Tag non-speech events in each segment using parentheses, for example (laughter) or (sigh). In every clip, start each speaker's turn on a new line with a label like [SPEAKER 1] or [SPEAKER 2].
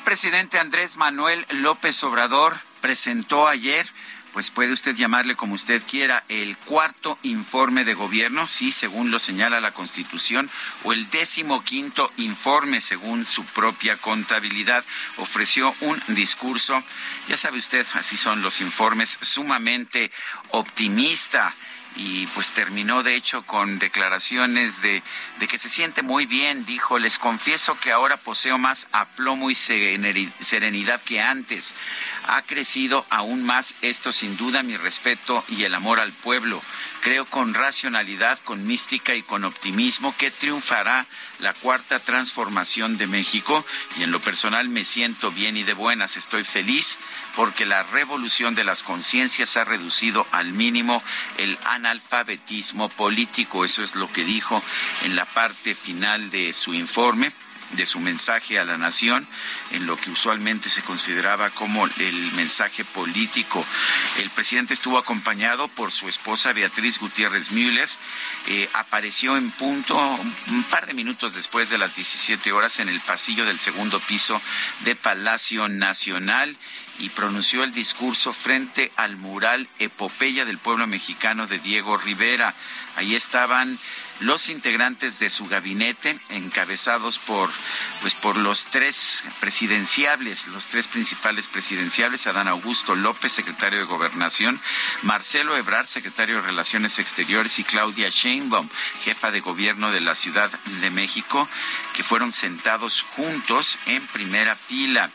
[SPEAKER 1] Presidente Andrés Manuel López Obrador presentó ayer pues puede usted llamarle como usted quiera, el cuarto informe de gobierno, sí, según lo señala la Constitución, o el décimo quinto informe, según su propia contabilidad. Ofreció un discurso, ya sabe usted, así son los informes, sumamente optimista y pues terminó de hecho con declaraciones de, de, que se siente muy bien, dijo, les confieso que ahora poseo más aplomo y serenidad que antes. Ha crecido aún más esto sin duda mi respeto y el amor al pueblo. Creo con racionalidad, con mística y con optimismo que triunfará la cuarta transformación de México y en lo personal me siento bien y de buenas. Estoy feliz porque la revolución de las conciencias ha reducido al mínimo el analfabetismo político. Eso es lo que dijo en la parte final de su informe de su mensaje a la nación en lo que usualmente se consideraba como el mensaje político. El presidente estuvo acompañado por su esposa Beatriz Gutiérrez Müller. Eh, apareció en punto un par de minutos después de las 17 horas en el pasillo del segundo piso de Palacio Nacional y pronunció el discurso frente al mural Epopeya del pueblo mexicano de Diego Rivera. Ahí estaban los integrantes de su gabinete, encabezados por, pues, por los tres presidenciables, los tres principales presidenciables, Adán Augusto López, secretario de Gobernación, Marcelo Ebrard, secretario de Relaciones Exteriores, y Claudia Sheinbaum, jefa de gobierno de la Ciudad de México, que fueron sentados juntos en primera fila.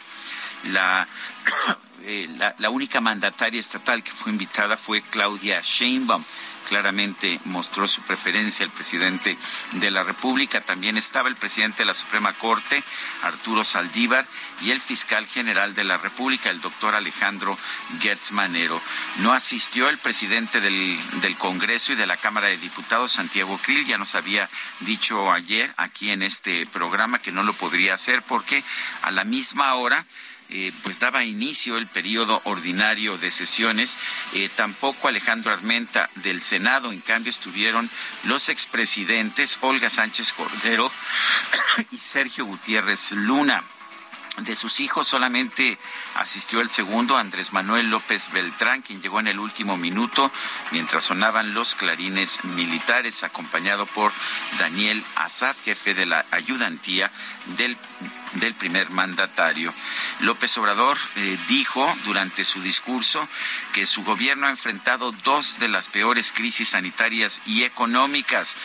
[SPEAKER 1] La (coughs) eh, la, la, única mandataria estatal que fue invitada fue Claudia Sheinbaum claramente mostró su preferencia el presidente de la República. También estaba el presidente de la Suprema Corte, Arturo Saldívar, y el fiscal general de la República, el doctor Alejandro Gertz Manero. No asistió el presidente del, del Congreso y de la Cámara de Diputados, Santiago Krill, ya nos había dicho ayer aquí en este programa que no lo podría hacer porque a la misma hora eh, pues daba inicio el periodo ordinario de sesiones. Eh, tampoco Alejandro Armenta del Senado, en cambio estuvieron los expresidentes Olga Sánchez Cordero (coughs) y Sergio Gutiérrez Luna. De sus hijos solamente asistió el segundo, Andrés Manuel López Beltrán, quien llegó en el último minuto mientras sonaban los clarines militares, acompañado por Daniel Azad, jefe de la ayudantía del del primer mandatario. López Obrador eh, dijo durante su discurso que su gobierno ha enfrentado dos de las peores crisis sanitarias y económicas.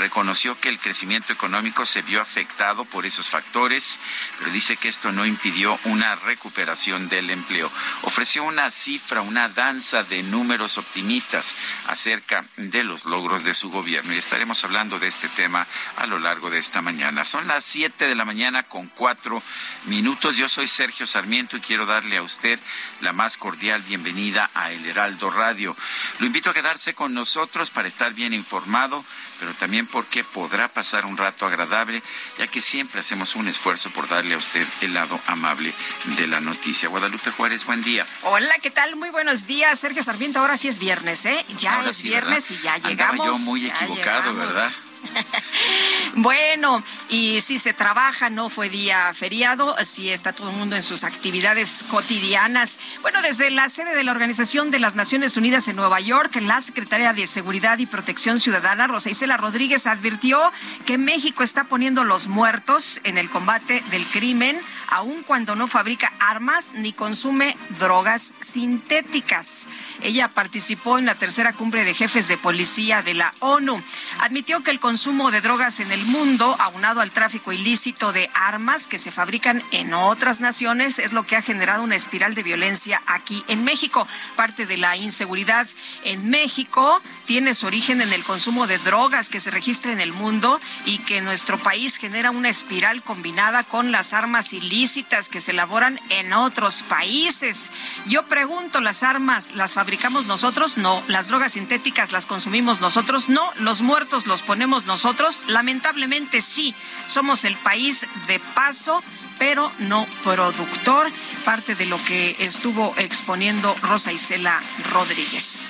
[SPEAKER 1] Reconoció que el crecimiento económico se vio afectado por esos factores, pero dice que esto no impidió una recuperación del empleo. Ofreció una cifra, una danza de números optimistas acerca de los logros de su gobierno y estaremos hablando de este tema a lo largo de esta mañana. Son las siete de la mañana con cuatro minutos. Yo soy Sergio Sarmiento y quiero darle a usted la más cordial bienvenida a El Heraldo Radio. Lo invito a quedarse con nosotros para estar bien informado, pero también porque podrá pasar un rato agradable, ya que siempre hacemos un esfuerzo por darle a usted el lado amable de la noticia. Guadalupe Juárez, buen día.
[SPEAKER 2] Hola, ¿qué tal? Muy buenos días, Sergio Sarmiento. Ahora sí es viernes, ¿eh? Ya es viernes y ya llegamos.
[SPEAKER 1] yo muy equivocado, ¿verdad? (laughs)
[SPEAKER 2] bueno, y si se trabaja, no fue día feriado, si está todo el mundo en sus actividades cotidianas. Bueno, desde la sede de la Organización de las Naciones Unidas en Nueva York, la secretaria de Seguridad y Protección Ciudadana, Rosa Isela Rodríguez, advirtió que México está poniendo los muertos en el combate del crimen, aun cuando no fabrica armas ni consume drogas sintéticas. Ella participó en la tercera cumbre de jefes de policía de la ONU. Admitió que el consumo de drogas en el mundo, aunado al tráfico ilícito de armas que se fabrican en otras naciones, es lo que ha generado una espiral de violencia aquí en México. Parte de la inseguridad en México tiene su origen en el consumo de drogas que se registra en el mundo y que nuestro país genera una espiral combinada con las armas ilícitas que se elaboran en otros países. Yo pregunto, ¿las armas las fabricamos nosotros? No. ¿Las drogas sintéticas las consumimos nosotros? No. ¿Los muertos los ponemos nosotros? Lamentablemente sí, somos el país de paso pero no productor, parte de lo que estuvo exponiendo Rosa Isela Rodríguez.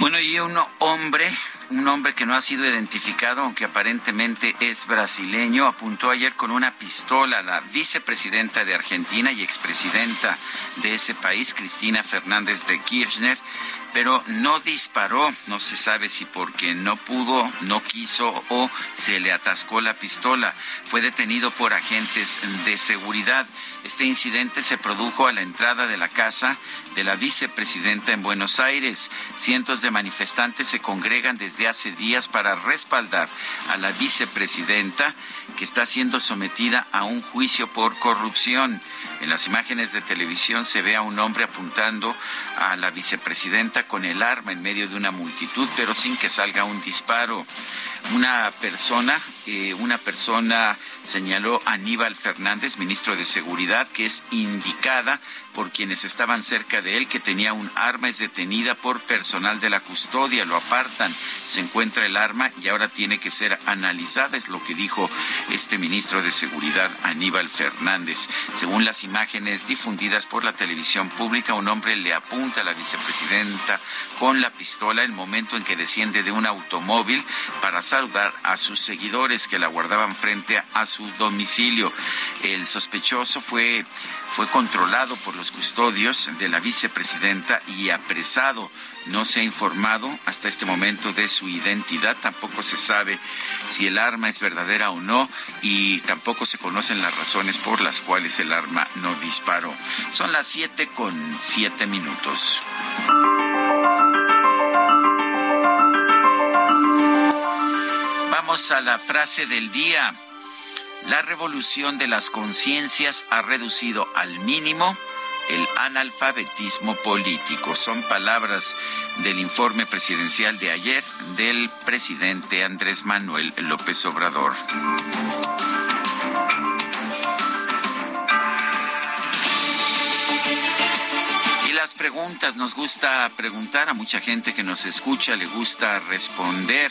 [SPEAKER 1] Bueno, y un hombre, un hombre que no ha sido identificado, aunque aparentemente es brasileño, apuntó ayer con una pistola a la vicepresidenta de Argentina y expresidenta de ese país, Cristina Fernández de Kirchner, pero no disparó. No se sabe si porque no pudo, no quiso o se le atascó la pistola. Fue detenido por agentes de seguridad. Este incidente se produjo a la entrada de la casa de la vicepresidenta en Buenos Aires. Cientos de manifestantes se congregan desde hace días para respaldar a la vicepresidenta que está siendo sometida a un juicio por corrupción. En las imágenes de televisión se ve a un hombre apuntando a la vicepresidenta con el arma en medio de una multitud, pero sin que salga un disparo. Una persona, eh, una persona señaló a Aníbal Fernández, ministro de Seguridad, que es indicada por quienes estaban cerca de él que tenía un arma, es detenida por personal de la custodia, lo apartan, se encuentra el arma y ahora tiene que ser analizada, es lo que dijo este ministro de Seguridad, Aníbal Fernández. Según las imágenes difundidas por la televisión pública, un hombre le apunta a la vicepresidenta con la pistola el momento en que desciende de un automóvil para saludar a sus seguidores que la guardaban frente a su domicilio. El sospechoso fue fue controlado por los custodios de la vicepresidenta y apresado. No se ha informado hasta este momento de su identidad, tampoco se sabe si el arma es verdadera o no y tampoco se conocen las razones por las cuales el arma no disparó. Son las siete con siete minutos. A la frase del día. La revolución de las conciencias ha reducido al mínimo el analfabetismo político. Son palabras del informe presidencial de ayer del presidente Andrés Manuel López Obrador. Y las preguntas, nos gusta preguntar a mucha gente que nos escucha, le gusta responder.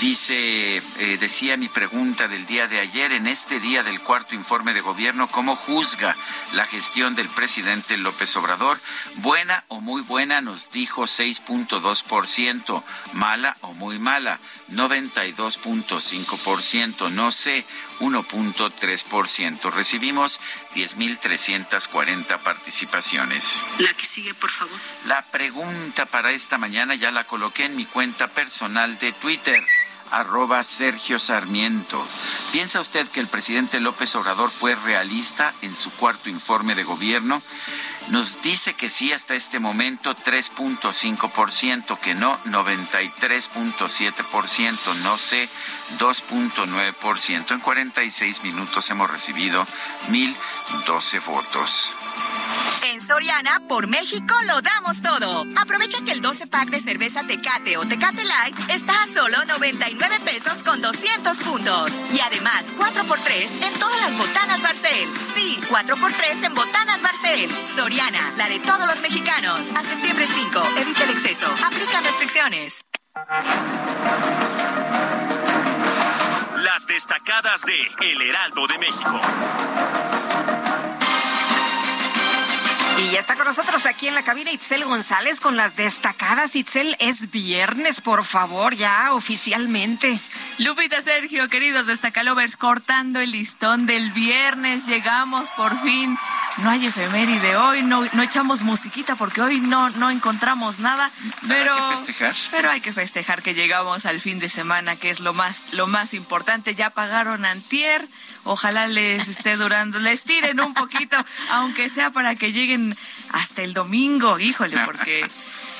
[SPEAKER 1] Dice, eh, decía mi pregunta del día de ayer, en este día del cuarto informe de gobierno, ¿cómo juzga la gestión del presidente López Obrador? Buena o muy buena, nos dijo 6.2%, mala o muy mala, 92.5%, no sé, 1.3%. Recibimos 10.340 participaciones.
[SPEAKER 2] La que sigue, por favor.
[SPEAKER 1] La pregunta para esta mañana ya la coloqué en mi cuenta personal de Twitter arroba Sergio Sarmiento. ¿Piensa usted que el presidente López Obrador fue realista en su cuarto informe de gobierno? Nos dice que sí hasta este momento 3.5%, que no 93.7%, no sé 2.9%. En 46 minutos hemos recibido 1.012 votos.
[SPEAKER 3] En Soriana, por México, lo damos todo. Aprovecha que el 12 pack de cerveza Tecate o Tecate Light está a solo 99 pesos con 200 puntos. Y además, 4x3 en todas las botanas Barcel. Sí, 4x3 en botanas Barcel. Soriana, la de todos los mexicanos. A septiembre 5, evita el exceso. Aplica restricciones.
[SPEAKER 4] las destacadas de El Heraldo de México.
[SPEAKER 2] Y ya está con nosotros aquí en la cabina Itzel González con las destacadas. Itzel, es viernes, por favor, ya oficialmente.
[SPEAKER 5] Lupita Sergio, queridos destacalovers, cortando el listón del viernes, llegamos por fin. No hay efeméride hoy, no, no echamos musiquita porque hoy no, no encontramos nada, pero,
[SPEAKER 1] hay que festejar.
[SPEAKER 5] pero hay que festejar que llegamos al fin de semana, que es lo más, lo más importante. Ya pagaron antier, ojalá les esté durando, les tiren un poquito, aunque sea para que lleguen hasta el domingo, híjole, porque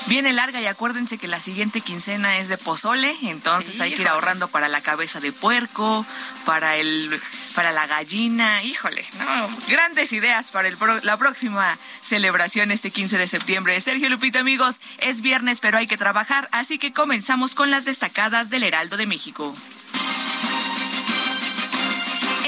[SPEAKER 5] viene larga y acuérdense que la siguiente quincena es de pozole, entonces hay que ir ahorrando para la cabeza de puerco, para el para la gallina, híjole, no, grandes ideas para el la próxima celebración este 15 de septiembre. Sergio Lupita, amigos, es viernes, pero hay que trabajar, así que comenzamos con las destacadas del Heraldo de México.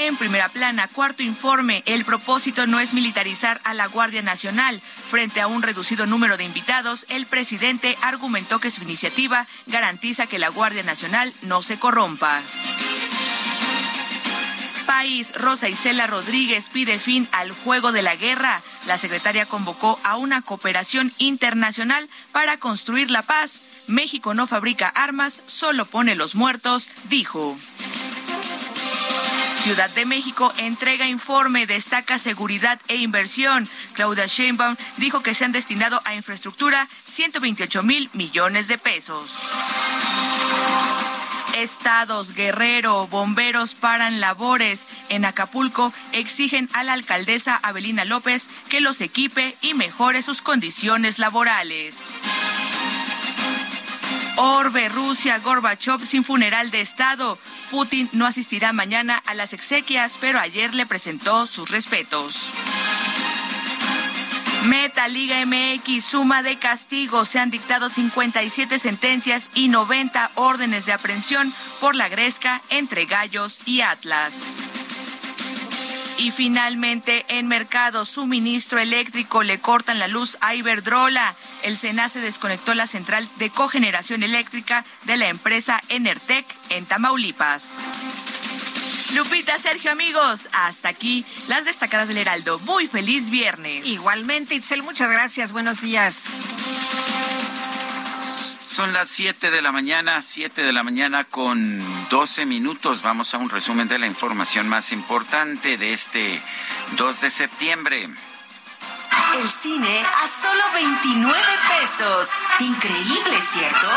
[SPEAKER 5] En primera plana, cuarto informe, el propósito no es militarizar a la Guardia Nacional. Frente a un reducido número de invitados, el presidente argumentó que su iniciativa garantiza que la Guardia Nacional no se corrompa. País, Rosa Isela Rodríguez pide fin al juego de la guerra. La secretaria convocó a una cooperación internacional para construir la paz. México no fabrica armas, solo pone los muertos, dijo. Ciudad de México entrega informe, destaca seguridad e inversión. Claudia Sheinbaum dijo que se han destinado a infraestructura 128 mil millones de pesos. Estados, Guerrero, bomberos paran labores. En Acapulco exigen a la alcaldesa Abelina López que los equipe y mejore sus condiciones laborales. Orbe, Rusia, Gorbachev sin funeral de Estado. Putin no asistirá mañana a las exequias, pero ayer le presentó sus respetos. Meta Liga MX, suma de castigo. Se han dictado 57 sentencias y 90 órdenes de aprehensión por la gresca entre Gallos y Atlas. Y finalmente, en mercado, suministro eléctrico le cortan la luz a Iberdrola. El SENACE desconectó la central de cogeneración eléctrica de la empresa Enertec en Tamaulipas. Lupita, Sergio, amigos, hasta aquí las destacadas del Heraldo. Muy feliz viernes.
[SPEAKER 2] Igualmente, Itzel, muchas gracias. Buenos días.
[SPEAKER 1] Son las 7 de la mañana, 7 de la mañana con 12 minutos. Vamos a un resumen de la información más importante de este 2 de septiembre.
[SPEAKER 6] El cine a solo 29 pesos. Increíble, ¿cierto?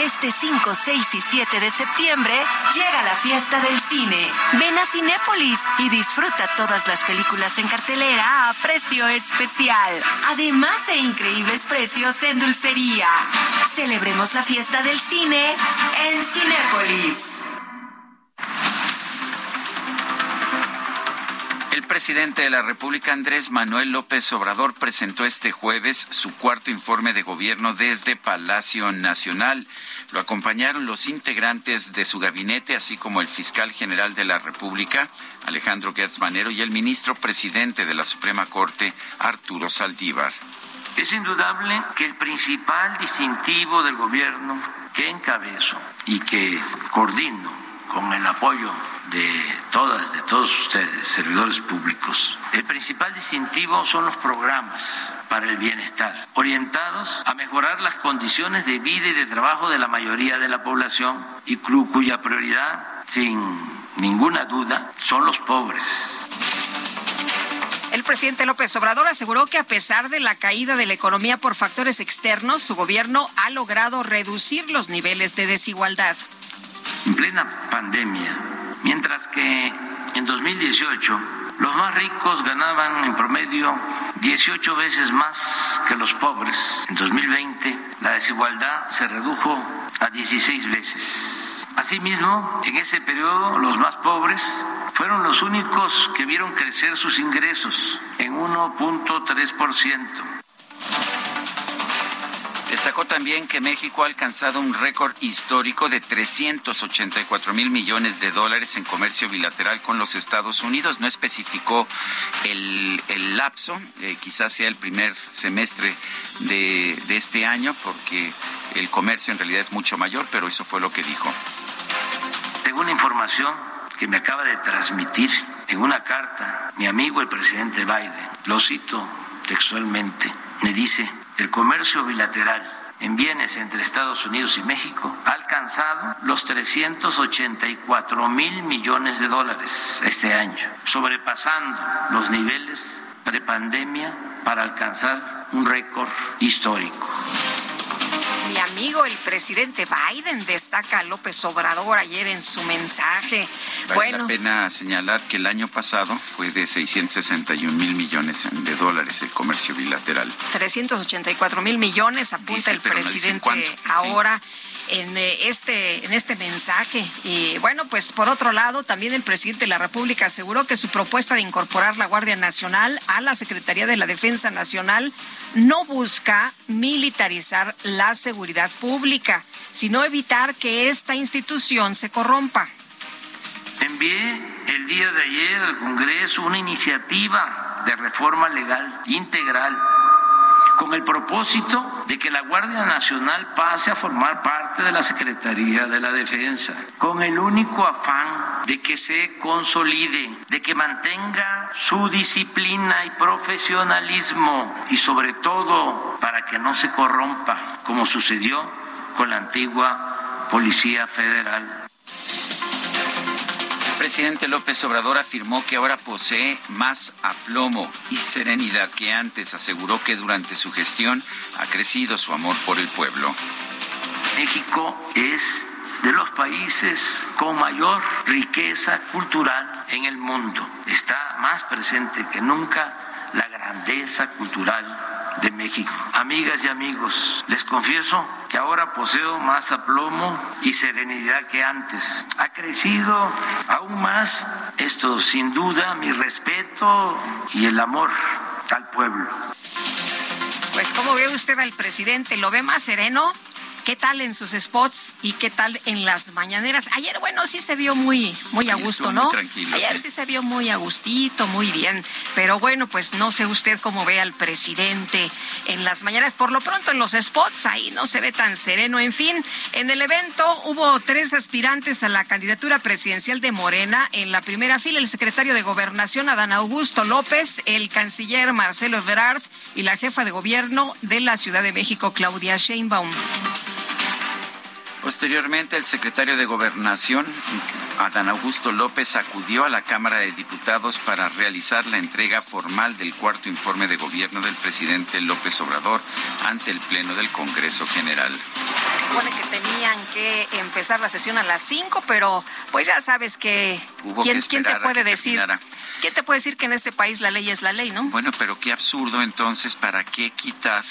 [SPEAKER 6] Este 5, 6 y 7 de septiembre llega la fiesta del cine. Ven a Cinépolis y disfruta todas las películas en cartelera a precio especial. Además de increíbles precios en dulcería. Celebremos la fiesta del cine en Cinépolis.
[SPEAKER 1] Presidente de la República, Andrés Manuel López Obrador, presentó este jueves su cuarto informe de gobierno desde Palacio Nacional. Lo acompañaron los integrantes de su gabinete, así como el fiscal general de la República, Alejandro Gertz Manero, y el ministro presidente de la Suprema Corte, Arturo Saldívar.
[SPEAKER 7] Es indudable que el principal distintivo del gobierno que encabezo y que coordino con el apoyo de todas, de todos ustedes, servidores públicos. El principal distintivo son los programas para el bienestar, orientados a mejorar las condiciones de vida y de trabajo de la mayoría de la población y cuya prioridad, sin ninguna duda, son los pobres.
[SPEAKER 2] El presidente López Obrador aseguró que a pesar de la caída de la economía por factores externos, su gobierno ha logrado reducir los niveles de desigualdad.
[SPEAKER 7] En plena pandemia, mientras que en 2018 los más ricos ganaban en promedio 18 veces más que los pobres. En 2020 la desigualdad se redujo a 16 veces. Asimismo, en ese periodo los más pobres fueron los únicos que vieron crecer sus ingresos en 1.3%.
[SPEAKER 1] Destacó también que México ha alcanzado un récord histórico de 384 mil millones de dólares en comercio bilateral con los Estados Unidos. No especificó el, lapso, eh, quizás sea el primer semestre de, de este año, porque el comercio en realidad es mucho mayor, pero eso fue lo que dijo.
[SPEAKER 7] Según información que me acaba de transmitir en una carta mi amigo el presidente Biden. Lo cito textualmente. Me dice, el comercio bilateral en bienes entre Estados Unidos y México ha alcanzado los 384 mil millones de dólares este año, sobrepasando los niveles prepandemia para alcanzar un récord histórico.
[SPEAKER 2] Mi amigo, el presidente Biden, destaca a López Obrador ayer en su mensaje.
[SPEAKER 1] Vale bueno, la pena señalar que el año pasado fue de 661 mil millones de dólares el comercio bilateral.
[SPEAKER 2] 384 mil millones, apunta el presidente ahora en eh, este en este mensaje y bueno pues por otro lado también el presidente de la República aseguró que su propuesta de incorporar la Guardia Nacional a la Secretaría de la Defensa Nacional no busca militarizar la seguridad pública sino evitar que esta institución se corrompa.
[SPEAKER 7] Envié el día de ayer al Congreso una iniciativa de reforma legal integral con el propósito de que la Guardia Nacional pase a formar parte de la Secretaría de la Defensa, con el único afán de que se consolide, de que mantenga su disciplina y profesionalismo y sobre todo para que no se corrompa, como sucedió con la antigua Policía Federal
[SPEAKER 1] presidente López Obrador afirmó que ahora posee más aplomo y serenidad que antes. Aseguró que durante su gestión ha crecido su amor por el pueblo.
[SPEAKER 7] México es de los países con mayor riqueza cultural en el mundo. Está más presente que nunca la grandeza cultural de México. Amigas y amigos, les confieso que ahora poseo más aplomo y serenidad que antes. Ha crecido aún más esto, sin duda, mi respeto y el amor al pueblo.
[SPEAKER 2] Pues, ¿cómo ve usted al presidente? ¿Lo ve más sereno? ¿Qué tal en sus spots y qué tal en las mañaneras? Ayer, bueno, sí se vio muy, muy a gusto, ¿no? Ayer sí. se vio muy a gustito, muy bien. Pero bueno, pues no sé usted cómo ve al presidente en las mañanas. Por lo pronto en los spots ahí no se ve tan sereno. En fin, en el evento hubo tres aspirantes a la candidatura presidencial de Morena. En la primera fila, el secretario de Gobernación, Adán Augusto López, el canciller Marcelo Ebrard y la jefa de gobierno de la Ciudad de México, Claudia Sheinbaum.
[SPEAKER 1] Posteriormente, el secretario de Gobernación, Adán Augusto López, acudió a la Cámara de Diputados para realizar la entrega formal del cuarto informe de gobierno del presidente López Obrador ante el Pleno del Congreso General.
[SPEAKER 2] Supone que tenían que empezar la sesión a las 5, pero pues ya sabes que, ¿quién, ¿quién te puede decir? ¿Quién te puede decir que en este país la ley es la ley, no?
[SPEAKER 1] Bueno, pero qué absurdo entonces, ¿para qué quitar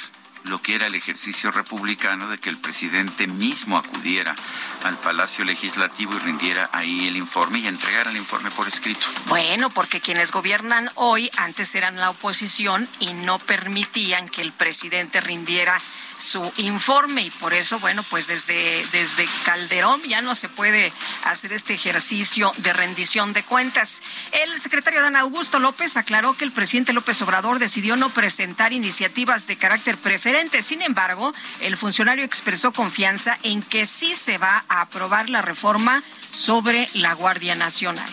[SPEAKER 1] lo que era el ejercicio republicano de que el presidente mismo acudiera al Palacio Legislativo y rindiera ahí el informe y entregara el informe por escrito.
[SPEAKER 2] Bueno, porque quienes gobiernan hoy antes eran la oposición y no permitían que el presidente rindiera su informe y por eso, bueno, pues desde, desde Calderón ya no se puede hacer este ejercicio de rendición de cuentas. El secretario Dan Augusto López aclaró que el presidente López Obrador decidió no presentar iniciativas de carácter preferente. Sin embargo, el funcionario expresó confianza en que sí se va a aprobar la reforma sobre la Guardia Nacional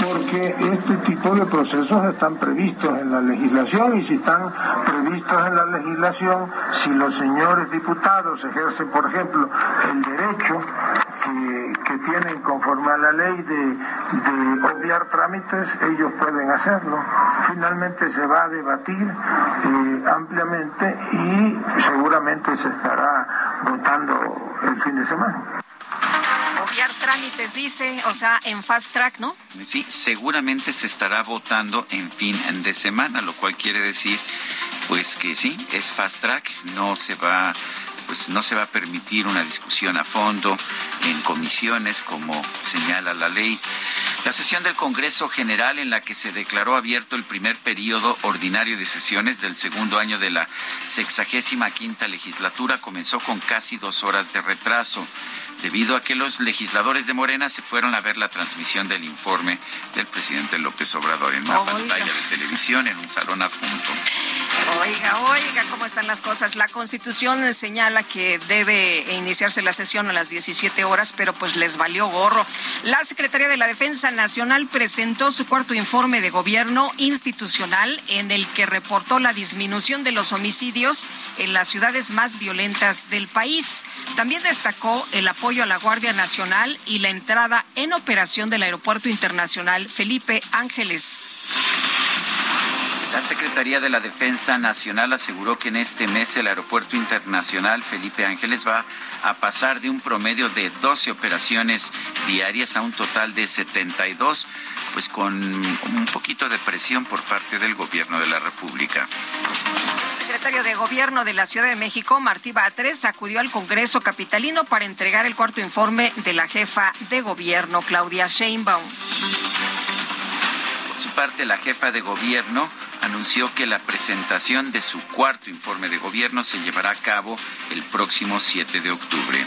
[SPEAKER 8] porque este tipo de procesos están previstos en la legislación y si están previstos en la legislación, si los señores diputados ejercen, por ejemplo, el derecho que, tienen conforme a la ley de, obviar trámites, ellos pueden hacerlo. Finalmente se va a debatir eh, ampliamente y seguramente se estará votando el fin de semana
[SPEAKER 2] trámites, dice, o sea, en fast track, ¿no?
[SPEAKER 1] Sí, seguramente se estará votando en fin de semana, lo cual quiere decir, pues que sí, es fast track, no se va pues no se va a permitir una discusión a fondo en comisiones como señala la ley. La sesión del Congreso General en la que se declaró abierto el primer periodo ordinario de sesiones del segundo año de la sexagésima quinta legislatura comenzó con casi dos horas de retraso debido a que los legisladores de Morena se fueron a ver la transmisión del informe del presidente López Obrador en una pantalla de televisión en un salón adjunto.
[SPEAKER 2] Oiga, oiga, ¿cómo están las cosas? La Constitución señala que debe iniciarse la sesión a las 17 horas, pero pues les valió gorro. La Secretaría de la Defensa Nacional presentó su cuarto informe de gobierno institucional en el que reportó la disminución de los homicidios en las ciudades más violentas del país. También destacó el apoyo a la Guardia Nacional y la entrada en operación del Aeropuerto Internacional Felipe Ángeles.
[SPEAKER 1] La Secretaría de la Defensa Nacional aseguró que en este mes el Aeropuerto Internacional Felipe Ángeles va a pasar de un promedio de 12 operaciones diarias a un total de 72, pues con un poquito de presión por parte del gobierno de la República
[SPEAKER 2] secretario de Gobierno de la Ciudad de México, Martí Batres, acudió al Congreso Capitalino para entregar el cuarto informe de la jefa de Gobierno, Claudia Sheinbaum.
[SPEAKER 1] Parte, la jefa de Gobierno anunció que la presentación de su cuarto informe de gobierno se llevará a cabo el próximo 7 de octubre.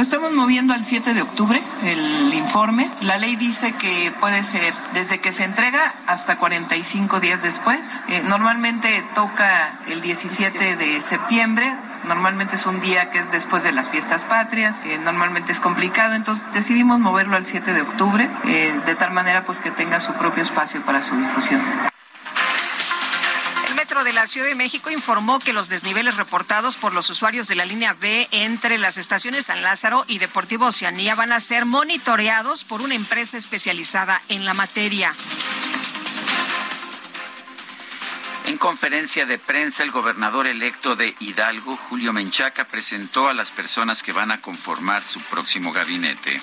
[SPEAKER 9] Lo estamos moviendo al 7 de octubre, el informe. La ley dice que puede ser desde que se entrega hasta 45 días después. Eh, normalmente toca el 17 de septiembre, Normalmente es un día que es después de las fiestas patrias, que normalmente es complicado, entonces decidimos moverlo al 7 de octubre, eh, de tal manera pues que tenga su propio espacio para su difusión.
[SPEAKER 2] Metro de la Ciudad de México informó que los desniveles reportados por los usuarios de la línea B entre las estaciones San Lázaro y Deportivo Oceanía van a ser monitoreados por una empresa especializada en la materia.
[SPEAKER 1] En conferencia de prensa, el gobernador electo de Hidalgo, Julio Menchaca, presentó a las personas que van a conformar su próximo gabinete.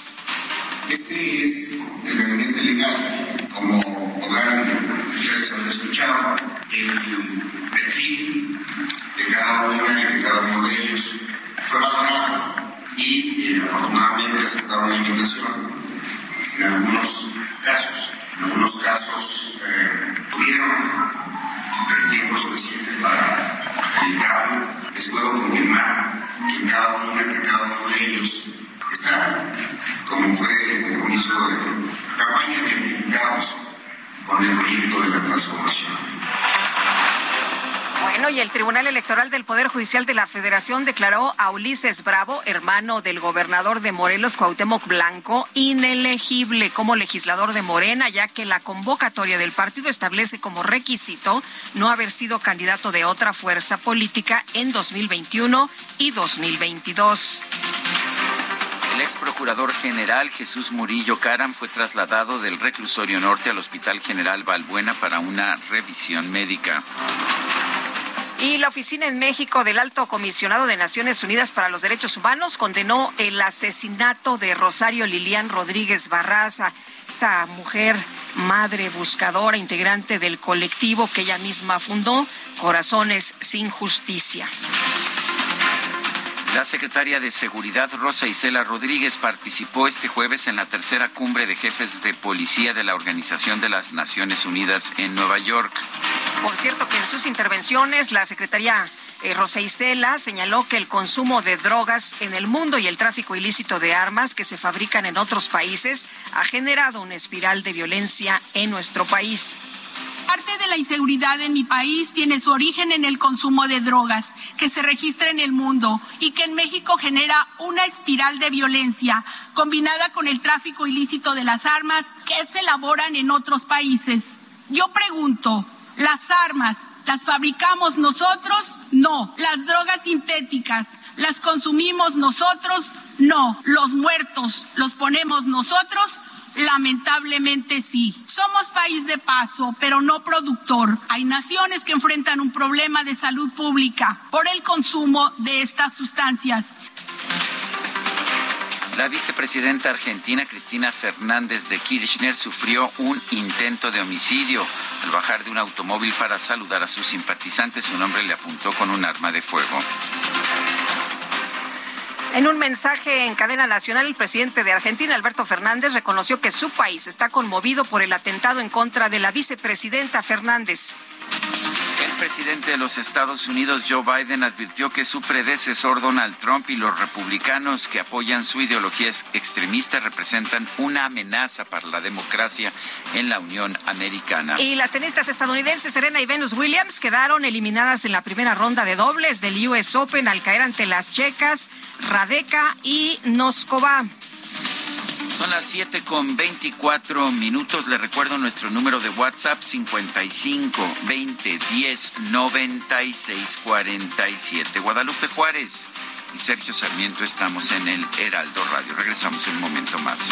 [SPEAKER 10] Este es el gabinete legal. Como podrán ustedes haber escuchado, el perfil de cada una y de cada uno de ellos fue valorado y eh, afortunadamente aceptaron la invitación. En algunos casos, en algunos casos eh, tuvieron el tiempo suficiente para dedicarlo. Les puedo confirmar que cada uno, que cada uno de ellos está, como fue el compromiso de campaña, identificados con el proyecto de la transformación.
[SPEAKER 2] Bueno, y el Tribunal Electoral del Poder Judicial de la Federación declaró a Ulises Bravo, hermano del gobernador de Morelos, Cuauhtémoc Blanco, inelegible como legislador de Morena, ya que la convocatoria del partido establece como requisito no haber sido candidato de otra fuerza política en 2021 y 2022.
[SPEAKER 1] El ex procurador general Jesús Murillo Caram fue trasladado del reclusorio norte al Hospital General Balbuena para una revisión médica.
[SPEAKER 2] Y la oficina en México del Alto Comisionado de Naciones Unidas para los Derechos Humanos condenó el asesinato de Rosario Lilian Rodríguez Barraza, esta mujer madre buscadora, integrante del colectivo que ella misma fundó, Corazones sin Justicia.
[SPEAKER 1] La secretaria de Seguridad, Rosa Isela Rodríguez, participó este jueves en la tercera cumbre de jefes de policía de la Organización de las Naciones Unidas en Nueva York.
[SPEAKER 2] Por cierto, que en sus intervenciones, la secretaria eh, Rosa Isela señaló que el consumo de drogas en el mundo y el tráfico ilícito de armas que se fabrican en otros países ha generado una espiral de violencia en nuestro país.
[SPEAKER 11] Parte de la inseguridad en mi país tiene su origen en el consumo de drogas que se registra en el mundo y que en México genera una espiral de violencia combinada con el tráfico ilícito de las armas que se elaboran en otros países. Yo pregunto, ¿las armas las fabricamos nosotros? No. ¿Las drogas sintéticas las consumimos nosotros? No. ¿Los muertos los ponemos nosotros? Lamentablemente sí. Somos país de paso, pero no productor. Hay naciones que enfrentan un problema de salud pública por el consumo de estas sustancias.
[SPEAKER 1] La vicepresidenta argentina Cristina Fernández de Kirchner sufrió un intento de homicidio. Al bajar de un automóvil para saludar a sus simpatizantes, un hombre le apuntó con un arma de fuego.
[SPEAKER 2] En un mensaje en cadena nacional, el presidente de Argentina, Alberto Fernández, reconoció que su país está conmovido por el atentado en contra de la vicepresidenta Fernández.
[SPEAKER 1] El presidente de los Estados Unidos, Joe Biden, advirtió que su predecesor Donald Trump y los republicanos que apoyan su ideología extremista representan una amenaza para la democracia en la Unión Americana.
[SPEAKER 2] Y las tenistas estadounidenses Serena y Venus Williams quedaron eliminadas en la primera ronda de dobles del US Open al caer ante las checas Radeka y Noskova.
[SPEAKER 1] Son las 7 con 24 minutos. Le recuerdo nuestro número de WhatsApp 55 20 10 96 47. Guadalupe Juárez y Sergio Sarmiento estamos en el Heraldo Radio. Regresamos en un momento más.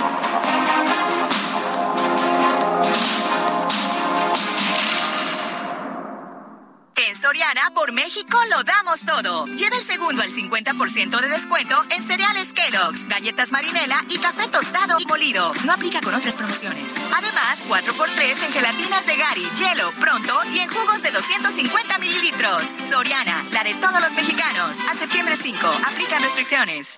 [SPEAKER 3] En Soriana, por México, lo damos todo. Lleva el segundo al 50% de descuento en cereales Kellogg's, galletas Marinela y café tostado y molido. No aplica con otras promociones. Además, 4x3 en gelatinas de Gary, hielo, pronto y en jugos de 250 mililitros. Soriana, la de todos los mexicanos. A septiembre 5, aplica restricciones.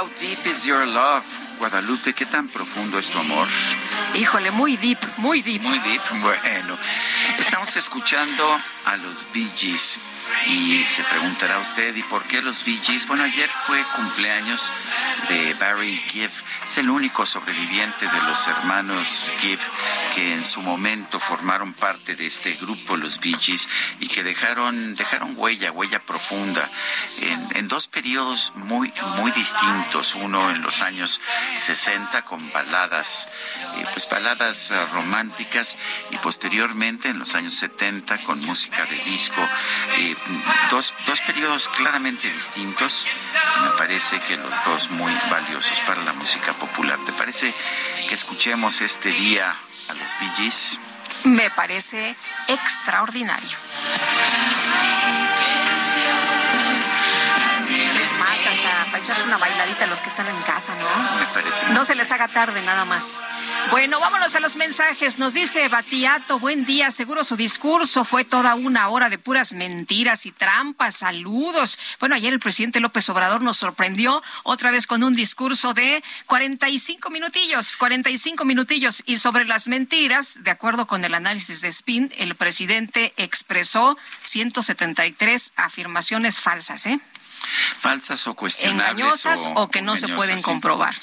[SPEAKER 12] How deep is your love?
[SPEAKER 1] Guadalupe, ¿qué tan profundo es tu amor?
[SPEAKER 2] Híjole, muy deep, muy deep.
[SPEAKER 1] Muy deep. Bueno, estamos escuchando a los Bee Gees. Y se preguntará usted, ¿y por qué los Bee Gees? Bueno, ayer fue cumpleaños de Barry Gibb. Es el único sobreviviente de los hermanos Gibb que en su momento formaron parte de este grupo, los Bee Gees, y que dejaron, dejaron huella, huella profunda en, en dos periodos muy, muy distintos. Uno en los años 60 con baladas, eh, pues baladas eh, románticas, y posteriormente en los años 70 con música de disco. Eh, dos, dos periodos claramente distintos. Me parece que los dos muy valiosos para la música popular. ¿Te parece que escuchemos este día a los Bee?
[SPEAKER 2] Me parece extraordinario. Es más, hasta para echarse una bailadita a los que están en casa, ¿no?
[SPEAKER 1] Me parece.
[SPEAKER 2] No se les haga tarde nada más. Bueno, vámonos a los mensajes. Nos dice Batiato, buen día. Seguro su discurso fue toda una hora de puras mentiras y trampas. Saludos. Bueno, ayer el presidente López Obrador nos sorprendió otra vez con un discurso de 45 minutillos, 45 minutillos. Y sobre las mentiras, de acuerdo con el análisis de Spin, el presidente expresó 173 afirmaciones falsas, ¿eh?
[SPEAKER 1] Falsas o cuestionables
[SPEAKER 2] engañosas o, o que no se pueden
[SPEAKER 1] sí.
[SPEAKER 2] comprobar.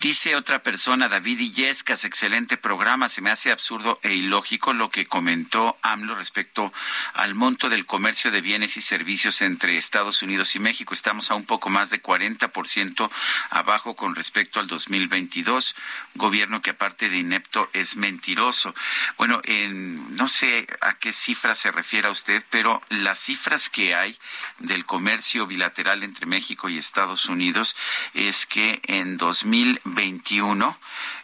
[SPEAKER 1] Dice otra persona, David Illescas, excelente programa. Se me hace absurdo e ilógico lo que comentó AMLO respecto al monto del comercio de bienes y servicios entre Estados Unidos y México. Estamos a un poco más de 40% abajo con respecto al 2022. Gobierno que aparte de inepto es mentiroso. Bueno, en, no sé a qué cifra se refiere a usted, pero las cifras que hay del comercio bilateral entre México y Estados Unidos es que en 2021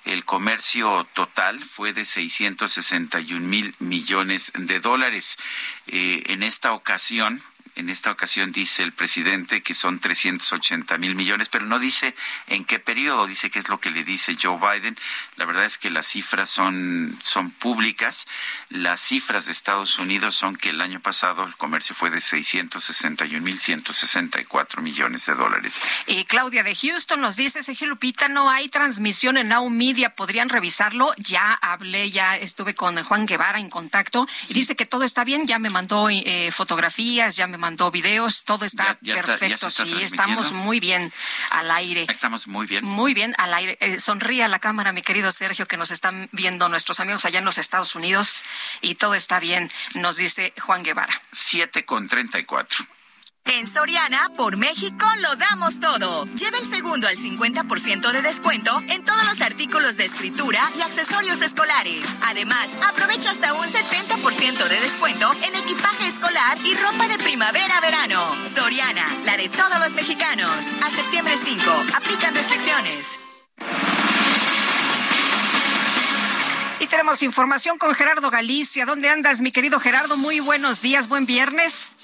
[SPEAKER 1] el comercio total fue de 661 mil millones de dólares. Eh, en esta ocasión, En esta ocasión dice el presidente que son 380 mil millones, pero no dice en qué periodo, dice qué es lo que le dice Joe Biden. La verdad es que las cifras son, son públicas. Las cifras de Estados Unidos son que el año pasado el comercio fue de 661 mil 164 millones de dólares.
[SPEAKER 2] Y Claudia de Houston nos dice, Sergio Lupita, no hay transmisión en Now Media, ¿podrían revisarlo? Ya hablé, ya estuve con Juan Guevara en contacto y dice que todo está bien, ya me mandó eh, fotografías, ya me mandó videos, todo está perfecto, sí, estamos muy bien al aire.
[SPEAKER 1] Estamos muy bien.
[SPEAKER 2] Muy bien al aire. Eh, sonríe a la cámara, mi querido Sergio, que nos están viendo nuestros amigos allá en los Estados Unidos y todo está bien, nos dice Juan Guevara.
[SPEAKER 1] 7 con 34.
[SPEAKER 3] En Soriana, por México, lo damos todo. Lleva el segundo al 50% de descuento en todos los artículos de escritura y accesorios escolares. Además, aprovecha hasta un 70% de descuento en equipaje escolar y ropa de primavera-verano. Soriana, la de todos los mexicanos. A septiembre 5, aplican restricciones.
[SPEAKER 2] Y tenemos información con Gerardo Galicia. ¿Dónde andas, mi querido Gerardo? Muy buenos días, buen viernes.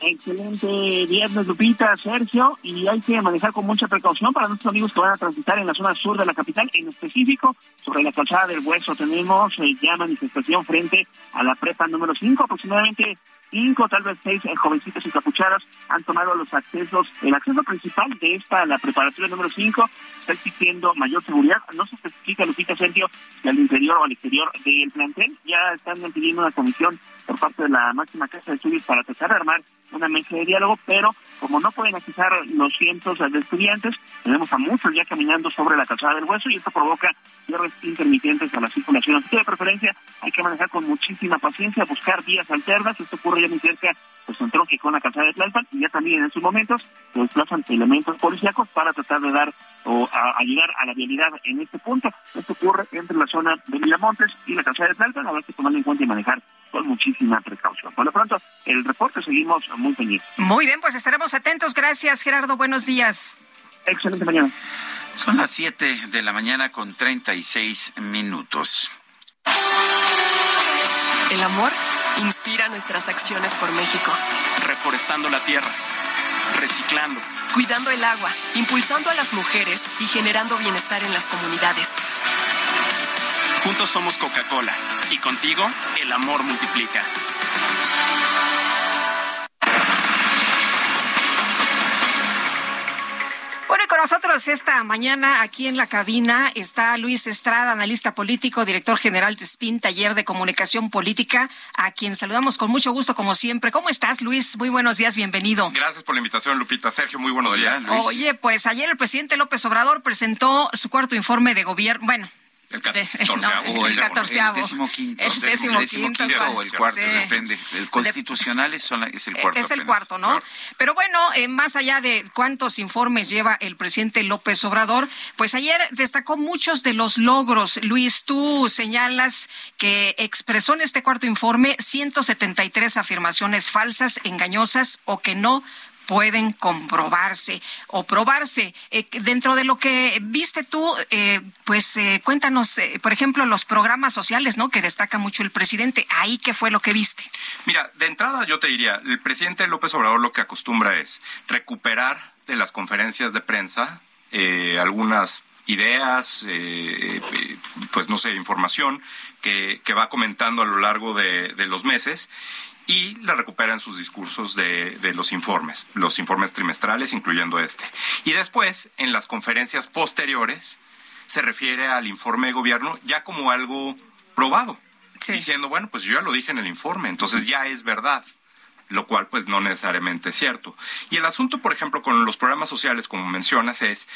[SPEAKER 13] Excelente viernes, Lupita, Sergio, y hay que manejar con mucha precaución para nuestros amigos que van a transitar en la zona sur de la capital, en específico sobre la calzada del Hueso. Tenemos eh, ya manifestación frente a la prepa número 5, aproximadamente cinco, tal vez seis eh, jovencitos encapuchados han tomado los accesos, el acceso principal de esta, la preparación número 5, está exigiendo mayor seguridad. No se especifica, Lupita Sergio, si al interior o al exterior del plantel. Ya están pidiendo una comisión por parte de la máxima casa de estudios para tratar de armar una mesa de diálogo, pero como no pueden accesar los cientos de estudiantes, tenemos a muchos ya caminando sobre la calzada del hueso y esto provoca cierres intermitentes a la circulación. Así que de preferencia hay que manejar con muchísima paciencia, buscar vías alternas. Esto ocurre ya muy cerca pues entró que con la calzada de Tlalpan y ya también en estos momentos se desplazan elementos policíacos para tratar de dar o a, llegar a la vialidad en este punto. Esto ocurre entre la zona de Miramontes y la calzada de Tlalpan, habrá que tomarlo en cuenta y manejar con muchísima precaución. Por lo pronto, el reporte seguimos muy pendientes.
[SPEAKER 2] Muy bien, pues estaremos atentos. Gracias, Gerardo. Buenos días.
[SPEAKER 13] Excelente mañana.
[SPEAKER 1] Son las 7 de la mañana con 36 minutos.
[SPEAKER 14] El amor inspira nuestras acciones por México.
[SPEAKER 15] Reforestando la tierra, reciclando,
[SPEAKER 14] cuidando el agua, impulsando a las mujeres y generando bienestar en las comunidades.
[SPEAKER 15] Juntos somos Coca-Cola y contigo el amor multiplica.
[SPEAKER 2] Bueno, y con nosotros esta mañana aquí en la cabina está Luis Estrada, analista político, director general de SPIN, taller de comunicación política, a quien saludamos con mucho gusto como siempre. ¿Cómo estás, Luis? Muy buenos días, bienvenido.
[SPEAKER 16] Gracias por la invitación, Lupita. Sergio, muy buenos días.
[SPEAKER 2] Oye, pues ayer el presidente López Obrador presentó su cuarto informe de gobierno. Bueno,
[SPEAKER 16] el (laughs) catorceavo.
[SPEAKER 2] el, catorceavo.
[SPEAKER 1] décimo quinto.
[SPEAKER 2] El décimo quinto.
[SPEAKER 1] o el cuarto, depende. El constitucional es, el cuarto.
[SPEAKER 2] Es el cuarto, ¿no? Pero bueno, eh, más allá de cuántos informes lleva el presidente López Obrador, pues ayer destacó muchos de los logros. Luis, tú señalas que expresó en este cuarto informe 173 afirmaciones falsas, engañosas o que no pueden comprobarse o probarse. Eh, dentro de lo que viste tú, eh, pues eh, cuéntanos, por ejemplo, los programas sociales, ¿no? Que destaca mucho el presidente. Ahí, ¿qué fue lo que viste?
[SPEAKER 16] Mira, de entrada yo te diría, el presidente López Obrador lo que acostumbra es recuperar de las conferencias de prensa algunas ideas, pues no sé, información que, que, va comentando a lo largo de, de los meses y la recupera en sus discursos de, de, los informes, los informes trimestrales, incluyendo este. Y después, en las conferencias posteriores, se refiere al informe de gobierno ya como algo probado, diciendo, bueno, pues yo ya lo dije en el informe, entonces ya es verdad lo cual pues no necesariamente es cierto. Y el asunto, por ejemplo, con los programas sociales, como mencionas, es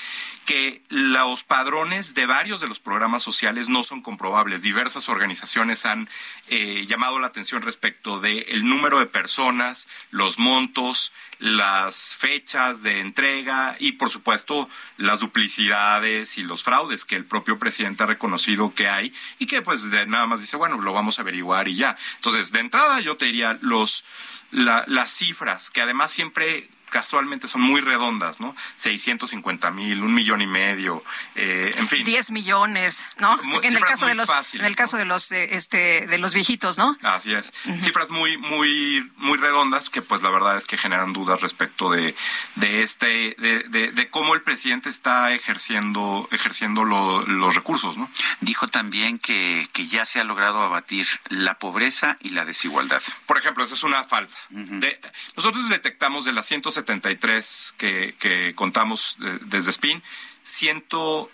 [SPEAKER 16] que los padrones de varios de los programas sociales no son comprobables. Diversas organizaciones han eh, llamado la atención respecto del el número de personas, los montos, las fechas de entrega y, por supuesto, las duplicidades y los fraudes que el propio presidente ha reconocido que hay y que pues nada más dice, bueno, lo vamos a averiguar y ya. Entonces, de entrada yo te diría los las cifras, que además siempre casualmente son muy redondas, ¿no? 650 mil, un millón y medio, eh, en fin.
[SPEAKER 2] 10 millones, ¿no?
[SPEAKER 16] Muy-
[SPEAKER 2] en el caso de los
[SPEAKER 16] fáciles,
[SPEAKER 2] en el caso de los eh, este de los viejitos, ¿no?
[SPEAKER 16] Así es. Cifras muy, muy, muy redondas que pues la verdad es que generan dudas respecto de, de este, de, de- de cómo el presidente está ejerciendo, ejerciendo lo- los recursos, ¿no?
[SPEAKER 1] Dijo también que, que ya se ha logrado abatir la pobreza y la desigualdad.
[SPEAKER 16] Por ejemplo, esa es una falsa. De- nosotros detectamos de las 173 que, que contamos eh, desde SPIN, 100,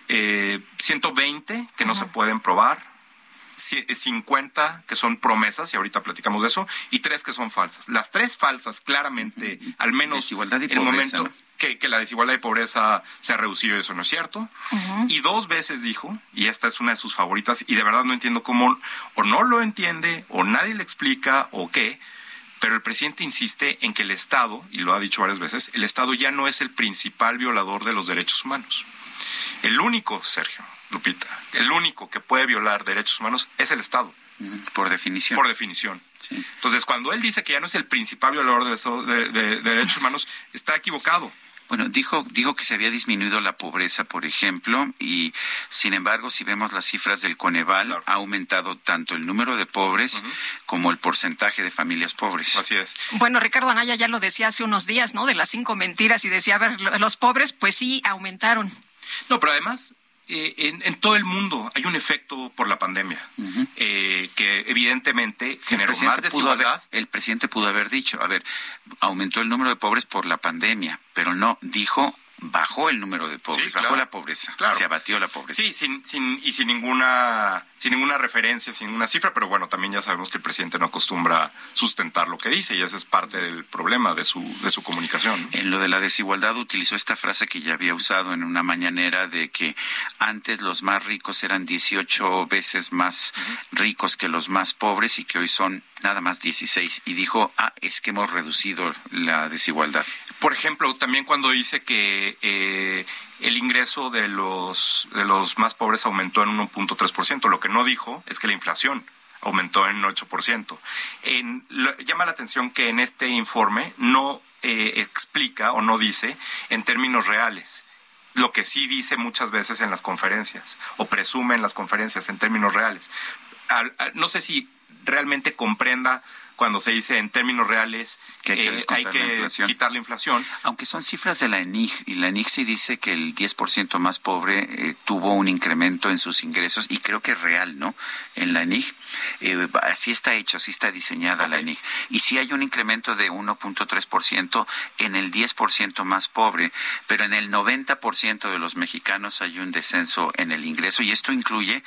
[SPEAKER 16] eh, 120 que no se pueden probar, ci- 50 que son promesas, y ahorita platicamos de eso, y tres que son falsas. Las tres falsas, claramente, al menos
[SPEAKER 1] Desigualdad y
[SPEAKER 16] en el momento que, que la desigualdad y pobreza se ha reducido, eso no es cierto. Y dos veces dijo, y esta es una de sus favoritas, y de verdad no entiendo cómo, o no lo entiende, o nadie le explica, o qué, pero el presidente insiste en que el Estado, y lo ha dicho varias veces, el Estado ya no es el principal violador de los derechos humanos. El único, Sergio, Lupita, el único que puede violar derechos humanos es el Estado.
[SPEAKER 1] Por definición.
[SPEAKER 16] Por definición. Entonces, cuando él dice que ya no es el principal violador de, eso- de- de- de derechos humanos, está equivocado.
[SPEAKER 1] Bueno, dijo, dijo que se había disminuido la pobreza, por ejemplo, y sin embargo, si vemos las cifras del Coneval, ha aumentado tanto el número de pobres como el porcentaje de familias pobres.
[SPEAKER 16] Así es.
[SPEAKER 2] Bueno, Ricardo Anaya ya lo decía hace unos días, ¿no? De las cinco mentiras y decía, a ver, lo- los pobres, pues sí, aumentaron.
[SPEAKER 16] No, pero además, eh, en, en todo el mundo hay un efecto por la pandemia, eh, que evidentemente generó más
[SPEAKER 1] haber,
[SPEAKER 16] desigualdad.
[SPEAKER 1] el presidente pudo haber dicho, a ver, aumentó el número de pobres por la pandemia, pero no, dijo, bajó el número de pobres,
[SPEAKER 16] Sí,
[SPEAKER 1] bajó la pobreza,
[SPEAKER 16] Claro.
[SPEAKER 1] se abatió la pobreza.
[SPEAKER 16] Sí, sin, sin, y sin ninguna, sin ninguna referencia, sin ninguna cifra, pero bueno, también ya sabemos que el presidente no acostumbra sustentar lo que dice y ese es parte del problema de su, de su comunicación.
[SPEAKER 1] En lo de la desigualdad utilizó esta frase que ya había usado en una mañanera de que antes los más ricos eran 18 veces más ricos que los más pobres y que hoy son nada más 16. Y dijo, ah, es que hemos reducido la desigualdad.
[SPEAKER 16] Por ejemplo, también cuando dice que eh, el ingreso de los, de los más pobres aumentó en 1.3%, lo que no dijo es que la inflación aumentó en 8%. En, llama la atención que en este informe no eh, explica o no dice en términos reales lo que sí dice muchas veces en las conferencias o presume en las conferencias en términos reales. Al- al- no sé si realmente comprenda cuando se dice en términos reales
[SPEAKER 1] Que hay que
[SPEAKER 16] eh,
[SPEAKER 1] la
[SPEAKER 16] quitar la inflación.
[SPEAKER 1] Aunque son cifras de la ENIG, y la ENIG sí dice que el 10% más pobre eh, tuvo un incremento en sus ingresos, y creo que es real, ¿no? En la ENIG, eh, así está hecho, así está diseñada la ENIG. Y sí hay un incremento de 1.3% en el 10% más pobre, pero en el 90% de los mexicanos hay un descenso en el ingreso, y esto incluye,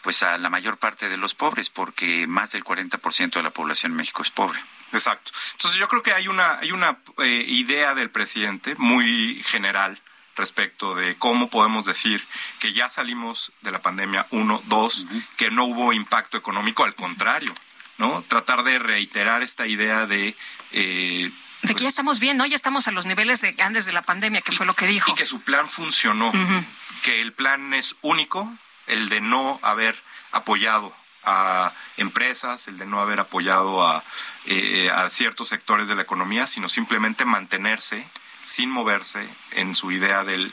[SPEAKER 1] pues, a la mayor parte de los pobres, porque más del 40% de la población en México es pobre.
[SPEAKER 16] Exacto. Entonces yo creo que hay una, hay una eh, idea del presidente muy general respecto de cómo podemos decir que ya salimos de la pandemia, uno, dos, que no hubo impacto económico, al contrario, ¿no? Tratar de reiterar esta idea de... eh,
[SPEAKER 2] De que ya estamos bien, ¿no? Ya estamos a los niveles de antes de la pandemia, que fue lo que dijo.
[SPEAKER 16] y que su plan funcionó, que el plan es único, el de no haber apoyado a empresas, el de no haber apoyado a, eh, a ciertos sectores de la economía, sino simplemente mantenerse sin moverse en su idea de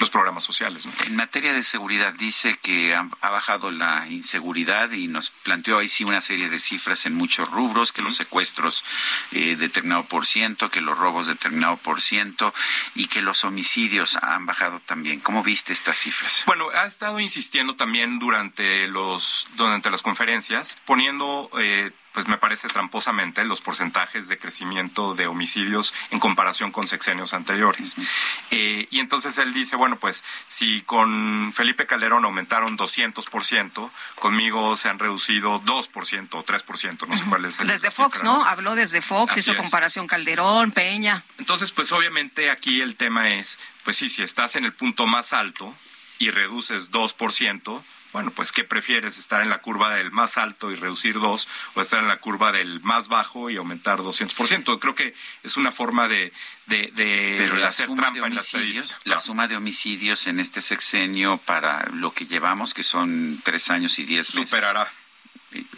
[SPEAKER 16] los programas sociales. ¿no?
[SPEAKER 1] En materia de seguridad dice que ha, ha bajado la inseguridad y nos planteó ahí sí una serie de cifras en muchos rubros, que los secuestros eh, determinado por ciento, que los robos determinado por ciento y que los homicidios han bajado también. ¿Cómo viste estas cifras?
[SPEAKER 16] Bueno, ha estado insistiendo también durante los durante las conferencias, poniendo, eh, pues me parece tramposamente, los porcentajes de crecimiento de homicidios en comparación con sexenios anteriores. Eh, y entonces él dice, bueno, pues si con Felipe Calderón aumentaron 200%, conmigo se han reducido 2% o 3%, no sé cuál es el
[SPEAKER 2] Desde Fox,
[SPEAKER 16] cifra,
[SPEAKER 2] ¿no? Habló desde Fox,
[SPEAKER 16] Así
[SPEAKER 2] hizo
[SPEAKER 16] es.
[SPEAKER 2] comparación Calderón, Peña.
[SPEAKER 16] Entonces, pues obviamente aquí el tema es, pues sí, si estás en el punto más alto y reduces 2%, bueno, pues ¿qué prefieres? ¿Estar en la curva del más alto y reducir 2 o estar en la curva del más bajo y aumentar 200%? Creo que es una forma de, de, de
[SPEAKER 1] Pero la
[SPEAKER 16] hacer
[SPEAKER 1] suma de
[SPEAKER 16] trampa en la
[SPEAKER 1] homicidios,
[SPEAKER 16] estadística.
[SPEAKER 1] la suma de homicidios en este sexenio para lo que llevamos, que son tres años y diez meses.
[SPEAKER 16] Superará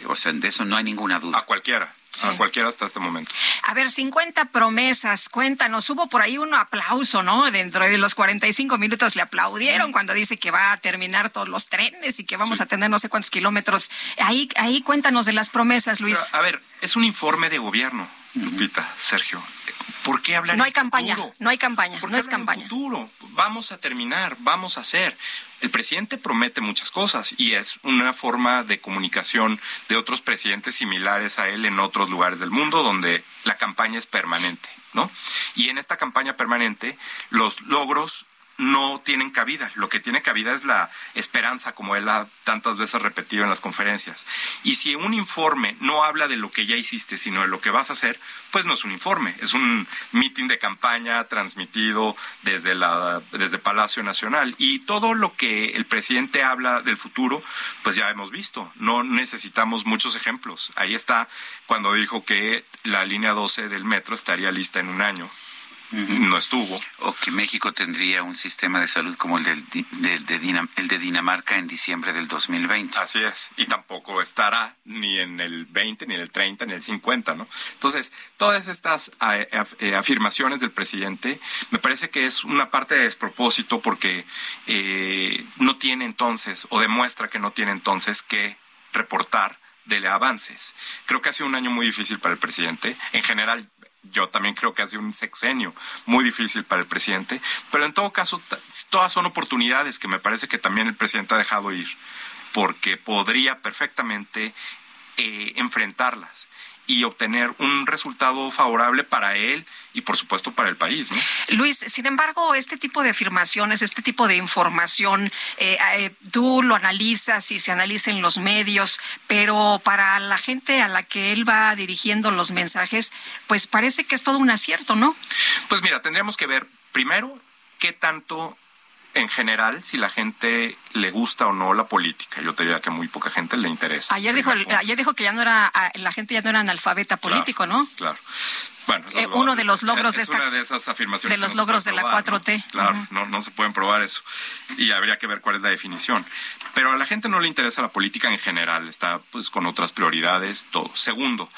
[SPEAKER 1] O sea, de eso no hay ninguna duda.
[SPEAKER 16] a cualquiera. A cualquiera hasta este momento.
[SPEAKER 2] A ver, 50 promesas, cuéntanos, hubo por ahí un aplauso, ¿no? Dentro de los 45 minutos le aplaudieron cuando dice que va a terminar todos los trenes y que vamos a tener no sé cuántos kilómetros. Ahí, ahí cuéntanos de las promesas, Luis.
[SPEAKER 16] a ver, es un informe de gobierno, Lupita, Sergio. ¿Por qué hablar
[SPEAKER 2] No hay campaña, no hay campaña, no es campaña.
[SPEAKER 16] Futuro? Vamos a terminar, vamos a hacer. El presidente promete muchas cosas y es una forma de comunicación de otros presidentes similares a él en otros lugares del mundo donde la campaña es permanente, ¿no? Y en esta campaña permanente los logros no tienen cabida. Lo que tiene cabida es la esperanza, como él ha tantas veces repetido en las conferencias. Y si un informe no habla de lo que ya hiciste, sino de lo que vas a hacer, pues no es un informe, es un mitin de campaña transmitido desde, la, desde Palacio Nacional. Y todo lo que el presidente habla del futuro, pues ya hemos visto. No necesitamos muchos ejemplos. Ahí está cuando dijo que la línea 12 del metro estaría lista en un año no estuvo.
[SPEAKER 1] O que México tendría un sistema de salud como el, del, de el de Dinamarca en diciembre del 2020.
[SPEAKER 16] Así es, y tampoco estará ni en el 20, ni en el 30, ni en el 50, ¿no? Entonces, todas estas eh, afirmaciones del presidente me parece que es una parte de despropósito porque eh, no tiene entonces, o demuestra que no tiene entonces que reportar de avances. Creo que ha sido un año muy difícil para el presidente. En general, yo también creo que ha sido un sexenio muy difícil para el presidente, pero en todo caso, todas son oportunidades que me parece que también el presidente ha dejado ir, porque podría perfectamente eh, enfrentarlas y obtener un resultado favorable para él y por supuesto para el país.
[SPEAKER 2] Luis, sin embargo, este tipo de afirmaciones, este tipo de información, eh, eh, tú lo analizas y se analiza en los medios, pero para la gente a la que él va dirigiendo los mensajes, pues parece que es todo un acierto, ¿no?
[SPEAKER 16] Pues mira, tendríamos que ver primero qué tanto en general si la gente le gusta o no la política. Yo te diría que muy poca gente le interesa.
[SPEAKER 2] Ayer dijo, ayer dijo que ya no era, la gente ya no era analfabeta político,
[SPEAKER 16] ¿no? Claro. Bueno,
[SPEAKER 2] eh, uno de los logros de esta,
[SPEAKER 16] una de esas afirmaciones
[SPEAKER 2] de los logros de la 4T.
[SPEAKER 16] Claro, no, no se pueden probar eso y habría que ver cuál es la definición. Pero a la gente no le interesa la política en general, está pues con otras prioridades, todo. Segundo,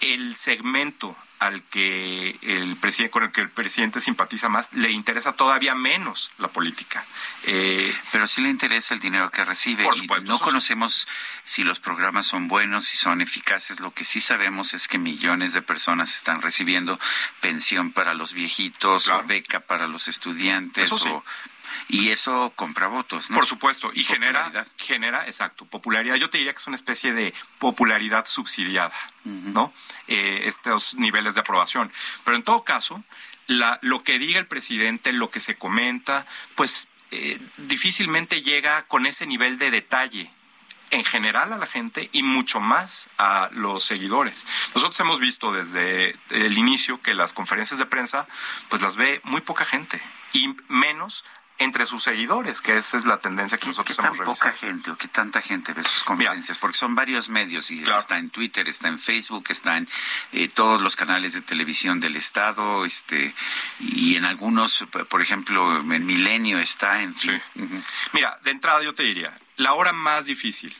[SPEAKER 16] el segmento al que el presidente con el que el presidente simpatiza más le interesa todavía menos la política.
[SPEAKER 1] Eh, pero sí le interesa el dinero que recibe
[SPEAKER 16] por supuesto,
[SPEAKER 1] no conocemos si los programas son buenos si son eficaces. Lo que sí sabemos es que millones de personas están recibiendo pensión para los viejitos o beca para los estudiantes o y eso compra votos, ¿no?
[SPEAKER 16] Por supuesto, y genera, genera, exacto, popularidad. Yo te diría que es una especie de popularidad subsidiada, ¿no? Eh, estos niveles de aprobación. Pero en todo caso, la, lo que diga el presidente, lo que se comenta, pues eh, difícilmente llega con ese nivel de detalle en general a la gente y mucho más a los seguidores. Nosotros hemos visto desde el inicio que las conferencias de prensa pues las ve muy poca gente y menos entre sus seguidores, que esa es la tendencia que nosotros
[SPEAKER 1] ¿Qué tan poca gente o qué tanta gente ve sus conferencias? Porque son varios medios y está en Twitter, está en Facebook, está en eh, todos los canales de televisión del Estado, este y en algunos, por ejemplo, en Milenio está en
[SPEAKER 16] fin. Mira, de entrada yo te diría, la hora más difícil,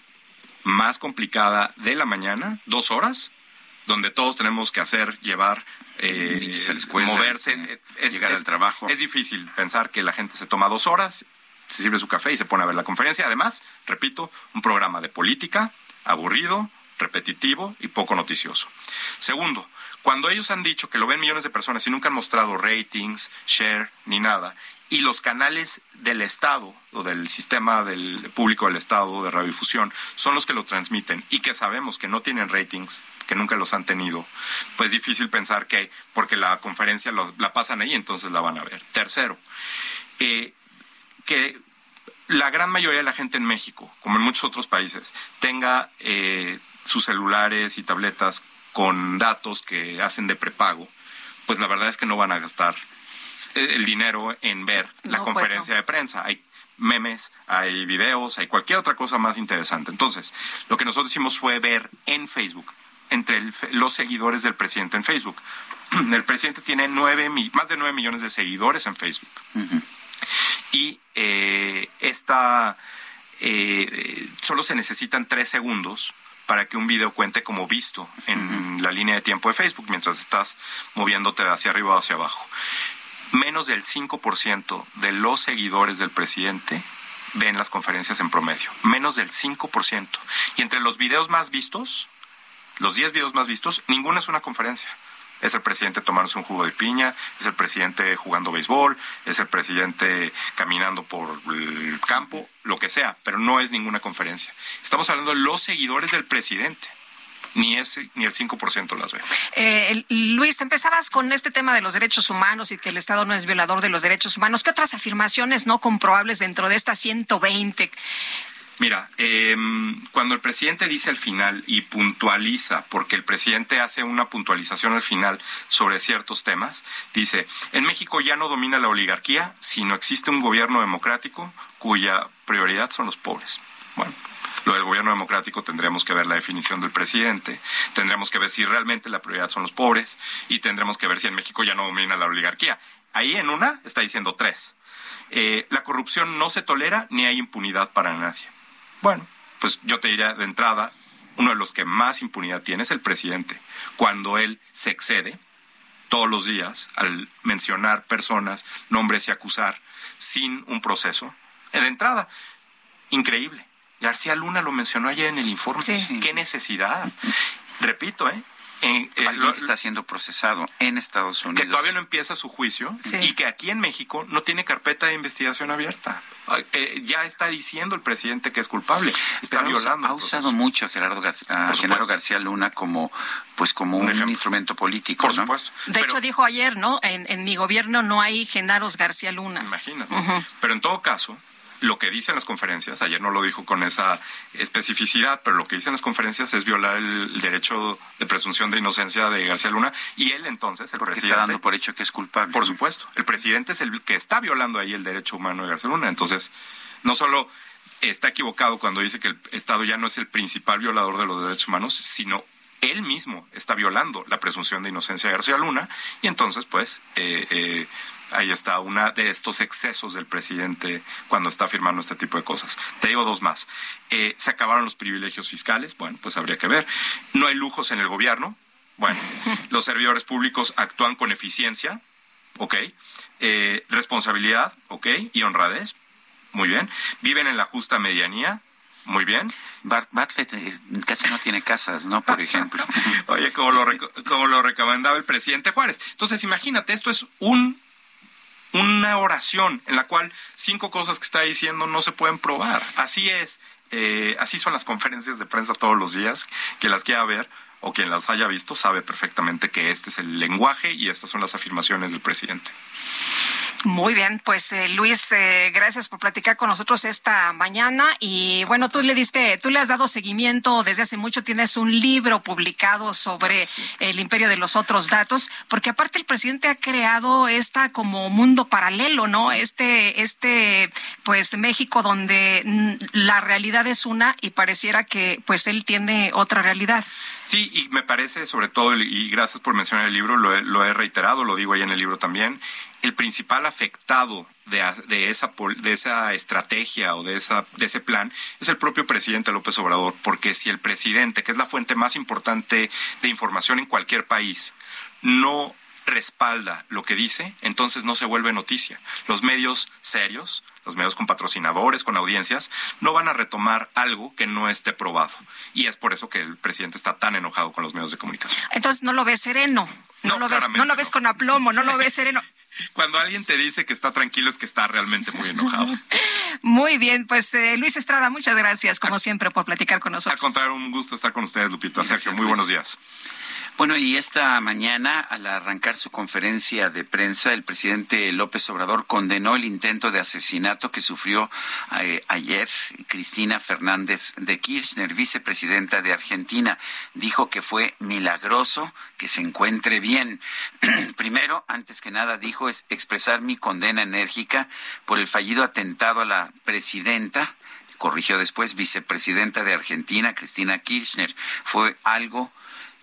[SPEAKER 16] más complicada de la mañana, dos horas, donde todos tenemos que hacer, llevar eh, moverse,
[SPEAKER 1] eh, es, llegar al trabajo.
[SPEAKER 16] Es difícil pensar que la gente se toma dos horas, se sirve su café y se pone a ver la conferencia. Además, repito, un programa de política aburrido, repetitivo y poco noticioso. Segundo, cuando ellos han dicho que lo ven millones de personas y nunca han mostrado ratings, share ni nada, y los canales del Estado o del sistema del público del Estado de radiodifusión son los que lo transmiten y que sabemos que no tienen ratings, que nunca los han tenido, pues difícil pensar que porque la conferencia la pasan ahí, entonces la van a ver. Tercero, eh, que la gran mayoría de la gente en México, como en muchos otros países, tenga eh, sus celulares y tabletas con datos que hacen de prepago, pues la verdad es que no van a gastar el dinero en ver la pues conferencia de prensa. Hay memes, hay videos, hay cualquier otra cosa más interesante. Entonces, lo que nosotros hicimos fue ver en Facebook, entre los seguidores del presidente en Facebook. (clears throat) El presidente tiene nueve, más de nueve millones de seguidores en Facebook. Y eh, esta, eh, solo se necesitan tres segundos para que un video cuente como visto en la línea de tiempo de Facebook mientras estás moviéndote hacia arriba o hacia abajo. Menos del 5% de los seguidores del presidente ven las conferencias en promedio. Menos del 5%. Y entre los videos más vistos, los 10 videos más vistos, ninguno es una conferencia. Es el presidente tomándose un jugo de piña, es el presidente jugando béisbol, es el presidente caminando por el campo, lo que sea, pero no es ninguna conferencia. Estamos hablando de los seguidores del presidente ni ese ni el 5% las ve.
[SPEAKER 2] Eh, Luis, empezabas con este tema de los derechos humanos y que el Estado no es violador de los derechos humanos. ¿Qué otras afirmaciones no comprobables dentro de estas 120
[SPEAKER 16] Mira, eh, cuando el presidente dice al final y puntualiza, porque el presidente hace una puntualización al final sobre ciertos temas, dice, en México ya no domina la oligarquía, sino existe un gobierno democrático cuya prioridad son los pobres. Bueno, lo del gobierno democrático tendremos que ver la definición del presidente, tendremos que ver si realmente la prioridad son los pobres y tendremos que ver si en México ya no domina la oligarquía. Ahí en una está diciendo tres. Eh, la corrupción no se tolera ni hay impunidad para nadie. Bueno, pues yo te diría de entrada, uno de los que más impunidad tiene es el presidente. Cuando él se excede todos los días al mencionar personas, nombres y acusar sin un proceso, de entrada, increíble. García Luna lo mencionó ayer en el informe. ¿Qué necesidad? (laughs) Repito, ¿eh?
[SPEAKER 1] en, eh, Alguien que está siendo procesado en Estados Unidos.
[SPEAKER 16] Que todavía no empieza su juicio y que aquí en México no tiene carpeta de investigación abierta. Eh, ya está diciendo el presidente que es culpable. Está violando.
[SPEAKER 1] Ha usado mucho a Gerardo, García Luna como pues como un, instrumento político.
[SPEAKER 16] Por supuesto.
[SPEAKER 2] De hecho, dijo ayer, ¿no? En, mi gobierno no hay Genaros García Luna.
[SPEAKER 16] Imagínate. Pero en todo caso, lo que dicen las conferencias, ayer no lo dijo con esa especificidad, pero lo que dicen las conferencias es violar el derecho de presunción de inocencia de García Luna y él entonces, el
[SPEAKER 1] Porque
[SPEAKER 16] presidente...
[SPEAKER 1] está dando por hecho que es culpable.
[SPEAKER 16] Por supuesto, el presidente es el que está violando ahí el derecho humano de García Luna. Entonces, no solo está equivocado cuando dice que el Estado ya no es el principal violador de los derechos humanos, sino él mismo está violando la presunción de inocencia de García Luna y entonces, pues... Eh, eh, ahí está una de estos excesos del presidente cuando está firmando este tipo de cosas. Te digo dos más. Eh, se acabaron los privilegios fiscales, bueno, pues habría que ver. No hay lujos en el gobierno, bueno, (laughs) los servidores públicos actúan con eficiencia, ok. Eh, responsabilidad, ok, y honradez, muy bien. Viven en la justa medianía, muy bien.
[SPEAKER 1] Bartlett eh, casi no tiene casas, ¿no? Por ejemplo. (laughs)
[SPEAKER 16] Oye, como lo, como lo recomendaba el presidente Juárez. Entonces, imagínate, esto es un una oración en la cual cinco cosas que está diciendo no se pueden probar. Así es. Eh, así son las conferencias de prensa todos los días. Quien las quiera ver o quien las haya visto sabe perfectamente que este es el lenguaje y estas son las afirmaciones del presidente.
[SPEAKER 2] Muy bien, pues eh, Luis, eh, gracias por platicar con nosotros esta mañana y bueno, tú le diste, tú le has dado seguimiento desde hace mucho, tienes un libro publicado sobre el imperio de los otros datos, porque aparte el presidente ha creado esta como mundo paralelo, ¿no? Este, este, pues México donde la realidad es una y pareciera que pues él tiene otra realidad.
[SPEAKER 16] Sí, y me parece sobre todo, y gracias por mencionar el libro, lo he, lo he reiterado, lo digo ahí en el libro también, el principal afectado de, de, esa, de esa estrategia o de, esa, de ese plan es el propio presidente López Obrador, porque si el presidente, que es la fuente más importante de información en cualquier país, no respalda lo que dice, entonces no se vuelve noticia. Los medios serios, los medios con patrocinadores, con audiencias, no van a retomar algo que no esté probado. Y es por eso que el presidente está tan enojado con los medios de comunicación.
[SPEAKER 2] Entonces no lo ves sereno. No, lo ves, no lo ves con aplomo, no lo ves sereno. (laughs)
[SPEAKER 16] Cuando alguien te dice que está tranquilo es que está realmente muy enojado. (laughs)
[SPEAKER 2] Muy bien, pues eh, Luis Estrada, muchas gracias como siempre por platicar con nosotros.
[SPEAKER 16] A contrario, un gusto estar con ustedes, Lupito. Sergio, muy buenos días.
[SPEAKER 1] Bueno, y esta mañana, al arrancar su conferencia de prensa, el presidente López Obrador condenó el intento de asesinato que sufrió eh, ayer Cristina Fernández de Kirchner, vicepresidenta de Argentina. Dijo que fue milagroso que se encuentre bien. (clears throat) Primero, antes que nada, dijo es expresar mi condena enérgica por el fallido atentado a la presidenta corrigió después, vicepresidenta de Argentina, Cristina Kirchner. Fue algo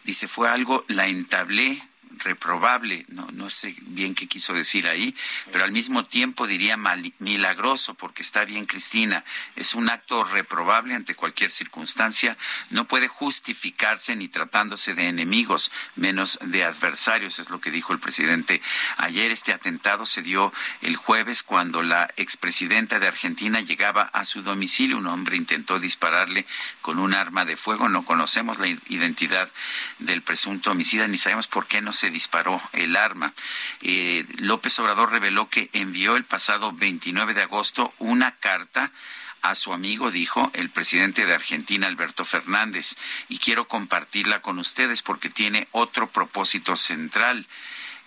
[SPEAKER 1] Dice, fue algo, la entablé reprobable, no, no sé bien qué quiso decir ahí, pero al mismo tiempo diría milagroso, porque está bien Cristina, es un acto reprobable ante cualquier circunstancia, no puede justificarse ni tratándose de enemigos, menos de adversarios, es lo que dijo el presidente ayer. Este atentado se dio el jueves cuando la expresidenta de Argentina llegaba a su domicilio, un hombre intentó dispararle con un arma de fuego, no conocemos la identidad del presunto homicida, ni sabemos por qué no se disparó el arma. Eh, López Obrador reveló que envió el pasado 29 de agosto una carta a su amigo, dijo el presidente de Argentina, Alberto Fernández, y quiero compartirla con ustedes porque tiene otro propósito central.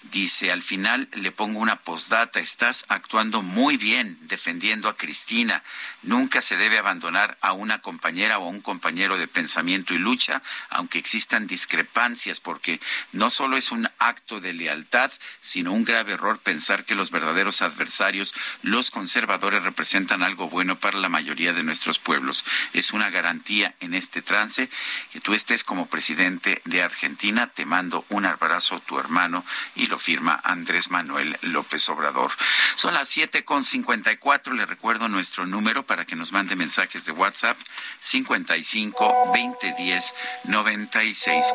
[SPEAKER 1] Dice, al final le pongo una postdata, estás actuando muy bien defendiendo a Cristina. Nunca se debe abandonar a una compañera o un compañero de pensamiento y lucha, aunque existan discrepancias, porque no solo es un acto de lealtad, sino un grave error pensar que los verdaderos adversarios, los conservadores, representan algo bueno para la mayoría de nuestros pueblos. Es una garantía en este trance que tú estés como presidente de Argentina. Te mando un abrazo, tu hermano, y lo firma Andrés Manuel López Obrador. Son las siete con cincuenta y cuatro. Le recuerdo nuestro número para que nos mande mensajes de WhatsApp 55 20 10 96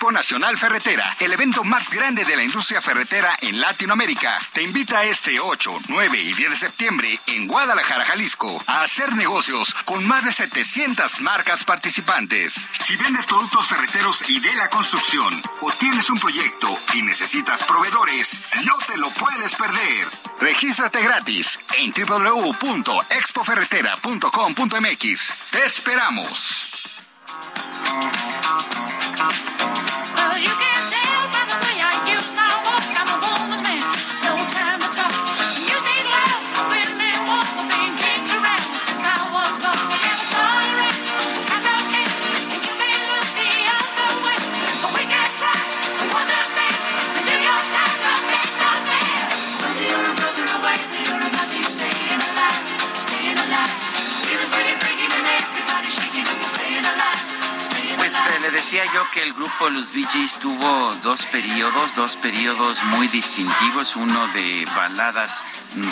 [SPEAKER 17] Expo Nacional Ferretera, el evento más grande de la industria ferretera en Latinoamérica, te invita este 8, 9 y 10 de septiembre en Guadalajara, Jalisco, a hacer negocios con más de 700 marcas participantes. Si vendes productos ferreteros y de la construcción, o tienes un proyecto y necesitas proveedores, no te lo puedes perder. Regístrate gratis en www.expoferretera.com.mx. Te esperamos.
[SPEAKER 1] Decía yo que el grupo Los Bee Gees tuvo dos periodos, dos periodos muy distintivos, uno de baladas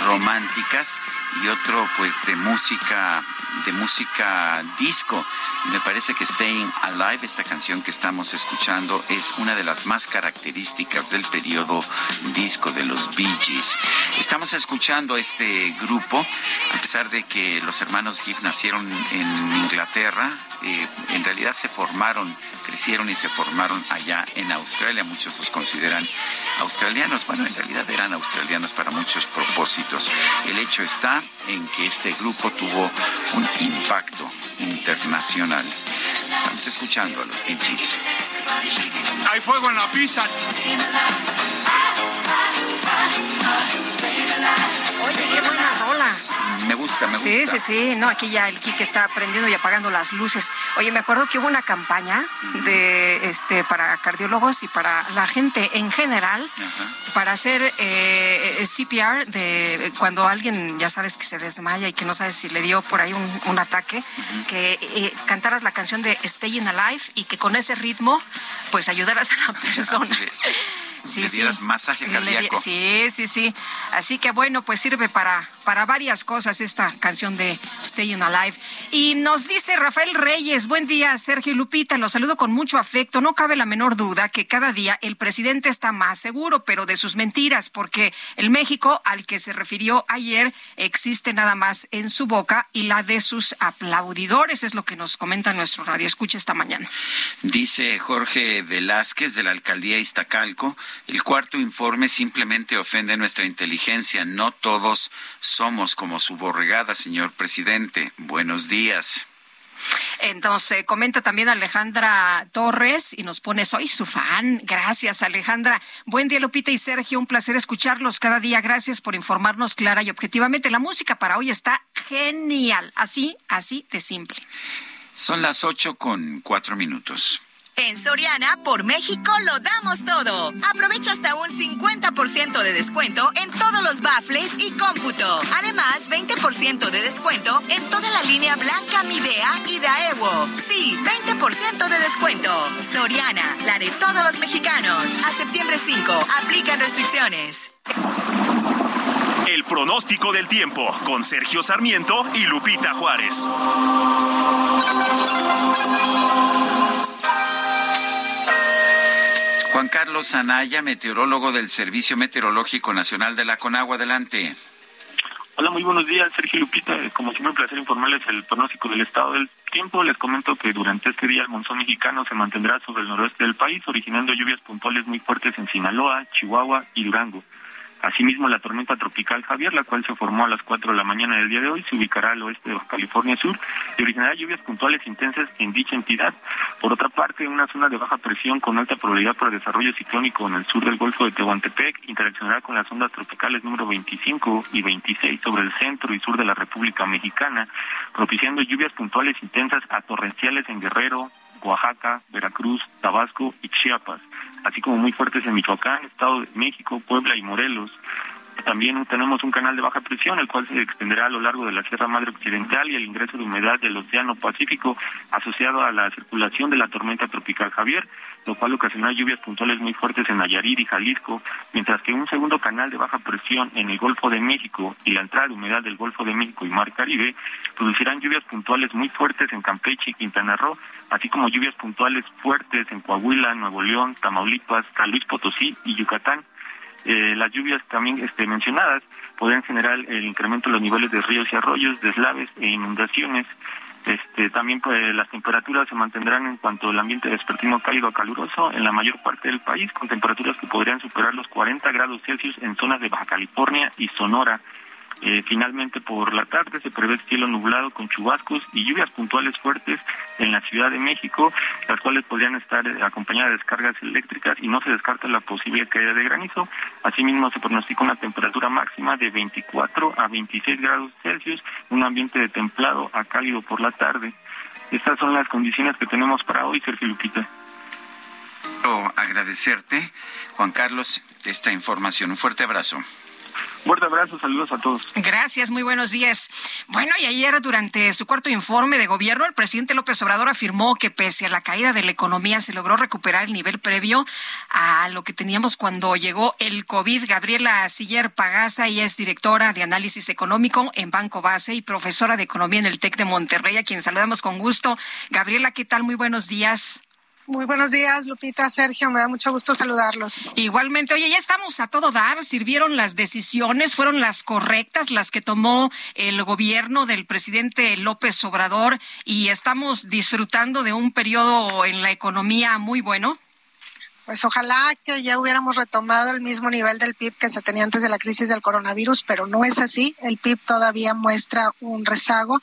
[SPEAKER 1] románticas y otro pues de música de música disco. Y me parece que Staying Alive esta canción que estamos escuchando es una de las más características del periodo disco de los Bee Gees. Estamos escuchando este grupo a pesar de que los hermanos Gibb nacieron en Inglaterra eh, en realidad se formaron crecieron y se formaron allá en Australia. Muchos los consideran australianos. Bueno en realidad eran australianos para muchos propósitos el hecho está en que este grupo tuvo un impacto internacional. Estamos escuchando a los pinches.
[SPEAKER 18] Hay fuego en la pista.
[SPEAKER 2] Oye, qué buena rola.
[SPEAKER 1] Me gusta, me gusta.
[SPEAKER 2] Sí, sí, sí. No, aquí ya el Kike está prendiendo y apagando las luces. Oye, me acuerdo que hubo una campaña de este para cardiólogos y para la gente en general para hacer eh, CPR de cuando alguien ya sabes que se desmaya y que no sabes si le dio por ahí un, ataque, que eh, cantaras la canción de Staying Alive y que con ese ritmo pues ayudaras a la persona. Sí,
[SPEAKER 1] le
[SPEAKER 2] sí.
[SPEAKER 1] masaje cardíaco.
[SPEAKER 2] Sí, sí, sí. Así que bueno, pues sirve para, para varias cosas esta canción de Staying Alive. Y nos dice Rafael Reyes, buen día Sergio y Lupita, los saludo con mucho afecto. No cabe la menor duda que cada día el presidente está más seguro, pero de sus mentiras, porque el México al que se refirió ayer existe nada más en su boca y la de sus aplaudidores, es lo que nos comenta nuestro radio. Escucha esta mañana.
[SPEAKER 1] Dice Jorge Velázquez de la alcaldía Iztacalco, el cuarto informe simplemente ofende nuestra inteligencia. No todos somos como su borregada, señor presidente. Buenos días.
[SPEAKER 2] Entonces, comenta también Alejandra Torres y nos pone, soy su fan. Gracias, Alejandra. Buen día, Lupita y Sergio. Un placer escucharlos cada día. Gracias por informarnos clara y objetivamente. La música para hoy está genial. Así, así de simple.
[SPEAKER 1] Son las ocho con cuatro minutos.
[SPEAKER 3] En Soriana, por México, lo damos todo. Aprovecha hasta un 50% de descuento en todos los baffles y cómputo. Además, 20% de descuento en toda la línea blanca Midea y Daewoo. Sí, 20% de descuento. Soriana, la de todos los mexicanos. A septiembre 5, aplican restricciones.
[SPEAKER 4] El pronóstico del tiempo con Sergio Sarmiento y Lupita Juárez.
[SPEAKER 1] Juan Carlos Anaya, meteorólogo del Servicio Meteorológico Nacional de la Conagua. Adelante.
[SPEAKER 19] Hola, muy buenos días, Sergio Lupita. Como siempre, un placer informarles el pronóstico del estado del tiempo. Les comento que durante este día el monzón mexicano se mantendrá sobre el noroeste del país, originando lluvias puntuales muy fuertes en Sinaloa, Chihuahua y Durango. Asimismo, la tormenta tropical Javier, la cual se formó a las 4 de la mañana del día de hoy, se ubicará al oeste de California Sur y originará lluvias puntuales intensas en dicha entidad. Por otra parte, una zona de baja presión con alta probabilidad para desarrollo ciclónico en el sur del Golfo de Tehuantepec interaccionará con las ondas tropicales número 25 y 26 sobre el centro y sur de la República Mexicana, propiciando lluvias puntuales intensas a torrenciales en Guerrero, Oaxaca, Veracruz, Tabasco y Chiapas, así como muy fuertes en Michoacán, Estado de México, Puebla y Morelos. También tenemos un canal de baja presión, el cual se extenderá a lo largo de la Sierra Madre Occidental y el ingreso de humedad del Océano Pacífico asociado a la circulación de la tormenta tropical Javier, lo cual ocasionará lluvias puntuales muy fuertes en Nayarit y Jalisco, mientras que un segundo canal de baja presión en el Golfo de México y la entrada de humedad del Golfo de México y Mar Caribe producirán lluvias puntuales muy fuertes en Campeche y Quintana Roo, así como lluvias puntuales fuertes en Coahuila, Nuevo León, Tamaulipas, San Luis Potosí y Yucatán. Eh, las lluvias también este, mencionadas podrían generar el incremento de los niveles de ríos y arroyos, deslaves e inundaciones. Este, también pues, las temperaturas se mantendrán en cuanto al ambiente vespertino cálido a caluroso en la mayor parte del país, con temperaturas que podrían superar los 40 grados Celsius en zonas de Baja California y Sonora. Eh, finalmente, por la tarde se prevé cielo nublado con chubascos y lluvias puntuales fuertes en la Ciudad de México, las cuales podrían estar acompañadas de descargas eléctricas y no se descarta la posible caída de granizo. Asimismo, se pronostica una temperatura máxima de 24 a 26 grados Celsius, un ambiente de templado a cálido por la tarde. Estas son las condiciones que tenemos para hoy, Sergio Lupita.
[SPEAKER 1] Quiero agradecerte, Juan Carlos, esta información. Un fuerte abrazo.
[SPEAKER 19] Fuerte abrazo, saludos a todos.
[SPEAKER 2] Gracias, muy buenos días. Bueno, y ayer durante su cuarto informe de gobierno, el presidente López Obrador afirmó que pese a la caída de la economía se logró recuperar el nivel previo a lo que teníamos cuando llegó el COVID. Gabriela Siller Pagasa, ella es directora de análisis económico en Banco Base y profesora de economía en el TEC de Monterrey, a quien saludamos con gusto. Gabriela, ¿qué tal? Muy buenos días.
[SPEAKER 20] Muy buenos días, Lupita, Sergio, me da mucho gusto saludarlos.
[SPEAKER 2] Igualmente, oye, ya estamos a todo dar, sirvieron las decisiones, fueron las correctas las que tomó el gobierno del presidente López Obrador y estamos disfrutando de un periodo en la economía muy bueno.
[SPEAKER 20] Pues ojalá que ya hubiéramos retomado el mismo nivel del PIB que se tenía antes de la crisis del coronavirus, pero no es así. El PIB todavía muestra un rezago.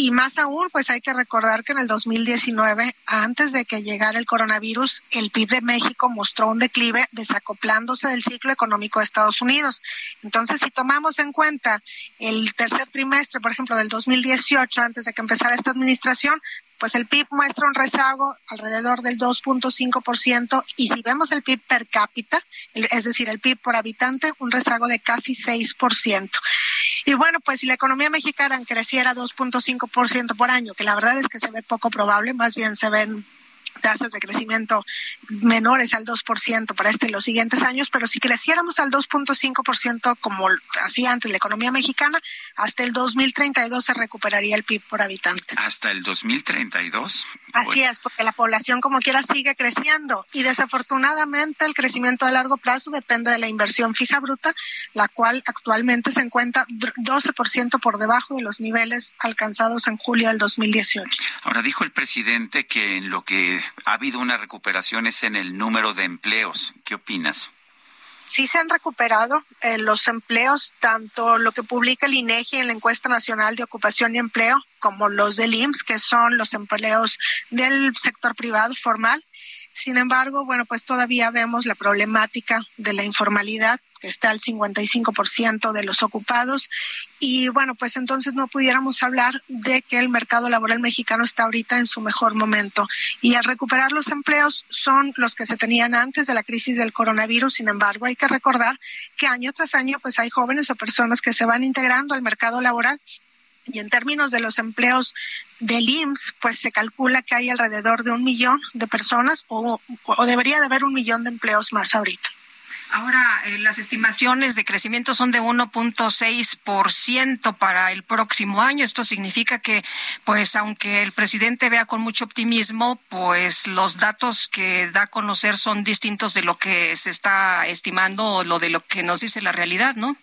[SPEAKER 20] Y más aún, pues hay que recordar que en el 2019, antes de que llegara el coronavirus, el PIB de México mostró un declive desacoplándose del ciclo económico de Estados Unidos. Entonces, si tomamos en cuenta el tercer trimestre, por ejemplo, del 2018, antes de que empezara esta administración, pues el PIB muestra un rezago alrededor del 2.5% y si vemos el PIB per cápita, es decir, el PIB por habitante, un rezago de casi 6%. Y bueno, pues si la economía mexicana creciera 2.5% por año, que la verdad es que se ve poco probable, más bien se ven tasas de crecimiento menores al 2% para este y los siguientes años, pero si creciéramos al 2.5% como hacía antes la economía mexicana, hasta el 2032 se recuperaría el PIB por habitante.
[SPEAKER 1] ¿Hasta el 2032?
[SPEAKER 20] Así es, porque la población como quiera sigue creciendo y desafortunadamente el crecimiento a largo plazo depende de la inversión fija bruta, la cual actualmente se encuentra 12% por debajo de los niveles alcanzados en julio del 2018.
[SPEAKER 1] Ahora dijo el presidente que en lo que ha habido una recuperación es en el número de empleos. ¿Qué opinas?
[SPEAKER 20] Sí se han recuperado eh, los empleos, tanto lo que publica el INEGI en la encuesta nacional de ocupación y empleo, como los del IMSS, que son los empleos del sector privado formal. Sin embargo, bueno, pues todavía vemos la problemática de la informalidad que está al 55% de los ocupados. Y bueno, pues entonces no pudiéramos hablar de que el mercado laboral mexicano está ahorita en su mejor momento. Y al recuperar los empleos son los que se tenían antes de la crisis del coronavirus. Sin embargo, hay que recordar que año tras año pues hay jóvenes o personas que se van integrando al mercado laboral y en términos de los empleos del IMSS, pues se calcula que hay alrededor de un millón de personas o, o debería de haber un millón de empleos más ahorita.
[SPEAKER 2] Ahora, eh, las estimaciones de crecimiento son de 1.6% para el próximo año. Esto significa que, pues, aunque el presidente vea con mucho optimismo, pues los datos que da a conocer son distintos de lo que se está estimando o lo de lo que nos dice la realidad, ¿no?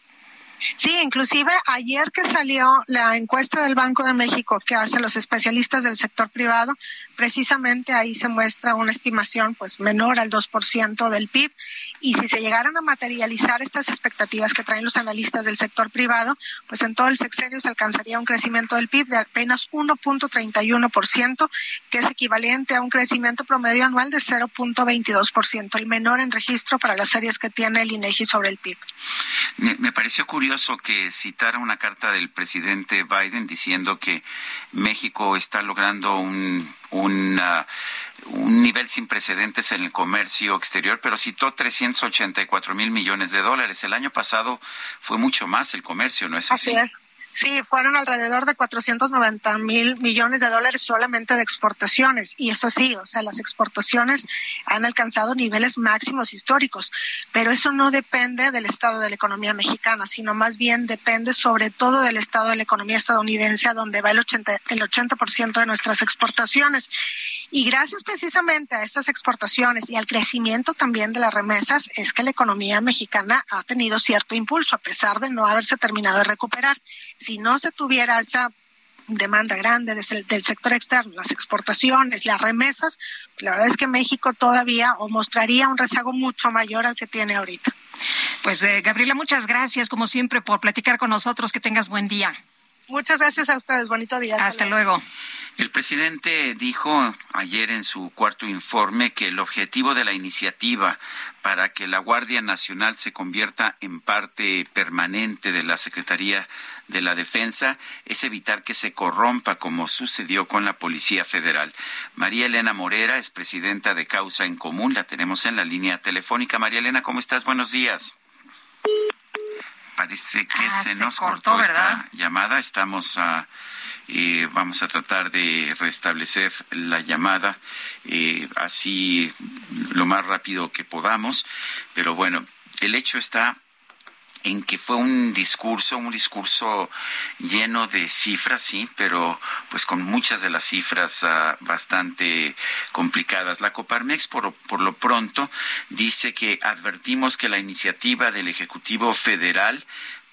[SPEAKER 20] Sí, inclusive ayer que salió la encuesta del Banco de México que hacen los especialistas del sector privado, precisamente ahí se muestra una estimación pues menor al 2% del PIB y si se llegaran a materializar estas expectativas que traen los analistas del sector privado, pues en todo el sexenio se alcanzaría un crecimiento del PIB de apenas 1.31%, que es equivalente a un crecimiento promedio anual de 0.22%, el menor en registro para las series que tiene el INEGI sobre el PIB.
[SPEAKER 1] Me, me pareció curioso que citara una carta del presidente Biden diciendo que México está logrando un un, un nivel sin precedentes en el comercio exterior, pero citó 384 mil millones de dólares. El año pasado fue mucho más el comercio, ¿no es así?
[SPEAKER 20] Así es. Sí, fueron alrededor de 490 mil millones de dólares solamente de exportaciones. Y eso sí, o sea, las exportaciones han alcanzado niveles máximos históricos. Pero eso no depende del estado de la economía mexicana, sino más bien depende sobre todo del estado de la economía estadounidense, donde va el 80%, el 80 de nuestras exportaciones. Y gracias precisamente a estas exportaciones y al crecimiento también de las remesas, es que la economía mexicana ha tenido cierto impulso, a pesar de no haberse terminado de recuperar si no se tuviera esa demanda grande del sector externo, las exportaciones, las remesas, la verdad es que México todavía o mostraría un rezago mucho mayor al que tiene ahorita.
[SPEAKER 2] Pues eh, Gabriela, muchas gracias como siempre por platicar con nosotros. Que tengas buen día.
[SPEAKER 20] Muchas gracias a ustedes. Bonito día.
[SPEAKER 2] Hasta, luego.
[SPEAKER 1] El presidente dijo ayer en su cuarto informe que el objetivo de la iniciativa para que la Guardia Nacional se convierta en parte permanente de la Secretaría de la Defensa es evitar que se corrompa como sucedió con la Policía Federal. María Elena Morera es presidenta de Causa en Común, la tenemos en la línea telefónica. María Elena, ¿cómo estás? Buenos días. Parece que
[SPEAKER 2] Ah,
[SPEAKER 1] se,
[SPEAKER 2] se
[SPEAKER 1] nos
[SPEAKER 2] cortó,
[SPEAKER 1] cortó, esta llamada. Estamos a eh, vamos a tratar de restablecer la llamada eh, así lo más rápido que podamos. Pero bueno, el hecho está en que fue un discurso, un discurso lleno de cifras, sí, pero pues con muchas de las cifras ah, bastante complicadas. La Coparmex, por, por lo pronto, dice que advertimos que la iniciativa del Ejecutivo Federal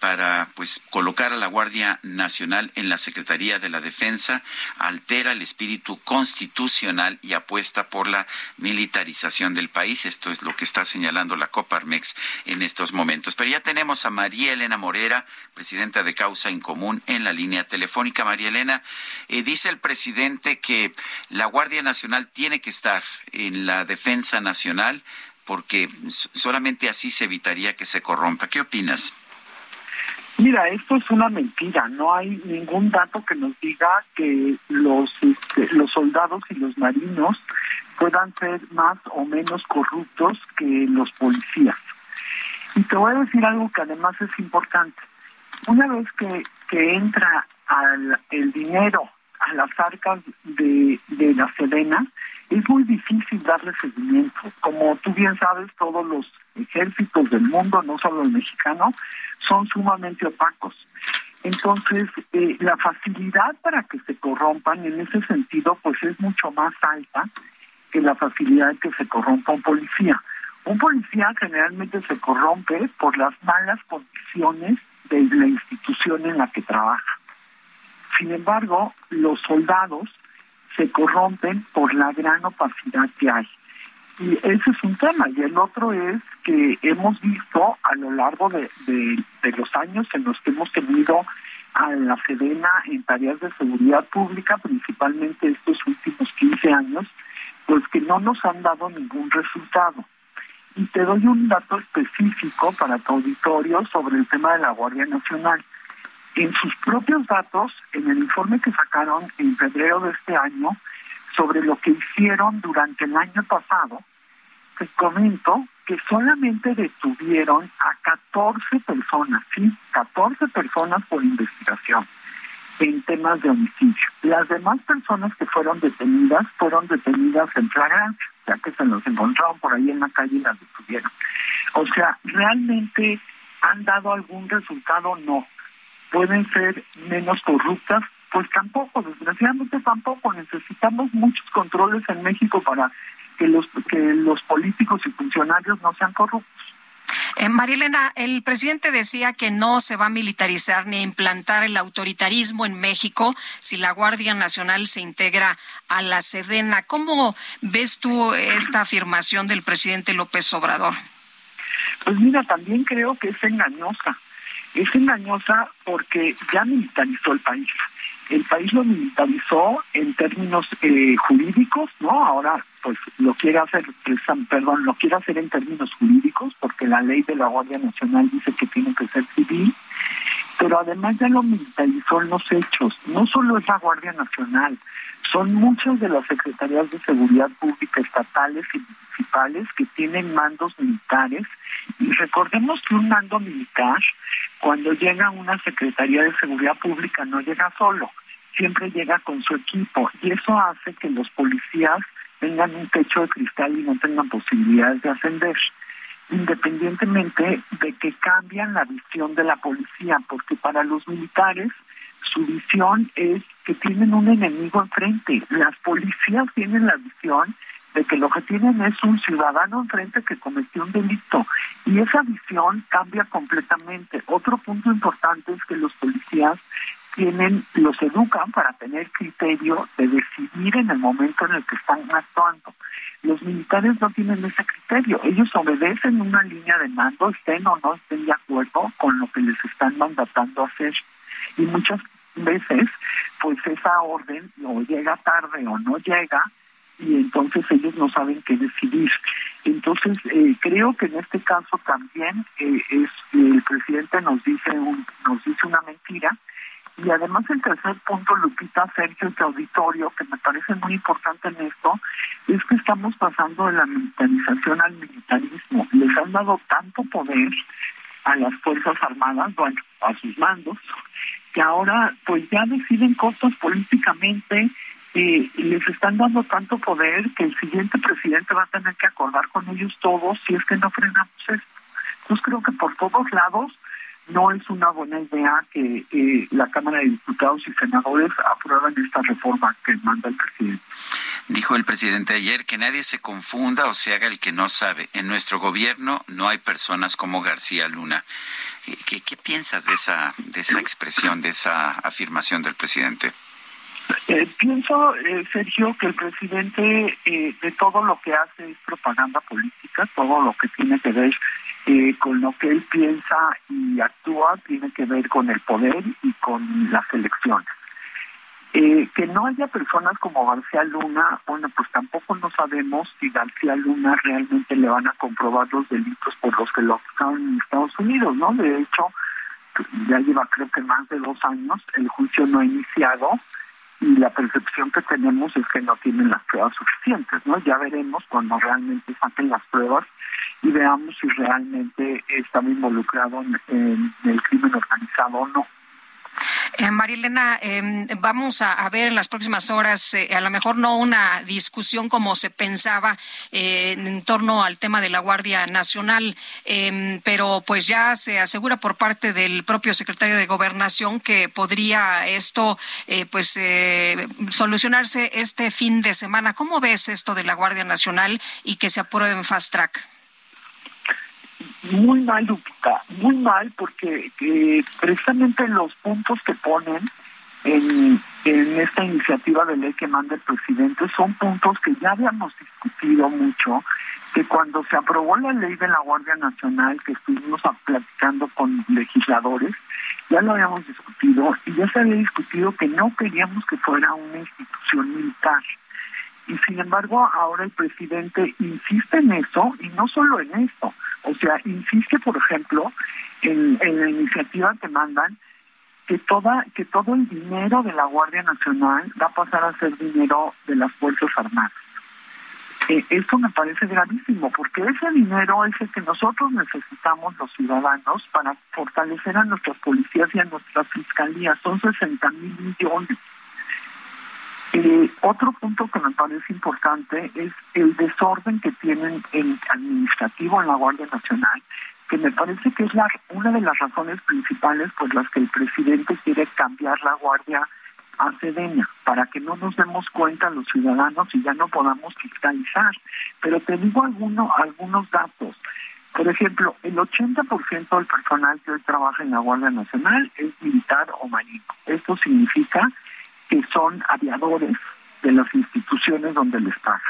[SPEAKER 1] para pues colocar a la Guardia Nacional en la Secretaría de la Defensa altera el espíritu constitucional y apuesta por la militarización del país. Esto es lo que está señalando la Coparmex en estos momentos. Pero ya tenemos a María Elena Morera, presidenta de Causa en Común, en la línea telefónica. María Elena, eh, dice el presidente que la Guardia Nacional tiene que estar en la defensa nacional porque solamente así se evitaría que se corrompa. ¿Qué opinas?
[SPEAKER 19] Mira, esto es una mentira. No hay ningún dato que nos diga que los este, los soldados y los marinos puedan ser más o menos corruptos que los policías. Y te voy a decir algo que además es importante. Una vez que, que entra al, el dinero a las arcas de, de la Sedena,
[SPEAKER 21] es muy difícil darle seguimiento. Como tú bien sabes, todos los ejércitos del mundo, no solo el mexicano, son sumamente opacos. Entonces, eh, la facilidad para que se corrompan en ese sentido, pues es mucho más alta que la facilidad que se corrompa un policía. Un policía generalmente se corrompe por las malas condiciones de la institución en la que trabaja. Sin embargo, los soldados se corrompen por la gran opacidad que hay. Y ese es un tema. Y el otro es que hemos visto a lo largo de, los años en los que hemos tenido a la Sedena en tareas de seguridad pública, principalmente estos últimos 15 años, pues que no nos han dado ningún resultado. Y te doy un dato específico para tu auditorio sobre el tema de la Guardia Nacional. En sus propios datos, en el informe que sacaron en febrero de este año, sobre lo que hicieron durante el año pasado, te comento que solamente detuvieron a 14 personas, sí, 14 personas por investigación en temas de homicidio. Las demás personas que fueron detenidas fueron detenidas en flagrancia, ya que se los encontraron por ahí en la calle y las detuvieron. O sea, ¿realmente han dado algún resultado? No. ¿Pueden ser menos corruptas? Pues tampoco, desgraciadamente tampoco. Necesitamos muchos controles en México para que los, que los políticos y funcionarios no sean corruptos.
[SPEAKER 2] Eh, Marilena, el presidente decía que no se va a militarizar ni a implantar el autoritarismo en México si la Guardia Nacional se integra a la Sedena. ¿Cómo ves tú esta afirmación del presidente López Obrador?
[SPEAKER 21] Pues mira, también creo que es engañosa. Es engañosa porque ya militarizó el país el país lo militarizó en términos eh, jurídicos, ¿no? Ahora, pues lo quiere hacer, perdón, lo quiere hacer en términos jurídicos, porque la ley de la Guardia Nacional dice que tiene que ser civil, pero además ya lo militarizó en los hechos. No solo es la Guardia Nacional, son muchas de las secretarías de seguridad pública estatales y municipales que tienen mandos militares. Y recordemos que un mando militar, cuando llega a una secretaría de seguridad pública, no llega solo siempre llega con su equipo y eso hace que los policías tengan un techo de cristal y no tengan posibilidades de ascender, independientemente de que cambian la visión de la policía, porque para los militares su visión es que tienen un enemigo enfrente. Las policías tienen la visión de que lo que tienen es un ciudadano enfrente que cometió un delito y esa visión cambia completamente. Otro punto importante es que los policías tienen, los educan para tener criterio de decidir en el momento en el que están actuando. Los militares no tienen ese criterio, ellos obedecen una línea de mando, estén o no estén de acuerdo con lo que les están mandatando hacer. Y muchas veces, pues esa orden o llega tarde o no llega, y entonces ellos no saben qué decidir. Entonces, eh, creo que en este caso también eh, el presidente nos dice un, nos dice una mentira y además el tercer punto, Lupita, Sergio, este auditorio, que me parece muy importante en esto, es que estamos pasando de la militarización al militarismo. Les han dado tanto poder a las Fuerzas Armadas, bueno, a sus mandos, que ahora pues ya deciden cosas políticamente, eh, les están dando tanto poder que el siguiente presidente va a tener que acordar con ellos todos si es que no frenamos esto. Entonces creo que por todos lados no es una buena idea que eh, la Cámara de Diputados y Senadores aprueben esta reforma que manda el presidente.
[SPEAKER 1] Dijo el presidente ayer que nadie se confunda o se haga el que no sabe. En nuestro gobierno no hay personas como García Luna. ¿Qué, qué piensas de esa, de esa expresión, de esa afirmación del presidente?
[SPEAKER 21] Eh, pienso, eh, Sergio, que el presidente de todo lo que hace es propaganda política, todo lo que tiene que ver eh, con lo que él piensa y actúa tiene que ver con el poder y con las elecciones. Eh, que no haya personas como García Luna, bueno, pues tampoco no sabemos si García Luna realmente le van a comprobar los delitos por los que lo acusaron en Estados Unidos, ¿no? De hecho, ya lleva creo que más de dos años, el juicio no ha iniciado y la percepción que tenemos es que no tienen las pruebas suficientes, ¿no? Ya veremos cuando realmente saquen las pruebas y veamos si realmente estaba involucrado en, el crimen organizado o no.
[SPEAKER 2] Eh, Marilena, em, vamos a, ver en las próximas horas, eh, a lo mejor no una discusión como se pensaba eh, en torno al tema de la Guardia Nacional, em, pero pues ya se asegura por parte del propio secretario de Gobernación que podría esto pues solucionarse este fin de semana. ¿Cómo ves esto de la Guardia Nacional y que se apruebe en fast track?
[SPEAKER 21] Muy mal, Lupita, muy mal, porque eh, precisamente los puntos que ponen en, en esta iniciativa de ley que manda el presidente son puntos que ya habíamos discutido mucho, que cuando se aprobó la ley de la Guardia Nacional, que estuvimos platicando con legisladores, ya lo habíamos discutido y ya se había discutido que no queríamos que fuera una institución militar. Y sin embargo, ahora el presidente insiste en eso, y no solo en esto, o sea, insiste, por ejemplo, en, la iniciativa que mandan, que toda que todo el dinero de la Guardia Nacional va a pasar a ser dinero de las Fuerzas Armadas. Eh, esto me parece gravísimo, porque ese dinero es el que nosotros necesitamos los ciudadanos para fortalecer a nuestras policías y a nuestras fiscalías. Son 60 mil millones. Eh, otro punto que me parece importante es el desorden que tienen el administrativo en la Guardia Nacional, que me parece que es la, una de las razones principales por las que el presidente quiere cambiar la Guardia a Sedena, para que no nos demos cuenta los ciudadanos y ya no podamos fiscalizar. Pero te digo alguno, algunos datos. Por ejemplo, el 80% del personal que hoy trabaja en la Guardia Nacional es militar o marino. Esto significa que son aviadores de las instituciones donde les pagan.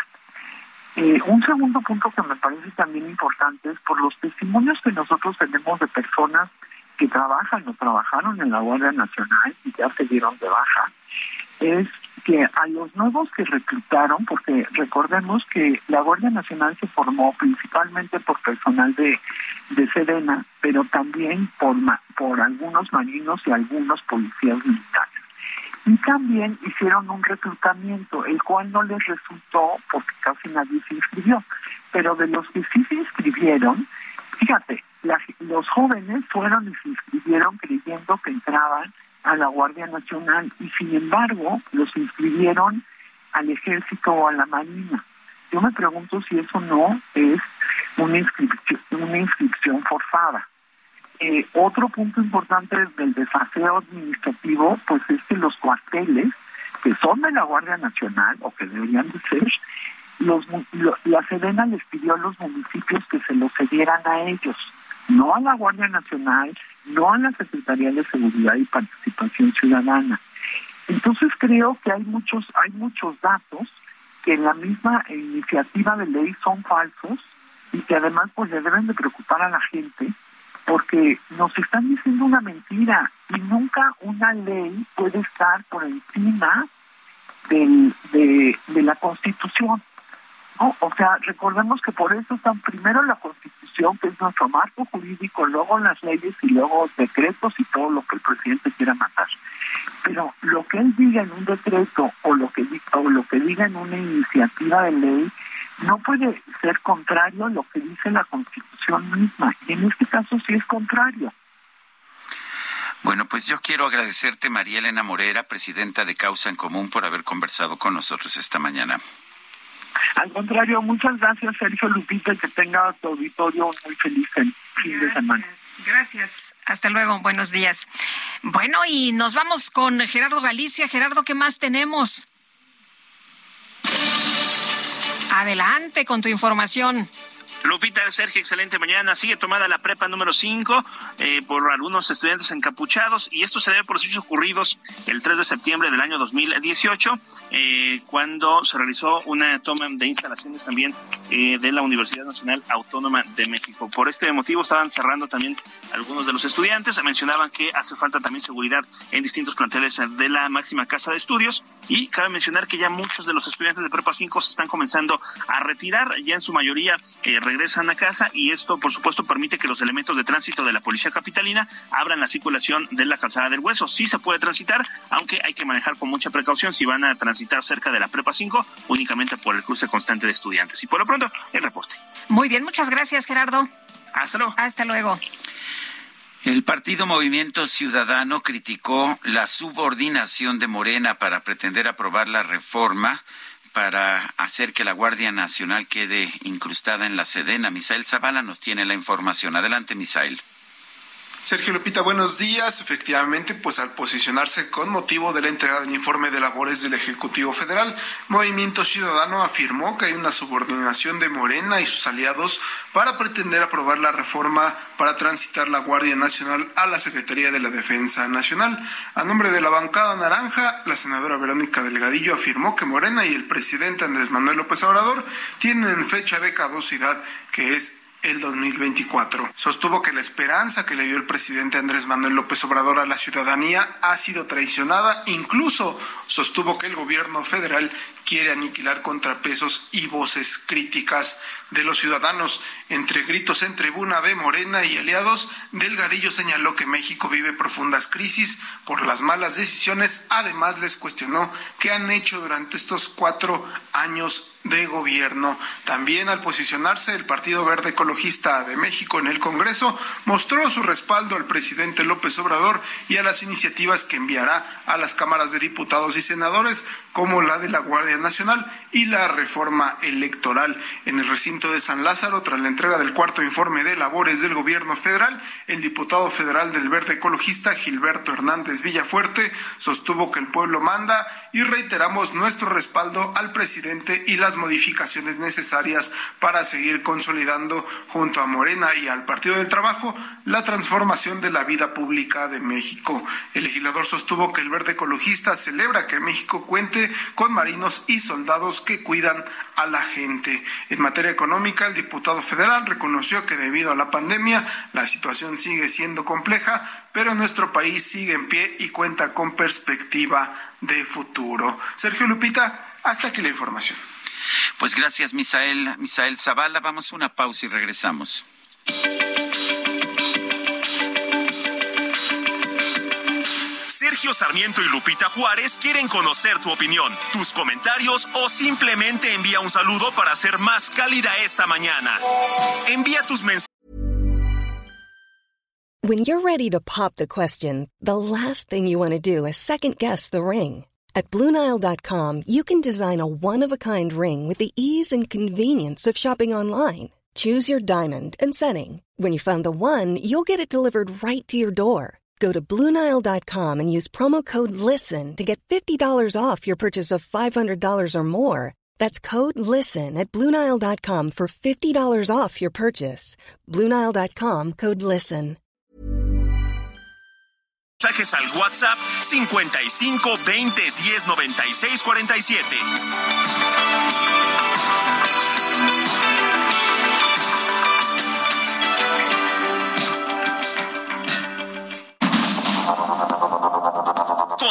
[SPEAKER 21] Eh, un segundo punto que me parece también importante es por los testimonios que nosotros tenemos de personas que trabajan o trabajaron en la Guardia Nacional y ya se dieron de baja, es que a los nuevos que reclutaron, porque recordemos que la Guardia Nacional se formó principalmente por personal de, de pero también por, por algunos marinos y algunos policías militares y también hicieron un reclutamiento, el cual no les resultó porque casi nadie se inscribió. Pero de los que sí se inscribieron, fíjate, los jóvenes fueron y se inscribieron creyendo que entraban a la Guardia Nacional y sin embargo los inscribieron al ejército o a la marina. Yo me pregunto si eso no es una inscripción, una inscripción forzada. Eh, otro punto importante del desafío administrativo, pues es que los cuarteles, que son de la Guardia Nacional, o que deberían de ser, los, la Sedena les pidió a los municipios que se los cedieran a ellos, no a la Guardia Nacional, no a la Secretaría de Seguridad y Participación Ciudadana. Entonces creo que hay muchos, hay muchos datos que en la misma iniciativa de ley son falsos y que además pues le deben de preocupar a la gente porque nos están diciendo una mentira y nunca una ley puede estar por encima del, de, la Constitución. ¿no? O sea, recordemos que por eso están primero la Constitución, que es nuestro marco jurídico, luego las leyes y luego decretos y todo lo que el presidente quiera matar. Pero lo que él diga en un decreto o lo que, o lo que diga en una iniciativa de ley no puede ser contrario a lo que dice la Constitución misma. Y en este caso sí es contrario.
[SPEAKER 1] Bueno, pues yo quiero agradecerte, María Elena Morera, presidenta de Causa en Común, por haber conversado con nosotros esta mañana.
[SPEAKER 21] Al contrario, muchas gracias, Sergio Lupita, que tenga tu auditorio muy feliz en fin de semana.
[SPEAKER 2] Gracias. Hasta luego. Buenos días. Bueno, y nos vamos con Gerardo Galicia. Gerardo, ¿qué más tenemos? Adelante con tu información.
[SPEAKER 15] Lupita, Sergio, excelente mañana. Sigue tomada la prepa número 5 eh, por algunos estudiantes encapuchados y esto se debe por los hechos ocurridos el 3 de septiembre del año 2018, eh, cuando se realizó una toma de instalaciones también eh, de la Universidad Nacional Autónoma de México. Por este motivo estaban cerrando también algunos de los estudiantes. Mencionaban que hace falta también seguridad en distintos planteles de la máxima casa de estudios y cabe mencionar que ya muchos de los estudiantes de prepa 5 se están comenzando a retirar, ya en su mayoría eh, regresan a casa y esto, por supuesto, permite que los elementos de tránsito de la Policía Capitalina abran la circulación de la calzada del Hueso. Sí se puede transitar, aunque hay que manejar con mucha precaución si van a transitar cerca de la Prepa 5, únicamente por el cruce constante de estudiantes. Y por lo pronto, el reporte.
[SPEAKER 2] Muy bien, muchas gracias, Gerardo.
[SPEAKER 15] Hasta luego.
[SPEAKER 2] Hasta luego.
[SPEAKER 1] El partido Movimiento Ciudadano criticó la subordinación de Morena para pretender aprobar la reforma para hacer que la Guardia Nacional quede incrustada en la Sedena. Misael Zavala nos tiene la información. Adelante, Misael.
[SPEAKER 22] Sergio Lupita, buenos días. Efectivamente, pues al posicionarse con motivo de la entrega del informe de labores del Ejecutivo Federal, Movimiento Ciudadano afirmó que hay una subordinación de Morena y sus aliados para pretender aprobar la reforma para transitar la Guardia Nacional a la Secretaría de la Defensa Nacional. A nombre de la bancada naranja, la senadora Verónica Delgadillo afirmó que Morena y el presidente Andrés Manuel López Obrador tienen fecha de caducidad que es el 2024. Sostuvo que la esperanza que le dio el presidente Andrés Manuel López Obrador a la ciudadanía ha sido traicionada. Incluso sostuvo que el gobierno federal quiere aniquilar contrapesos y voces críticas de los ciudadanos. Entre gritos en tribuna de Morena y aliados, Delgadillo señaló que México vive profundas crisis por las malas decisiones. Además, les cuestionó qué han hecho durante estos cuatro años de gobierno. También al posicionarse el Partido Verde Ecologista de México en el Congreso, mostró su respaldo al presidente López Obrador y a las iniciativas que enviará a las cámaras de diputados y senadores, como la de la Guardia Nacional y la reforma electoral. En el recinto de San Lázaro, tras la entrega del cuarto informe de labores del gobierno federal, el diputado federal del Verde Ecologista, Gilberto Hernández Villafuerte, sostuvo que el pueblo manda y reiteramos nuestro respaldo al presidente y las modificaciones necesarias para seguir consolidando junto a Morena y al Partido del Trabajo la transformación de la vida pública de México. El legislador sostuvo que el Verde Ecologista celebra que México cuente con marinos y soldados que cuidan a la gente. En materia económica, el diputado federal reconoció que debido a la pandemia la situación sigue siendo compleja, pero nuestro país sigue en pie y cuenta con perspectiva de futuro. Sergio Lupita, hasta aquí la información.
[SPEAKER 1] Pues gracias, Misael. Misael Zavala, vamos a una pausa y regresamos.
[SPEAKER 4] Sergio Sarmiento y Lupita Juárez quieren conocer tu opinión, tus comentarios o simplemente envía un saludo para ser más cálida esta mañana. Envía tus mensajes.
[SPEAKER 23] When you're ready to pop the question, the last thing you want to do is second guess the ring. At Bluenile.com, you can design a one of a kind ring with the ease and convenience of shopping online. Choose your diamond and setting. When you find the one, you'll get it delivered right to your door. Go to Bluenile.com and use promo code LISTEN to get $50 off your purchase of $500 or more. That's code LISTEN at Bluenile.com for $50 off your purchase. Bluenile.com code LISTEN.
[SPEAKER 4] Mensajes al WhatsApp 55 20 10 96 47.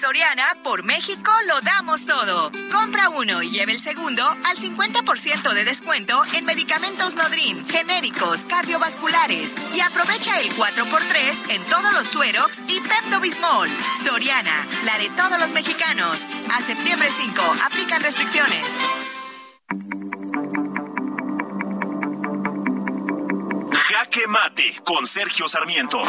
[SPEAKER 3] Soriana, por México, lo damos todo. Compra uno y lleve el segundo al 50% de descuento en medicamentos Nodrim, genéricos, cardiovasculares. Y aprovecha el 4x3 en todos los Suerox y Pepto Bismol. Soriana, la de todos los mexicanos. A septiembre 5, aplican restricciones.
[SPEAKER 4] Jaque Mate con Sergio Sarmiento.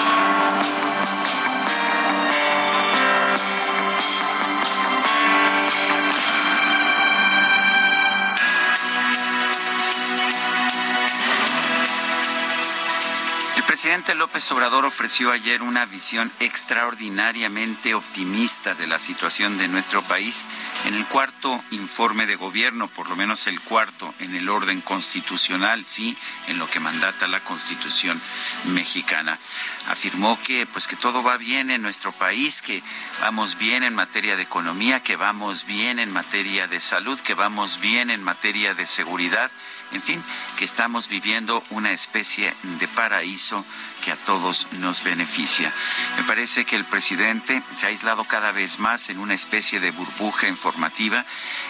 [SPEAKER 1] Presidente López Obrador ofreció ayer una visión extraordinariamente optimista de la situación de nuestro país en el cuarto informe de gobierno, por lo menos el cuarto en el orden constitucional, sí, en lo que mandata la Constitución mexicana. Afirmó que pues que todo va bien en nuestro país, que vamos bien en materia de economía, que vamos bien en materia de salud, que vamos bien en materia de seguridad en fin, que estamos viviendo una especie de paraíso que a todos nos beneficia. Me parece que el presidente se ha aislado cada vez más en una especie de burbuja informativa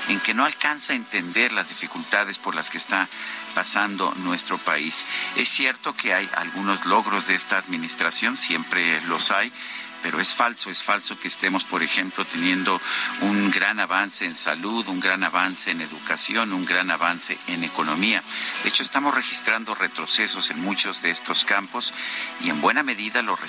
[SPEAKER 1] en que no alcanza a entender las dificultades por las que está pasando nuestro país. Es cierto que hay algunos logros de esta administración, siempre los hay, pero es falso, es falso que estemos, por ejemplo, teniendo un gran avance en salud, un gran avance en educación, un gran avance en economía. De hecho, estamos registrando retrocesos en muchos de estos campos y en buena medida los,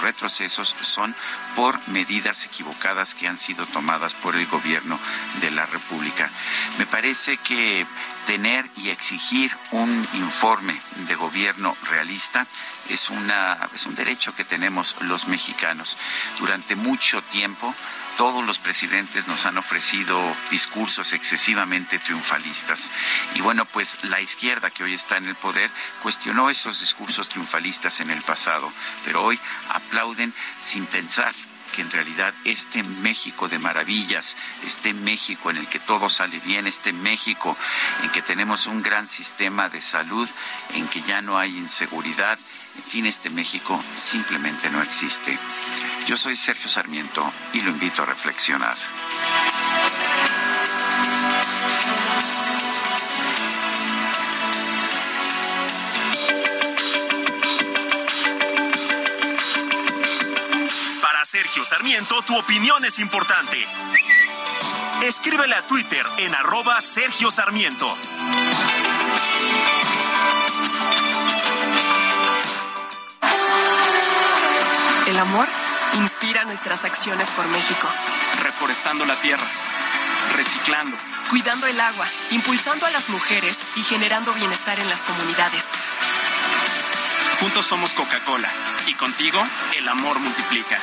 [SPEAKER 1] retrocesos son por medidas equivocadas que han sido tomadas por el gobierno de la República. Me parece que tener y exigir un informe de gobierno realista es, una, es un derecho que tenemos los mexicanos. Durante mucho tiempo todos los presidentes nos han ofrecido discursos excesivamente triunfalistas. Y bueno, pues la izquierda que hoy está en el poder cuestionó esos discursos triunfalistas en el pasado, pero hoy aplauden sin pensar que en realidad este México de maravillas, este México en el que todo sale bien, este México en que tenemos un gran sistema de salud, en que ya no hay inseguridad, en fin, este México simplemente no existe. Yo soy Sergio Sarmiento y lo invito a reflexionar.
[SPEAKER 4] Para Sergio Sarmiento, tu opinión es importante. Escríbele a Twitter en arroba Sergio Sarmiento.
[SPEAKER 14] El amor inspira nuestras acciones por México.
[SPEAKER 24] Reforestando la tierra, reciclando,
[SPEAKER 14] cuidando el agua, impulsando a las mujeres y generando bienestar en las comunidades.
[SPEAKER 24] Juntos somos Coca-Cola y contigo el amor multiplica.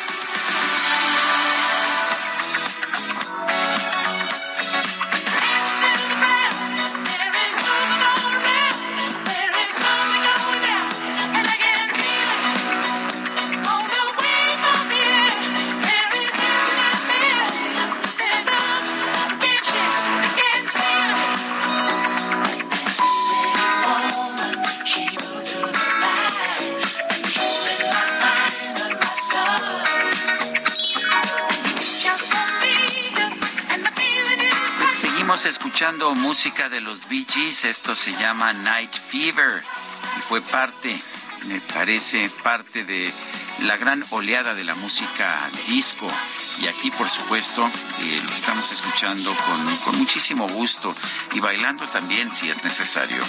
[SPEAKER 1] Escuchando música de los Bee Gees. Esto se llama Night Fever y fue parte, me parece, parte de la gran oleada de la música disco. Y aquí, por supuesto, eh, lo estamos escuchando con, con muchísimo gusto y bailando también si es necesario.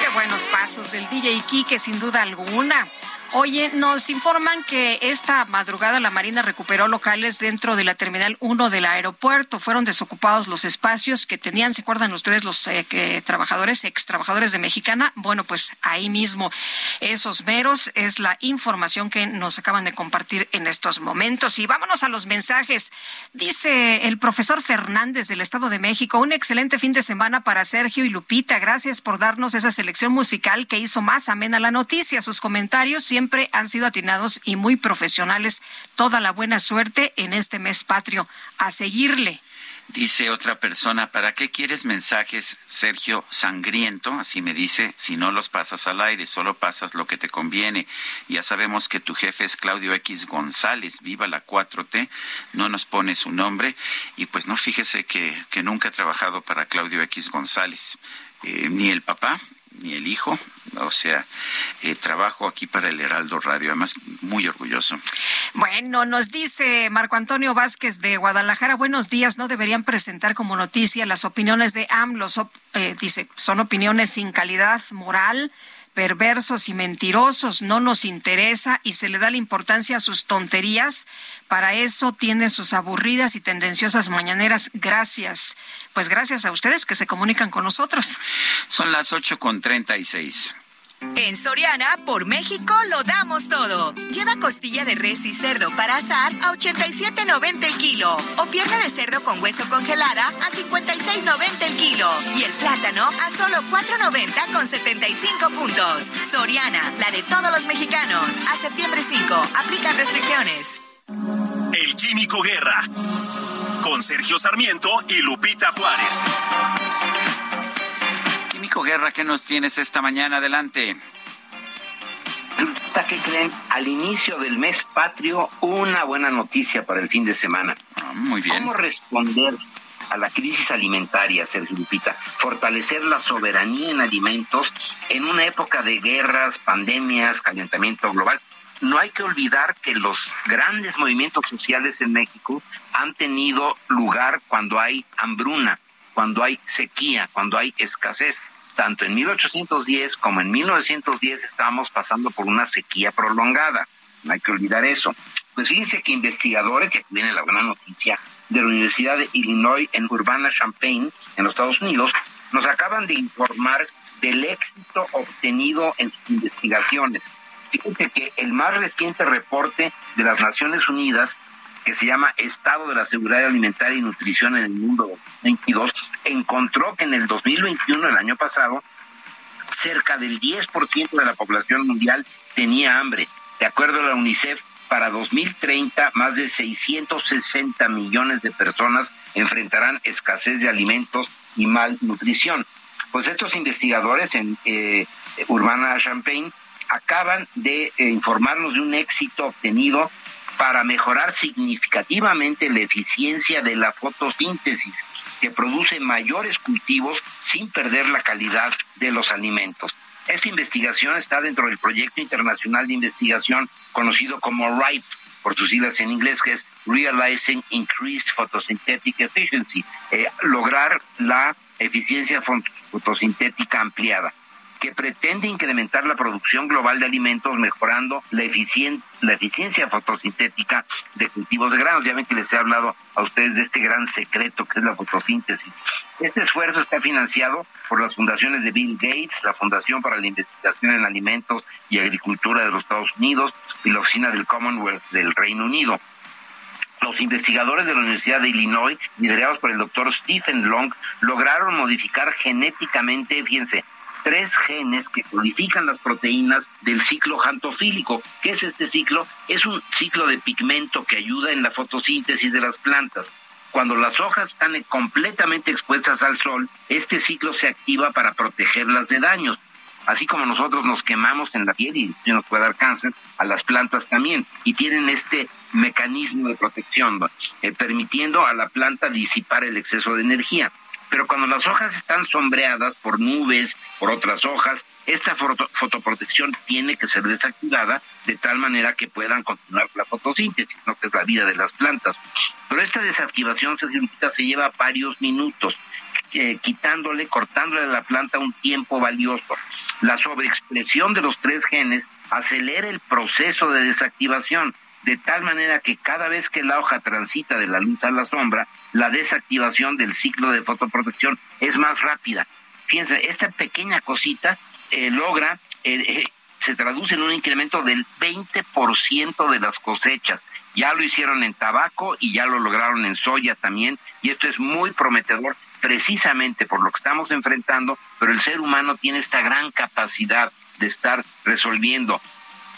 [SPEAKER 2] Qué buenos pasos del DJ Kike, sin duda alguna. Oye, nos informan que esta madrugada la Marina recuperó locales dentro de la Terminal 1 del aeropuerto. Fueron desocupados los espacios que tenían, ¿se acuerdan ustedes los eh, trabajadores, ex trabajadores de Mexicana? Bueno, pues ahí mismo, esos meros es la información que nos acaban de compartir en estos momentos. Y vámonos a los mensajes. Dice el profesor Fernández del Estado de México, un excelente fin de semana para Sergio y Lupita. Gracias por darnos esa selección musical que hizo más amena la noticia. Sus comentarios siempre han sido atinados y muy profesionales. Toda la buena suerte en este mes patrio. A seguirle.
[SPEAKER 1] Dice otra persona, ¿para qué quieres mensajes, Sergio Sangriento? Así me dice, si no los pasas al aire, solo pasas lo que te conviene. Ya sabemos que tu jefe es Claudio X González, viva la 4T, no nos pone su nombre. Y pues no, fíjese que, que nunca he trabajado para Claudio X González, eh, ni el papá, ni el hijo, o sea, eh, trabajo aquí para el Heraldo Radio, además muy orgulloso.
[SPEAKER 2] Bueno, nos dice Marco Antonio Vázquez de Guadalajara, buenos días, no deberían presentar como noticia las opiniones de AMLO, eh, dice, son opiniones sin calidad moral perversos y mentirosos, no nos interesa y se le da la importancia a sus tonterías. Para eso tiene sus aburridas y tendenciosas mañaneras. Gracias. Pues gracias a ustedes que se comunican con nosotros.
[SPEAKER 1] Son las ocho con treinta y seis.
[SPEAKER 3] En Soriana, por México, lo damos todo. Lleva costilla de res y cerdo para asar a 87.90 el kilo. O pierna de cerdo con hueso congelada a 56.90 el kilo. Y el plátano a solo 4.90 con 75 puntos. Soriana, la de todos los mexicanos. A septiembre 5, aplican restricciones.
[SPEAKER 4] El Químico Guerra. Con Sergio Sarmiento y Lupita Juárez.
[SPEAKER 1] Guerra, ¿qué nos tienes esta mañana? Adelante.
[SPEAKER 10] ¿Qué creen? Al inicio del mes patrio, una buena noticia para el fin de semana.
[SPEAKER 1] Ah, muy bien.
[SPEAKER 10] ¿Cómo responder a la crisis alimentaria, Sergio Lupita, fortalecer la soberanía en alimentos en una época de guerras, pandemias, calentamiento global. No hay que olvidar que los grandes movimientos sociales en México han tenido lugar cuando hay hambruna, cuando hay sequía, cuando hay escasez. Tanto en 1810 como en 1910 estábamos pasando por una sequía prolongada. No hay que olvidar eso. Pues fíjense que investigadores, y aquí viene la buena noticia, de la Universidad de Illinois en Urbana-Champaign, en los Estados Unidos, nos acaban de informar del éxito obtenido en sus investigaciones. Fíjense que el más reciente reporte de las Naciones Unidas, que se llama Estado de la Seguridad Alimentaria y Nutrición en el Mundo 22, encontró que en el 2021, el año pasado, cerca del 10% de la población mundial tenía hambre. De acuerdo a la UNICEF, para 2030 más de 660 millones de personas enfrentarán escasez de alimentos y malnutrición. Pues estos investigadores en eh, Urbana Champaign acaban de eh, informarnos de un éxito obtenido para mejorar significativamente la eficiencia de la fotosíntesis, que produce mayores cultivos sin perder la calidad de los alimentos. Esta investigación está dentro del proyecto internacional de investigación conocido como RIPE, por sus siglas en inglés, que es Realizing Increased Photosynthetic Efficiency, eh, lograr la eficiencia fotosintética ampliada que pretende incrementar la producción global de alimentos mejorando la, la eficiencia fotosintética de cultivos de granos. Ya ven que les he hablado a ustedes de este gran secreto que es la fotosíntesis. Este esfuerzo está financiado por las fundaciones de Bill Gates, la Fundación para la Investigación en Alimentos y Agricultura de los Estados Unidos y la Oficina del Commonwealth del Reino Unido los investigadores de la Universidad de Illinois, liderados por el doctor Stephen Long, lograron modificar genéticamente, fíjense, tres genes que codifican las proteínas del ciclo jantofílico. ¿Qué es este ciclo? Es un ciclo de pigmento que ayuda en la fotosíntesis de las plantas. Cuando las hojas están completamente expuestas al sol, este ciclo se activa para protegerlas de daños. Así como nosotros nos quemamos en la piel y nos puede dar cáncer, a las plantas también. Y tienen este mecanismo de protección, eh, permitiendo a la planta disipar el exceso de energía. Pero cuando las hojas están sombreadas por nubes, por otras hojas, esta fotoprotección tiene que ser desactivada de tal manera que puedan continuar la fotosíntesis, ¿no? que es la vida de las plantas. Pero esta desactivación se lleva varios minutos, eh, quitándole, cortándole a la planta un tiempo valioso. La sobreexpresión de los tres genes acelera el proceso de desactivación de tal manera que cada vez que la hoja transita de la luz a la sombra, la desactivación del ciclo de fotoprotección es más rápida. Fíjense, esta pequeña cosita eh, logra, eh, eh, se traduce en un incremento del 20% de las cosechas. Ya lo hicieron en tabaco y ya lo lograron en soya también, y esto es muy prometedor precisamente por lo que estamos enfrentando, pero el ser humano tiene esta gran capacidad de estar resolviendo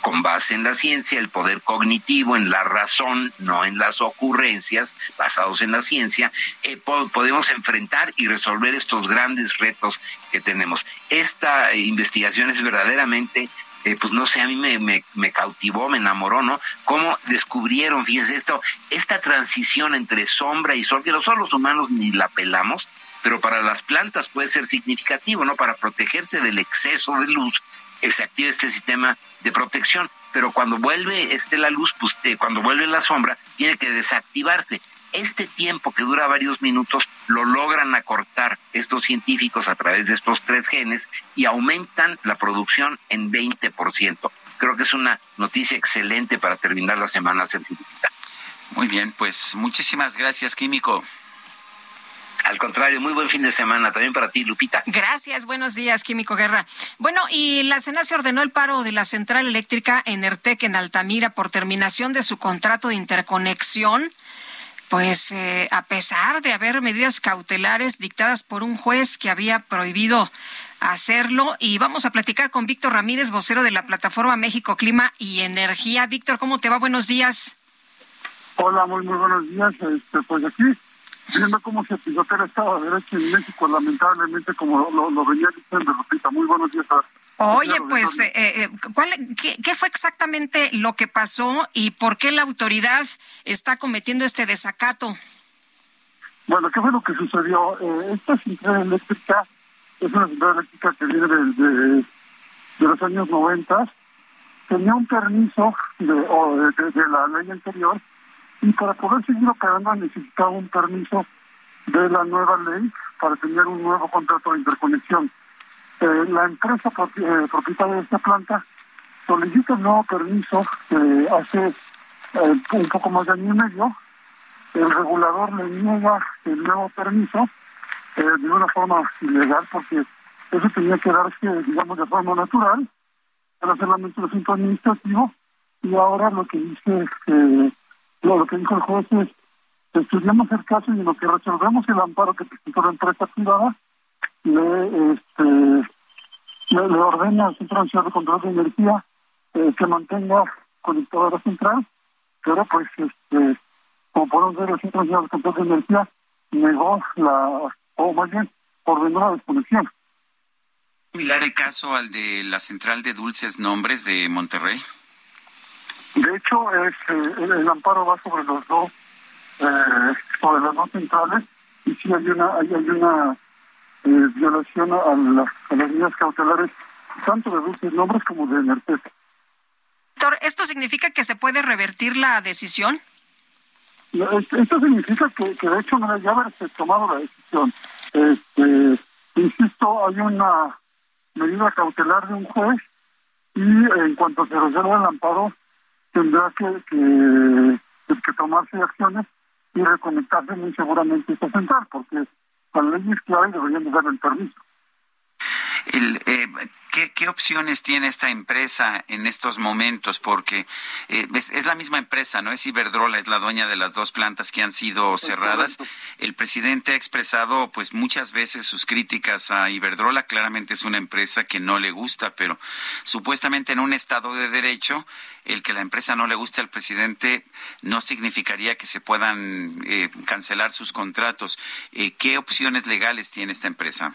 [SPEAKER 10] con base en la ciencia, el poder cognitivo, en la razón, no en las ocurrencias, basados en la ciencia, eh, podemos enfrentar y resolver estos grandes retos que tenemos. Esta investigación es verdaderamente eh, pues no sé, a mí me, me, me, cautivó, me enamoró, ¿no? Cómo descubrieron, fíjense esto, esta transición entre sombra y sol, que nosotros los humanos ni la pelamos, pero para las plantas puede ser significativo, ¿no? Para protegerse del exceso de luz, se activa este sistema de protección, pero cuando vuelve este la luz, pues eh, cuando vuelve la sombra, tiene que desactivarse. Este tiempo que dura varios minutos lo logran acortar estos científicos a través de estos tres genes y aumentan la producción en 20%. Creo que es una noticia excelente para terminar la semana científica.
[SPEAKER 1] Muy bien, pues muchísimas gracias, Químico.
[SPEAKER 10] Al contrario, muy buen fin de semana también para ti, Lupita.
[SPEAKER 2] Gracias, buenos días, Químico Guerra. Bueno, y la Sena se ordenó el paro de la central eléctrica Enertec en Altamira por terminación de su contrato de interconexión. Pues eh, a pesar de haber medidas cautelares dictadas por un juez que había prohibido hacerlo. Y vamos a platicar con Víctor Ramírez, vocero de la plataforma México Clima y Energía. Víctor, ¿cómo te va? Buenos días.
[SPEAKER 21] Hola, muy, muy buenos días. Este, pues aquí viendo cómo se pilota el Estado de Derecho en México, lamentablemente, como lo, venía diciendo Lupita. Muy buenos días.
[SPEAKER 2] Oye, pues, eh, eh, ¿cuál, qué, fue exactamente lo que pasó y por qué la autoridad está cometiendo este desacato?
[SPEAKER 25] Bueno, ¿qué fue lo que sucedió? Eh, esta central eléctrica es una central eléctrica que viene de, de, los años 90. Tenía un permiso de, de, la ley anterior y para poder seguir operando necesitaba un permiso de la nueva ley para tener un nuevo contrato de interconexión. Eh, la empresa eh, propietaria de esta planta solicita un nuevo permiso eh, hace un poco más de año y medio. El regulador le niega el nuevo permiso de una forma ilegal porque eso tenía que darse, digamos, de forma natural para solamente los asunto administrativo y ahora lo que dice lo, que dijo el juez es estudiamos el caso y lo que resolvemos el amparo que presentó la empresa privada le este le, ordena al Centro Nacional de Control de Energía eh, que mantenga conectada la central, pero pues este como podemos ver el Centro Nacional de Control de Energía negó la o más bien ordenó la desconexión.
[SPEAKER 1] ¿Similar el caso al de la central de dulces nombres de Monterrey?
[SPEAKER 25] De hecho, es, eh, el, amparo va sobre los dos, eh, sobre las dos centrales, y sí hay una, hay, hay una eh, violación a, las medidas cautelares, tanto de dulces nombres como de Energética.
[SPEAKER 2] Doctor, ¿esto significa que se puede revertir la decisión?
[SPEAKER 25] Esto significa que, de hecho no ya haberse tomado la decisión. Este, insisto, hay una medida cautelar de un juez y en cuanto se resuelva el amparo tendrá que, que, tomarse acciones y reconectarse muy seguramente esta central, porque la ley es clara y deberían dar el permiso.
[SPEAKER 1] El, eh, ¿qué, opciones tiene esta empresa en estos momentos? Porque eh, es, la misma empresa, ¿no? Es Iberdrola, es la dueña de las dos plantas que han sido cerradas. El presidente ha expresado, pues, muchas veces sus críticas a Iberdrola. Claramente es una empresa que no le gusta, pero supuestamente en un Estado de Derecho, el que la empresa no le guste al presidente no significaría que se puedan eh, cancelar sus contratos. ¿Qué opciones legales tiene esta empresa?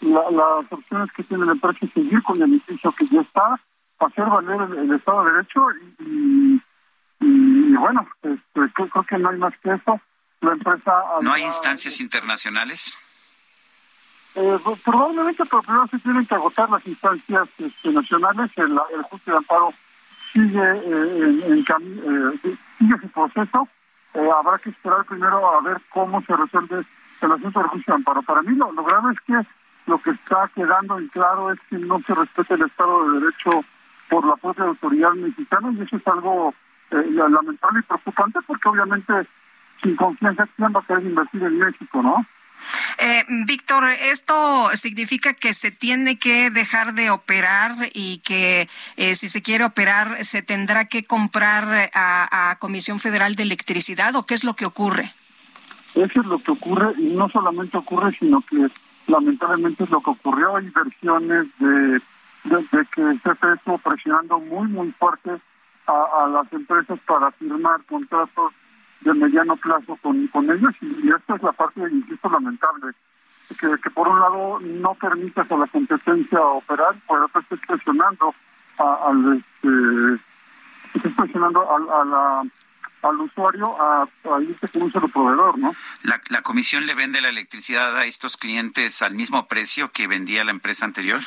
[SPEAKER 25] Las opciones que tiene la empresa es seguir con el edificio que ya está, hacer valer el, Estado de Derecho y, y, bueno, este, creo, que no hay más que eso. La empresa...
[SPEAKER 1] ¿No hay instancias internacionales?
[SPEAKER 25] Eh, pues, probablemente, pero primero se tienen que agotar las instancias este, nacionales. El, el juicio de amparo sigue, eh, en, eh, sigue su proceso. Eh, habrá que esperar primero a ver cómo se resuelve el asunto del juicio de amparo. Para mí lo, lo grave es que lo que está quedando en claro es que no se respeta el Estado de Derecho por la propia autoridad mexicana y eso es algo eh, lamentable y preocupante porque obviamente sin confianza quién va a querer invertir en México, ¿no?
[SPEAKER 2] Eh, Víctor, ¿esto significa que se tiene que dejar de operar y que eh, si se quiere operar se tendrá que comprar a, a Comisión Federal de Electricidad o qué es lo que ocurre?
[SPEAKER 25] Eso es lo que ocurre y no solamente ocurre, sino que lamentablemente es lo que ocurrió. Hay versiones de, de, que el CFE estuvo presionando muy, muy fuerte a, las empresas para firmar contratos de mediano plazo con, con ellos y, esta es la parte, insisto, lamentable. Que, que por un lado no permitas a la competencia operar, por otro estás presionando a, al este, presionando a la al usuario a, a irse con un solo proveedor, ¿no?
[SPEAKER 1] ¿La, ¿La comisión le vende la electricidad a estos clientes al mismo precio que vendía la empresa anterior?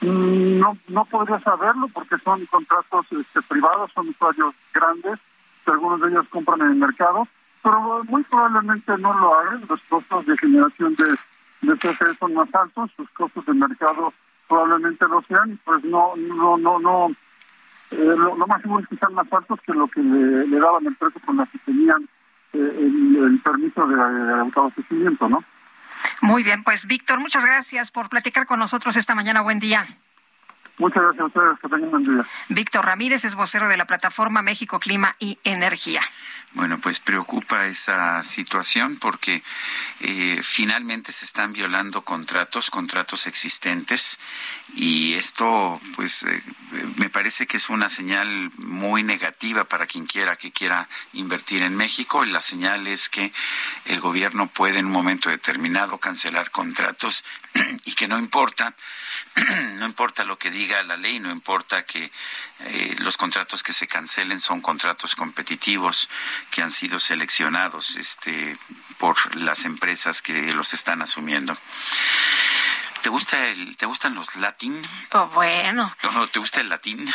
[SPEAKER 25] Mm, no, no podría saberlo porque son contratos este, privados, son usuarios grandes, algunos de ellos compran en el mercado, pero muy probablemente no lo hagan. Los costos de generación de, de CFE son más altos, sus costos de mercado probablemente lo sean, pues no, no, no, no eh, lo, más seguro es que sean más altos que lo que le, daban la empresa con la que tenían eh, el, permiso de, de autoabastecimiento, ¿no?
[SPEAKER 2] Muy bien, pues Víctor, muchas gracias por platicar con nosotros esta mañana. Buen día.
[SPEAKER 25] Muchas gracias a ustedes, que tengan buen día.
[SPEAKER 2] Víctor Ramírez es vocero de la plataforma México Clima y Energía.
[SPEAKER 1] Bueno, pues preocupa esa situación porque eh, finalmente se están violando contratos, contratos existentes y esto pues eh, me parece que es una señal muy negativa para quien quiera que quiera invertir en México. La señal es que el gobierno puede en un momento determinado cancelar contratos (clears throat) y que no importa (clears throat) no importa lo que diga la ley, no importa que eh, los contratos que se cancelen son contratos competitivos, que han sido seleccionados este, por las empresas que los están asumiendo. ¿Te gusta el, te gustan los latín?
[SPEAKER 2] Oh, bueno.
[SPEAKER 1] ¿Te gusta el latín?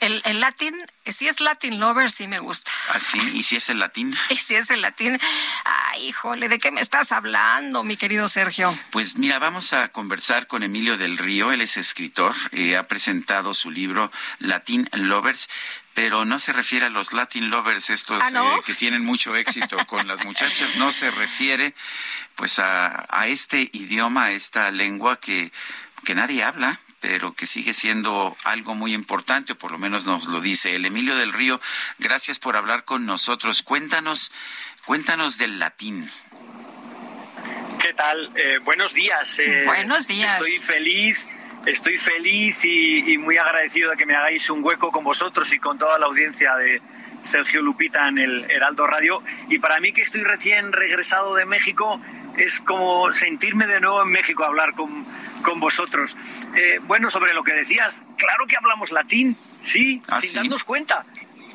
[SPEAKER 2] El, el, latín, si es latin lover, sí me gusta.
[SPEAKER 1] ¿Ah, sí? ¿Y si es el latín? (laughs)
[SPEAKER 2] ¿Y si es el latín? Ay, híjole, ¿de qué me estás hablando, mi querido Sergio?
[SPEAKER 1] Pues mira, vamos a conversar con Emilio del Río, él es escritor, y ha presentado su libro Latin Lovers pero no se refiere a los Latin lovers estos
[SPEAKER 2] ¿Ah,
[SPEAKER 1] eh, que tienen mucho éxito con las muchachas, no se refiere pues a, a este idioma, a esta lengua que, que nadie habla, pero que sigue siendo algo muy importante, o por lo menos nos lo dice el Emilio del Río. Gracias por hablar con nosotros. Cuéntanos, cuéntanos del latín.
[SPEAKER 26] ¿Qué tal? Eh, buenos días. Eh,
[SPEAKER 2] buenos días.
[SPEAKER 26] Estoy feliz estoy feliz y, muy agradecido de que me hagáis un hueco con vosotros y con toda la audiencia de Sergio Lupita en el Heraldo Radio. Y para mí que estoy recién regresado de México, es como sentirme de nuevo en México, hablar con, con vosotros. Eh, bueno, sobre lo que decías, claro que hablamos latín, sí,
[SPEAKER 1] ¿Ah,
[SPEAKER 26] sin
[SPEAKER 1] sí?
[SPEAKER 26] darnos cuenta.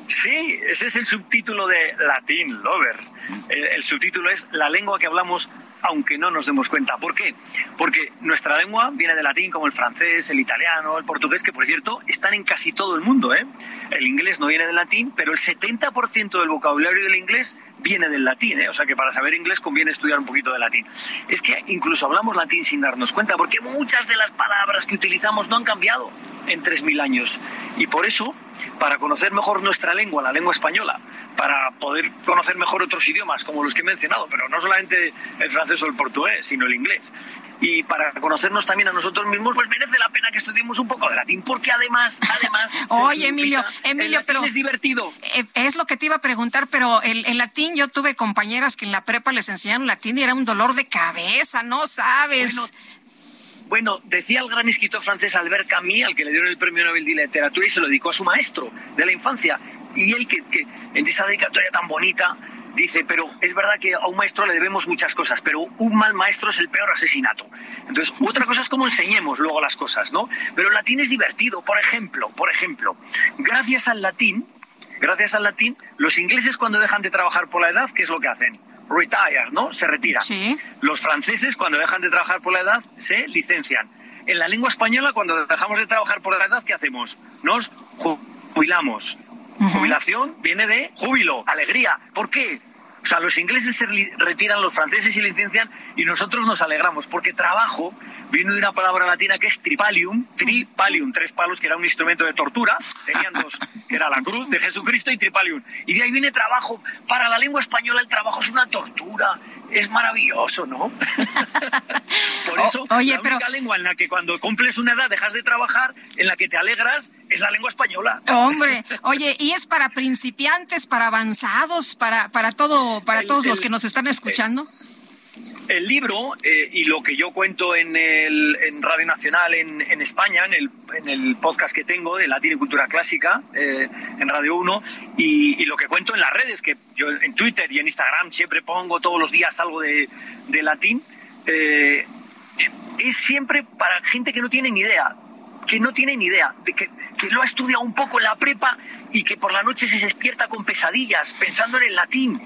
[SPEAKER 26] Sí, ese es el subtítulo de Latin Lovers. El, el subtítulo es La lengua que hablamos aunque no nos demos cuenta. ¿Por qué? Porque nuestra lengua viene del latín como el francés, el italiano, el portugués, que por cierto están en casi todo el mundo. ¿eh? El inglés no viene del latín, pero el 70% del vocabulario del inglés viene del latín. ¿eh? O sea que para saber inglés conviene estudiar un poquito de latín. Es que incluso hablamos latín sin darnos cuenta, porque muchas de las palabras que utilizamos no han cambiado en 3.000 años. Y por eso, para conocer mejor nuestra lengua, la lengua española, para poder conocer mejor otros idiomas, como los que he mencionado, pero no solamente el francés o el portugués, sino el inglés. Y para conocernos también a nosotros mismos, pues merece la pena que estudiemos un poco de latín, porque además, además... (laughs)
[SPEAKER 2] Oye, Emilio, Emilio,
[SPEAKER 26] el
[SPEAKER 2] pero...
[SPEAKER 26] es divertido.
[SPEAKER 2] Eh, Es lo que te iba a preguntar, pero el, el latín, yo tuve compañeras que en la prepa les enseñaron latín y era un dolor de cabeza, ¿no sabes?
[SPEAKER 26] Bueno, Bueno, decía el gran escritor francés Albert Camus, al que le dieron el premio Nobel de Literatura y se lo dedicó a su maestro de la infancia. Y él, que, en esa dedicatoria tan bonita, dice, pero es verdad que a un maestro le debemos muchas cosas, pero un mal maestro es el peor asesinato. Entonces, otra cosa es cómo enseñemos luego las cosas, ¿no? Pero el latín es divertido, por ejemplo, por ejemplo, gracias al latín, gracias al latín, los ingleses cuando dejan de trabajar por la edad, ¿qué es lo que hacen? Retire, ¿no? Se retiran.
[SPEAKER 2] Sí.
[SPEAKER 26] Los franceses cuando dejan de trabajar por la edad se licencian. En la lengua española cuando dejamos de trabajar por la edad, ¿qué hacemos? Nos ju- jubilamos. Jubilación viene de júbilo, alegría. ¿Por qué? O sea, los ingleses se retiran, los franceses se licencian y nosotros nos alegramos porque trabajo viene de una palabra latina que es tripalium, tripalium, tres palos que era un instrumento de tortura, tenían dos, (laughs) que era la cruz de Jesucristo y tripalium. Y de ahí viene trabajo. Para la lengua española el trabajo es una tortura, es maravilloso, ¿no? (laughs) Por eso,
[SPEAKER 2] oye,
[SPEAKER 26] la
[SPEAKER 2] pero-
[SPEAKER 26] única lengua en la que cuando cumples una edad dejas de trabajar, en la que te alegras, es la lengua española.
[SPEAKER 2] Hombre, oye, ¿y es para principiantes, para avanzados, para, para todo, para
[SPEAKER 26] El-
[SPEAKER 2] todos los que nos están escuchando?
[SPEAKER 26] El libro eh, y lo que yo cuento en, el, en Radio Nacional en, en España, en el, en el podcast que tengo de Latín y Cultura Clásica eh, en Radio 1, y, y lo que cuento en las redes, que yo en Twitter y en Instagram siempre pongo todos los días algo de, de latín, eh, es siempre para gente que no tiene ni idea, que no tiene ni idea, de que, que lo ha estudiado un poco en la prepa y que por la noche se despierta con pesadillas pensando en el latín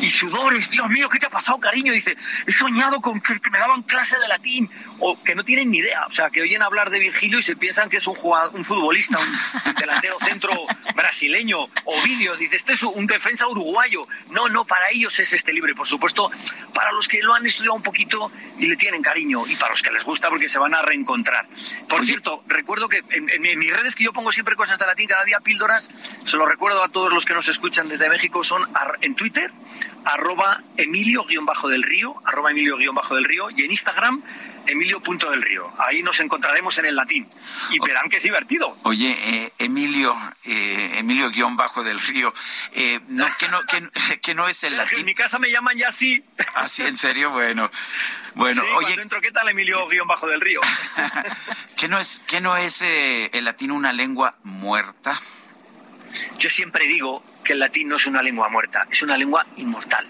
[SPEAKER 26] y sudores. Dios mío, ¿qué te ha pasado, cariño? Dice, he soñado con que, que me daban clase de latín o que no tienen ni idea, o sea, que oyen hablar de Virgilio y se piensan que es un, jugador, un futbolista, un delantero centro brasileño o vídeo. Dice, este es un defensa uruguayo. No, no, para ellos es este libro y por supuesto para los que lo han estudiado un poquito y le tienen cariño y para los que les gusta porque se van a reencontrar. Por cierto, recuerdo que en, en mi- en mis redes que yo pongo siempre cosas de latín, cada día píldoras, se lo recuerdo a todos los que nos escuchan desde México, son ar- en Twitter, arroba emilio-del río, arroba emilio-del río y en Instagram, emilio.del río. Ahí nos encontraremos en el latín y verán que es divertido.
[SPEAKER 1] Oye, eh, Emilio, eh, Emilio guion bajo del río, eh, no, que no, que, (laughs) que no es el (laughs)
[SPEAKER 26] En
[SPEAKER 1] latín.
[SPEAKER 26] mi casa me llaman ya así.
[SPEAKER 1] Así, en serio, bueno, bueno,
[SPEAKER 26] Sí,
[SPEAKER 1] oye,
[SPEAKER 26] entro, ¿qué tal Emilio guion bajo del río? (laughs)
[SPEAKER 1] que no es, que no es eh, el latín una lengua muerta.
[SPEAKER 26] Yo siempre digo que el latín no es una lengua muerta, es una lengua inmortal,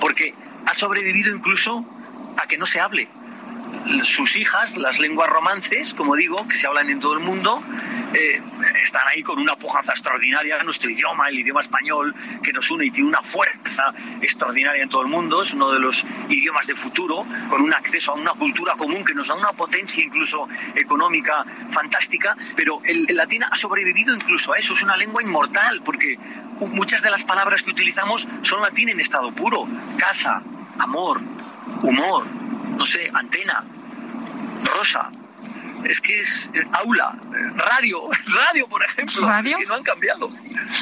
[SPEAKER 26] porque ha sobrevivido incluso a que no se hable. Sus hijas, las lenguas romances, como digo, que se hablan en todo el mundo, eh, están ahí con una pujanza extraordinaria. Nuestro idioma, el idioma español, que nos une y tiene una fuerza extraordinaria en todo el mundo, es uno de los idiomas de futuro, con un acceso a una cultura común que nos da una potencia incluso económica fantástica, pero el, el latín ha sobrevivido incluso a eso, es una lengua inmortal, porque muchas de las palabras que utilizamos son latín en estado puro. Casa, amor, humor, no sé, antena, rosa. Es que es aula, radio, (laughs) radio, por ejemplo.
[SPEAKER 2] ¿Radio?
[SPEAKER 26] Es que no han cambiado.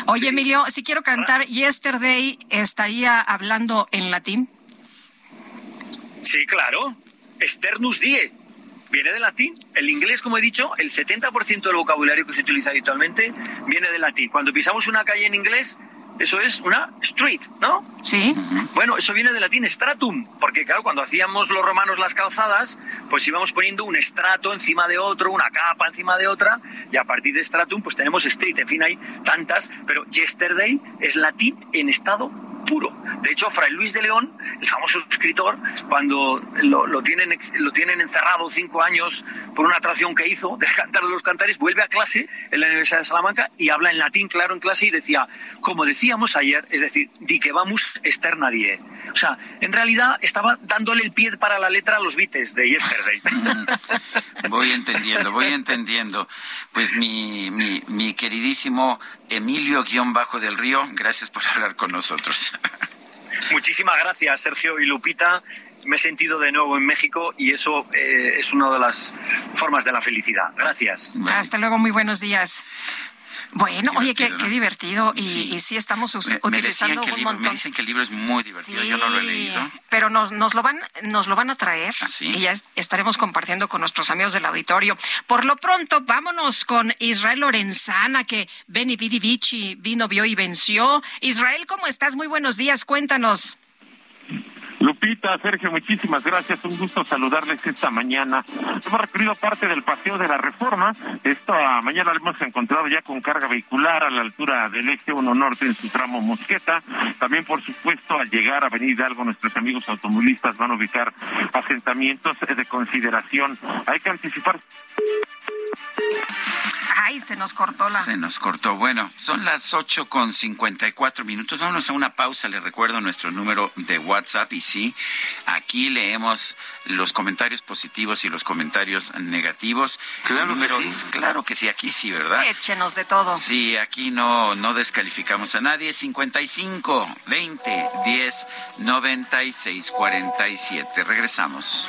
[SPEAKER 2] Oye, Emilio, si quiero cantar Yesterday, ¿estaría hablando en latín?
[SPEAKER 26] Sí, claro. Sternus die. Viene del latín. El inglés, como he dicho, el 70% del vocabulario que se utiliza habitualmente viene del latín. Cuando pisamos una calle en inglés, eso es una street, ¿no?
[SPEAKER 2] Sí.
[SPEAKER 26] Bueno, eso viene del latín stratum, porque claro, cuando hacíamos los romanos las calzadas, pues íbamos poniendo un estrato encima de otro, una capa encima de otra, y a partir de stratum pues tenemos street, en fin, hay tantas, pero yesterday es latín en estado puro. De hecho, Fray Luis de León, el famoso escritor, cuando lo, tienen, lo tienen encerrado cinco años por una atracción que hizo del Cantar de los Cantares, vuelve a clase en la Universidad de Salamanca y habla en latín claro en clase y decía, como decíamos ayer, es decir, di que vamos estar nadie. O sea, en realidad estaba dándole el pie para la letra a los Beatles de Yesterday. (laughs)
[SPEAKER 1] Voy entendiendo, voy entendiendo. Pues mi, mi queridísimo Emilio guion bajo del Río, gracias por hablar con nosotros.
[SPEAKER 26] Muchísimas gracias, Sergio y Lupita. Me he sentido de nuevo en México y eso eh, es una de las formas de la felicidad. Gracias.
[SPEAKER 2] Hasta luego, muy buenos días. Bueno, oye, qué,
[SPEAKER 1] Divertido,
[SPEAKER 2] qué divertido. Y
[SPEAKER 1] Sí.
[SPEAKER 2] y sí estamos
[SPEAKER 1] Me, decían
[SPEAKER 2] utilizando
[SPEAKER 1] que el
[SPEAKER 2] un
[SPEAKER 1] libro,
[SPEAKER 2] montón.
[SPEAKER 1] me dicen que el libro es muy divertido, yo no lo he leído.
[SPEAKER 2] Pero nos, nos lo van, nos lo van a traer
[SPEAKER 1] sí?
[SPEAKER 2] y ya es- estaremos compartiendo con nuestros amigos del auditorio. Por lo pronto, vámonos con Israel Lorenzana, que Beni Vidi Vici vino, vio y venció. Israel, ¿cómo estás? Muy buenos días, cuéntanos.
[SPEAKER 27] Lupita, Sergio, muchísimas gracias. Un gusto saludarles esta mañana. Hemos recorrido parte del paseo de la reforma. Esta mañana lo hemos encontrado ya con carga vehicular a la altura del eje 1 norte en su tramo Mosqueta. También, por supuesto, al llegar a Avenida Hidalgo, nuestros amigos automovilistas van a ubicar asentamientos de consideración. Hay que anticipar.
[SPEAKER 2] Ay, se nos cortó la.
[SPEAKER 1] Se nos cortó. Bueno, son las ocho con cincuenta y cuatro minutos. Vámonos a una pausa. Les recuerdo nuestro número de WhatsApp. Y sí, aquí leemos los comentarios positivos y los comentarios negativos.
[SPEAKER 28] Claro que sí.
[SPEAKER 1] Claro que sí, aquí sí, ¿verdad?
[SPEAKER 2] Échenos de todo.
[SPEAKER 1] Sí, aquí no, no descalificamos a nadie. 55 20 10 96 47. Regresamos.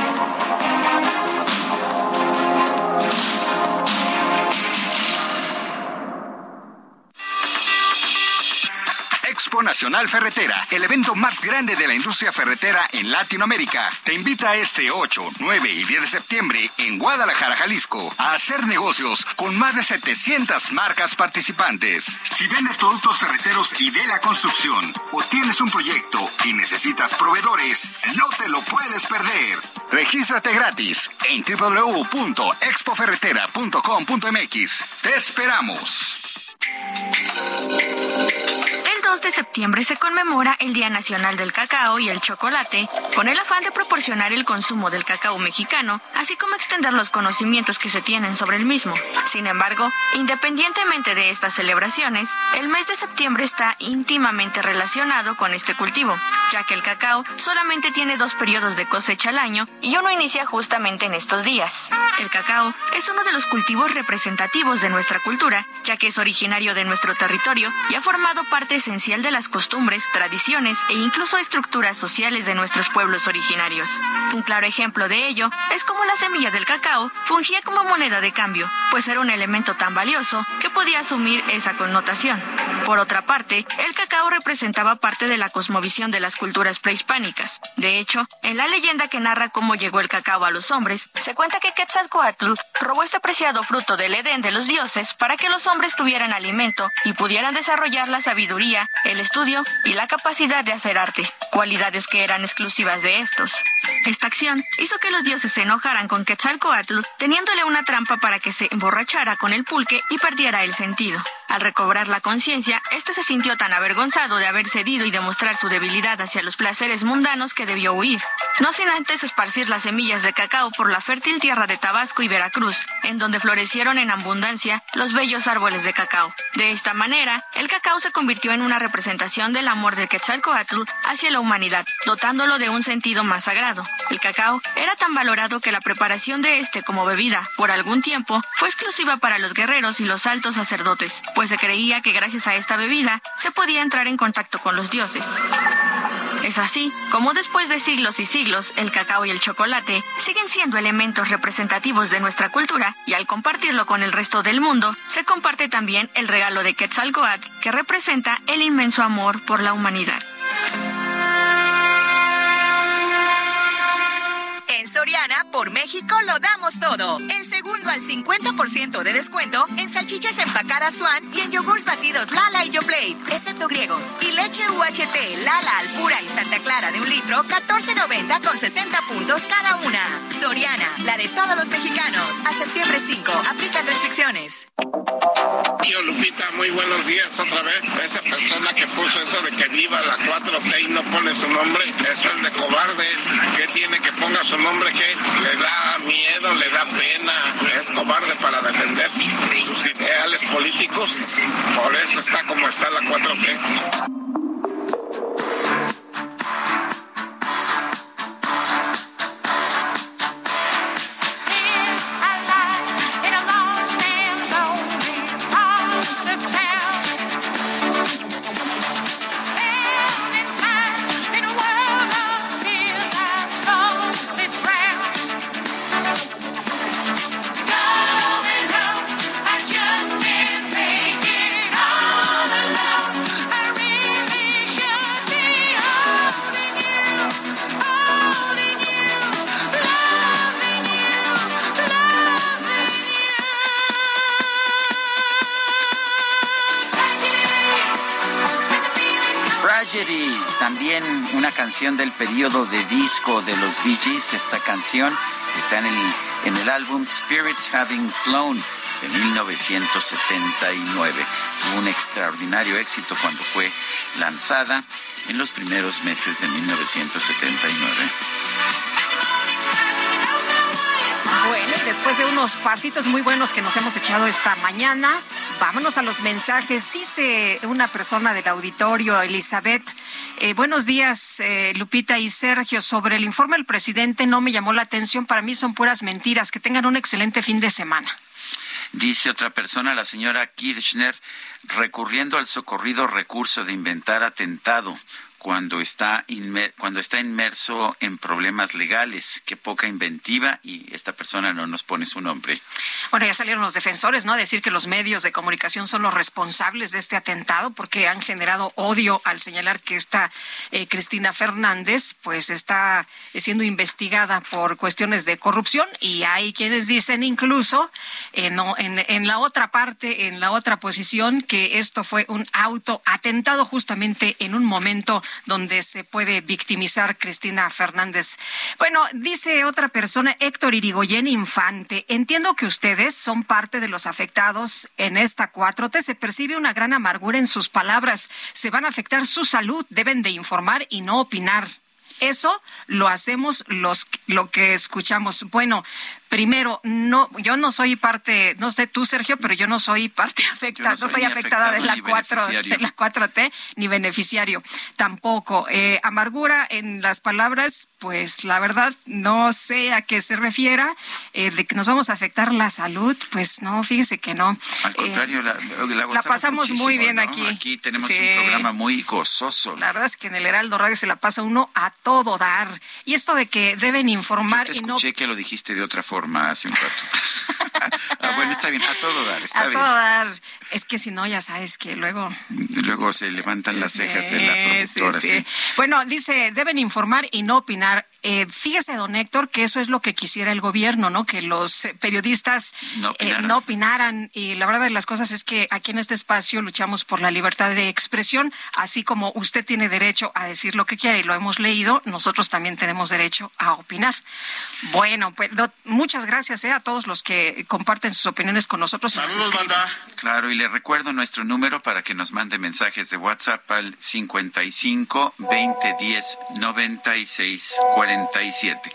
[SPEAKER 17] Expo Nacional Ferretera, el evento más grande de la industria ferretera en Latinoamérica, te invita este 8, 9 y 10 de septiembre en Guadalajara, Jalisco, a hacer negocios con más de 700 marcas participantes. Si vendes productos ferreteros y de la construcción, o tienes un proyecto y necesitas proveedores, no te lo puedes perder. Regístrate gratis en www.expoferretera.com.mx. Te esperamos.
[SPEAKER 29] El 2 de septiembre se conmemora el Día Nacional del Cacao y el Chocolate, con el afán de proporcionar el consumo del cacao mexicano, así como extender los conocimientos que se tienen sobre el mismo. Sin embargo, independientemente de estas celebraciones, el mes de septiembre está íntimamente relacionado con este cultivo, ya que el cacao solamente tiene dos periodos de cosecha al año y uno inicia justamente en estos días. El cacao es uno de los cultivos representativos de nuestra cultura, ya que es originario de nuestro territorio y ha formado parte esencial de las costumbres, tradiciones e incluso estructuras sociales de nuestros pueblos originarios. Un claro ejemplo de ello es cómo la semilla del cacao fungía como moneda de cambio, pues era un elemento tan valioso que podía asumir esa connotación. Por otra parte, el cacao representaba parte de la cosmovisión de las culturas prehispánicas. De hecho, en la leyenda que narra cómo llegó el cacao a los hombres, se cuenta que Quetzalcoatl robó este preciado fruto del Edén de los dioses para que los hombres tuvieran alimento y pudieran desarrollar la sabiduría, el estudio y la capacidad de hacer arte, cualidades que eran exclusivas de estos. Esta acción hizo que los dioses se enojaran con Quetzalcoatl, teniéndole una trampa para que se emborrachara con el pulque y perdiera el sentido. Al recobrar la conciencia, este se sintió tan avergonzado de haber cedido y demostrar su debilidad hacia los placeres mundanos que debió huir. No sin antes esparcir las semillas de cacao por la fértil tierra de Tabasco y Veracruz, en donde florecieron en abundancia los bellos árboles de cacao. De esta manera, el cacao se convirtió en una representación del amor de Quetzalcoatl hacia la humanidad, dotándolo de un sentido más sagrado. El cacao era tan valorado que la preparación de este como bebida, por algún tiempo, fue exclusiva para los guerreros y los altos sacerdotes, pues se creía que gracias a esta bebida se podía entrar en contacto con los dioses. Es así como después de siglos y siglos el cacao y el chocolate siguen siendo elementos representativos de nuestra cultura y al compartirlo con el resto del mundo se comparte también el regalo de Quetzalcoatl que representa el inmenso amor por la humanidad.
[SPEAKER 3] En Soriana, por México, lo damos todo. El segundo al 50% de descuento en salchichas empacadas Swan y en yogurts batidos Lala y Yoplait, excepto griegos. Y leche UHT, Lala, Alpura y Santa Clara de un litro, 14.90 con 60 puntos cada una. Soriana, la de todos los mexicanos. A septiembre 5, aplican restricciones.
[SPEAKER 28] Tío Lupita, muy buenos días otra vez. Esa persona que puso eso de que viva la 4T y no pone su nombre, eso es de cobardes. ¿Qué tiene que ponga su nombre? ¿Qué? ¿Le da miedo? ¿Le da pena? ¿Es cobarde para defender sus ideales políticos? Por eso está como está la 4T.
[SPEAKER 1] Del periodo de disco de los Bee Gees. Esta canción está en el, en el álbum Spirits Having Flown de 1979. Tuvo un extraordinario éxito cuando fue lanzada en los primeros meses de 1979.
[SPEAKER 2] Bueno, después de unos pasitos muy buenos que nos hemos echado esta mañana, vámonos a los mensajes. Dice una persona del auditorio, Elizabeth, eh, buenos días, eh, Lupita y Sergio, sobre el informe del presidente no me llamó la atención, para mí son puras mentiras, que tengan un excelente fin de semana.
[SPEAKER 1] Dice otra persona, la señora Kirchner, recurriendo al socorrido recurso de inventar atentado cuando está, cuando está inmerso en problemas legales. Qué poca inventiva y esta persona no nos pone su nombre.
[SPEAKER 2] Bueno, ya salieron los defensores, ¿no? A decir que los medios de comunicación son los responsables de este atentado porque han generado odio al señalar que esta eh, Cristina Fernández pues está siendo investigada por cuestiones de corrupción y hay quienes dicen incluso eh, no, en, en la otra parte, en la otra posición, que esto fue un autoatentado justamente en un momento donde se puede victimizar Cristina Fernández. Bueno, dice otra persona, Héctor Irigoyen Infante, entiendo que ustedes son parte de los afectados en esta 4T. Se percibe una gran amargura en sus palabras. Se van a afectar su salud. Deben de informar y no opinar. Eso lo hacemos los lo que escuchamos. Bueno, Primero, no, yo no soy parte, no sé tú, Sergio, pero yo no soy parte afectada, no soy, afectada de la, 4, de la 4T ni beneficiario tampoco. Eh, amargura en las palabras, pues la verdad no sé a qué se refiera, eh, de que nos vamos a afectar la salud, pues no, fíjese que no.
[SPEAKER 1] Al contrario, la,
[SPEAKER 2] la, pasamos muy bien aquí.
[SPEAKER 1] Aquí tenemos un programa muy gozoso.
[SPEAKER 2] La verdad es que en el Heraldo Radio se la pasa uno a todo dar. Y esto de que deben informar
[SPEAKER 1] Yo te escuché
[SPEAKER 2] y no...
[SPEAKER 1] que lo dijiste de otra forma hace un rato. ah, bueno, está bien, a todo dar, está
[SPEAKER 2] a
[SPEAKER 1] bien.
[SPEAKER 2] todo dar. Es que si no, ya sabes que luego...
[SPEAKER 1] Luego se levantan las cejas de la productora. Sí,
[SPEAKER 2] Bueno, dice, deben informar y no opinar. Eh, fíjese, don Héctor, que eso es lo que quisiera el gobierno, ¿no? Que los periodistas
[SPEAKER 1] no opinaran.
[SPEAKER 2] Eh, no opinaran. Y la verdad de las cosas es que aquí en este espacio luchamos por la libertad de expresión, así como usted tiene derecho a decir lo que quiera y lo hemos leído, nosotros también tenemos derecho a opinar. Bueno, pues muchas gracias eh, a todos los que comparten sus opiniones con nosotros.
[SPEAKER 28] Saludos, banda.
[SPEAKER 1] Claro, y le recuerdo nuestro número para que nos mande mensajes de WhatsApp al 55 2010 96 47.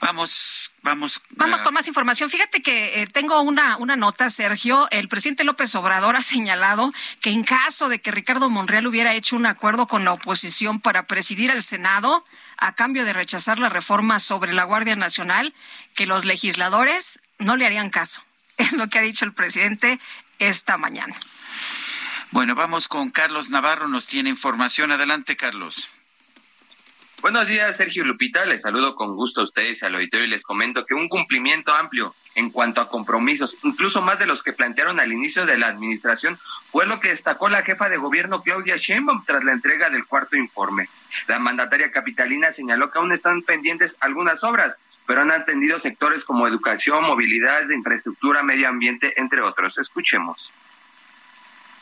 [SPEAKER 1] Vamos Vamos,
[SPEAKER 2] Vamos con más información. Fíjate que eh, tengo una, una nota, Sergio. El presidente López Obrador ha señalado que en caso de que Ricardo Monreal hubiera hecho un acuerdo con la oposición para presidir el Senado, a cambio de rechazar la reforma sobre la Guardia Nacional, que los legisladores no le harían caso. (laughs) Es lo que ha dicho el presidente esta mañana.
[SPEAKER 1] Bueno, vamos con Carlos Navarro. Nos tiene información. Adelante, Carlos.
[SPEAKER 30] Buenos días, Sergio Lupita. Les saludo con gusto a ustedes al auditorio y les comento que un cumplimiento amplio en cuanto a compromisos, incluso más de los que plantearon al inicio de la administración, fue lo que destacó la jefa de gobierno Claudia Sheinbaum tras la entrega del cuarto informe. La mandataria capitalina señaló que aún están pendientes algunas obras, pero han atendido sectores como educación, movilidad, infraestructura, medio ambiente, entre otros. Escuchemos.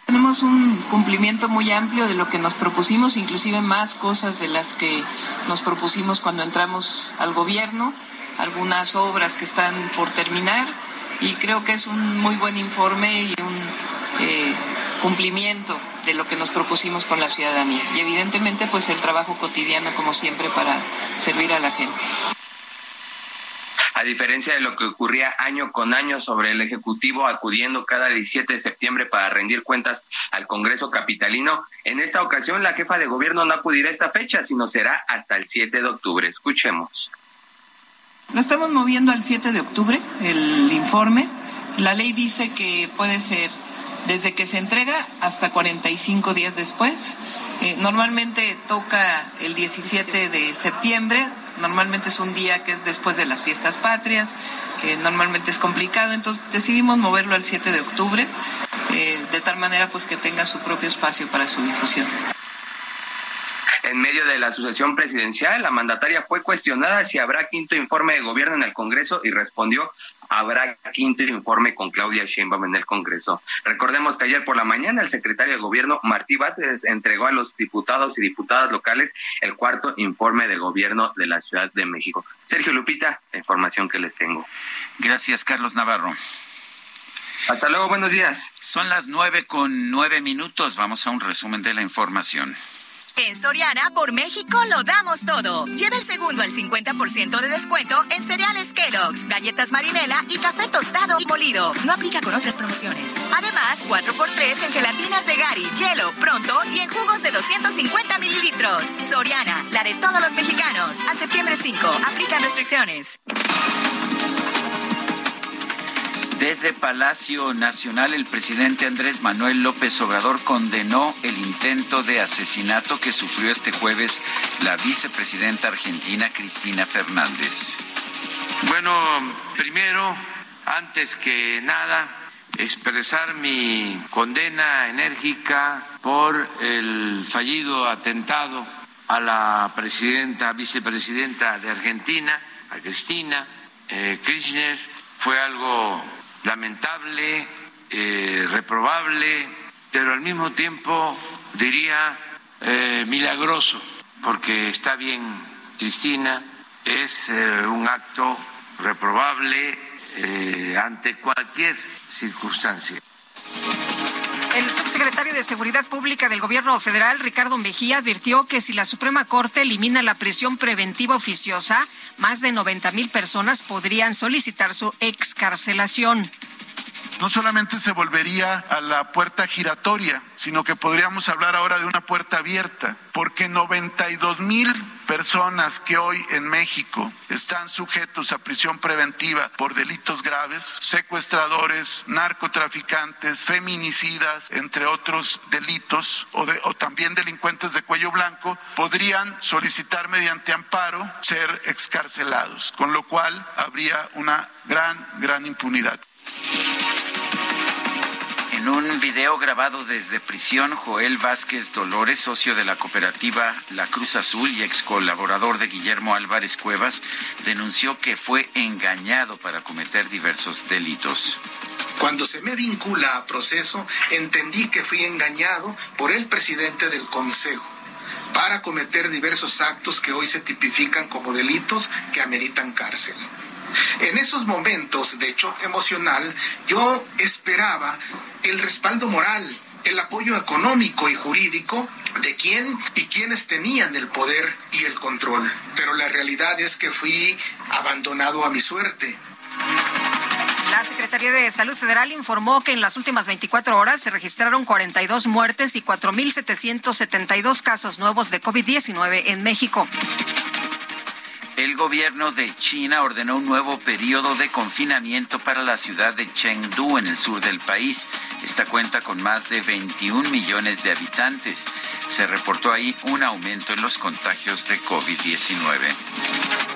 [SPEAKER 9] Tenemos un cumplimiento muy amplio de lo que nos propusimos, inclusive más cosas de las que nos propusimos cuando entramos al gobierno, algunas obras que están por terminar y creo que es un muy buen informe y un eh, cumplimiento de lo que nos propusimos con la ciudadanía. Y evidentemente pues el trabajo cotidiano como siempre para servir a la gente.
[SPEAKER 30] A diferencia de lo que ocurría año con año sobre el Ejecutivo acudiendo cada 17 de septiembre para rendir cuentas al Congreso Capitalino, en esta ocasión la jefa de gobierno no acudirá a esta fecha, sino será hasta el 7 de octubre. Escuchemos.
[SPEAKER 9] Lo estamos moviendo al 7 de octubre, el informe. La ley dice que puede ser desde que se entrega hasta 45 días después. Eh, normalmente toca el 17 de septiembre, normalmente es un día que es después de las fiestas patrias, que normalmente es complicado, entonces decidimos moverlo al 7 de octubre, eh, de tal manera pues que tenga su propio espacio para su difusión.
[SPEAKER 30] En medio de la sucesión presidencial, la mandataria fue cuestionada si habrá quinto informe de gobierno en el Congreso y respondió habrá quinto informe con Claudia Sheinbaum en el Congreso. Recordemos que ayer por la mañana el secretario de Gobierno Martí Bates entregó a los diputados y diputadas locales el cuarto informe de gobierno de la Ciudad de México. Sergio Lupita, la información que les tengo.
[SPEAKER 1] Gracias, Carlos Navarro.
[SPEAKER 30] Hasta luego, buenos días.
[SPEAKER 1] Son las nueve con nueve minutos. Vamos a un resumen de la información.
[SPEAKER 3] En Soriana, por México, lo damos todo. Lleva el segundo al 50% de descuento en cereales Kellogg's, galletas Marinela y café tostado y molido. No aplica con otras promociones. Además, 4x3 en gelatinas de Gary, Hielo, Pronto y en jugos de 250 mililitros. Soriana, la de todos los mexicanos. A septiembre 5, aplican restricciones.
[SPEAKER 1] Desde Palacio Nacional, el presidente Andrés Manuel López Obrador condenó el intento de asesinato que sufrió este jueves la vicepresidenta argentina Cristina Fernández.
[SPEAKER 31] Bueno, primero, antes que nada, expresar mi condena enérgica por el fallido atentado a la presidenta, vicepresidenta de Argentina, a Cristina eh, Kirchner. Fue algo lamentable, eh, reprobable, pero al mismo tiempo diría eh, milagroso, porque está bien Cristina, es eh, un acto reprobable ante cualquier circunstancia.
[SPEAKER 2] El subsecretario de Seguridad Pública del Gobierno Federal, Ricardo Mejía, advirtió que si la Suprema Corte elimina la prisión preventiva oficiosa, más de 90 mil personas podrían solicitar su excarcelación
[SPEAKER 32] no solamente se volvería a la puerta giratoria, sino que podríamos hablar ahora de una puerta abierta, porque 92 mil personas que hoy en México están sujetos a prisión preventiva por delitos graves, secuestradores, narcotraficantes, feminicidas, entre otros delitos, o, o también delincuentes de cuello blanco, podrían solicitar mediante amparo ser excarcelados, con lo cual habría una gran, gran impunidad.
[SPEAKER 1] En un video grabado desde prisión, Joel Vázquez Dolores, socio de la cooperativa La Cruz Azul y ex colaborador de Guillermo Álvarez Cuevas, denunció que fue engañado para cometer diversos delitos.
[SPEAKER 33] Cuando se me vincula a proceso, entendí que fui engañado por el presidente del Consejo para cometer diversos actos que hoy se tipifican como delitos que ameritan cárcel. En esos momentos de choque emocional, yo esperaba el respaldo moral, el apoyo económico y jurídico de quién y quienes tenían el poder y el control. Pero la realidad es que fui abandonado a mi suerte.
[SPEAKER 2] La Secretaría de Salud Federal informó que en las últimas 24 horas se registraron 42 muertes y 4.772 casos nuevos de COVID-19 en México.
[SPEAKER 1] El gobierno de China ordenó un nuevo periodo de confinamiento para la ciudad de Chengdu en el sur del país. Esta cuenta con más de 21 millones de habitantes. Se reportó ahí un aumento en los contagios de COVID-19.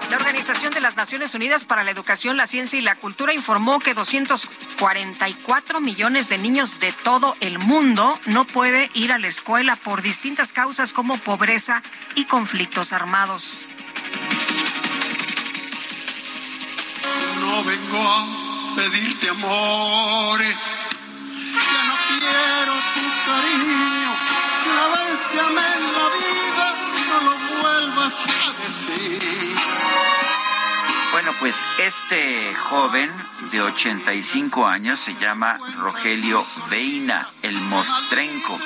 [SPEAKER 2] La Organización de las Naciones Unidas para la Educación, la Ciencia y la Cultura informó que 244 millones de niños de todo el mundo no pueden ir a la escuela por distintas causas como pobreza y conflictos armados.
[SPEAKER 34] Vengo a pedirte amores. Ya no quiero tu cariño. Si una vez te amé en la vida, no lo vuelvas a decir.
[SPEAKER 1] Bueno, pues este joven de 85 años se llama Rogelio Veina, el Mostrenco.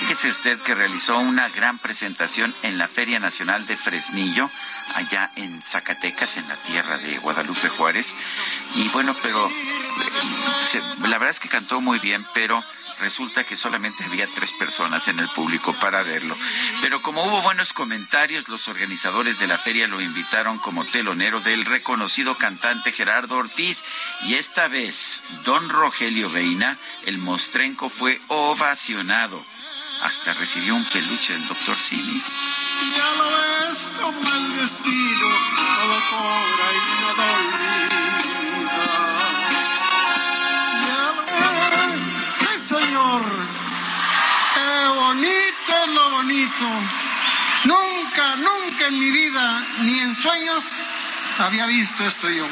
[SPEAKER 1] Fíjese usted que realizó una gran presentación en la Feria Nacional de Fresnillo allá en Zacatecas, en la tierra de Guadalupe Juárez. Y bueno, pero eh, la verdad es que cantó muy bien, pero resulta que solamente había tres personas en el público para verlo. Pero como hubo buenos comentarios, los organizadores de la feria lo invitaron como telonero del reconocido cantante Gerardo Ortiz. Y esta vez, don Rogelio Veina, el mostrenco, fue ovacionado. Hasta recibió un peluche del doctor Simi.
[SPEAKER 34] Ya lo ves como el destino, todo cobra y nada olvida. Ya lo ves, sí señor, qué bonito es lo bonito. Nunca, nunca en mi vida, ni en sueños, había visto esto yo.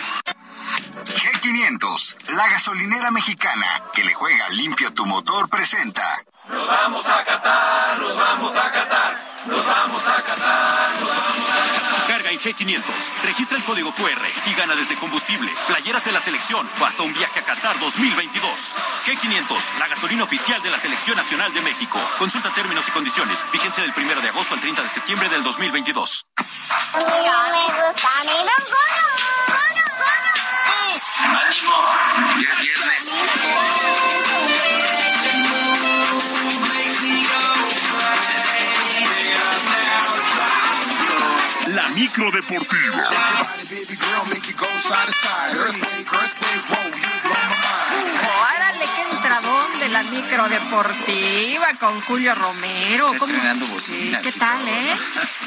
[SPEAKER 17] G500, la gasolinera mexicana que le juega limpio tu motor, presenta.
[SPEAKER 35] Nos vamos a Qatar, nos vamos a Qatar, nos vamos a Qatar, nos vamos a Qatar.
[SPEAKER 4] Carga en G500, registra el código QR y gana desde combustible, playeras de la selección o hasta un viaje a Qatar 2022. G500, la gasolina oficial de la Selección Nacional de México. Consulta términos y condiciones. Vigencia del 1 de agosto al 30 de septiembre del 2022.
[SPEAKER 35] ¡Ánimo! Ya es viernes.
[SPEAKER 4] Micro deportiva.
[SPEAKER 2] La micro deportiva con Julio Romero.
[SPEAKER 1] Estrenando bocinas
[SPEAKER 2] ¿Qué tal,
[SPEAKER 1] todo,
[SPEAKER 2] eh?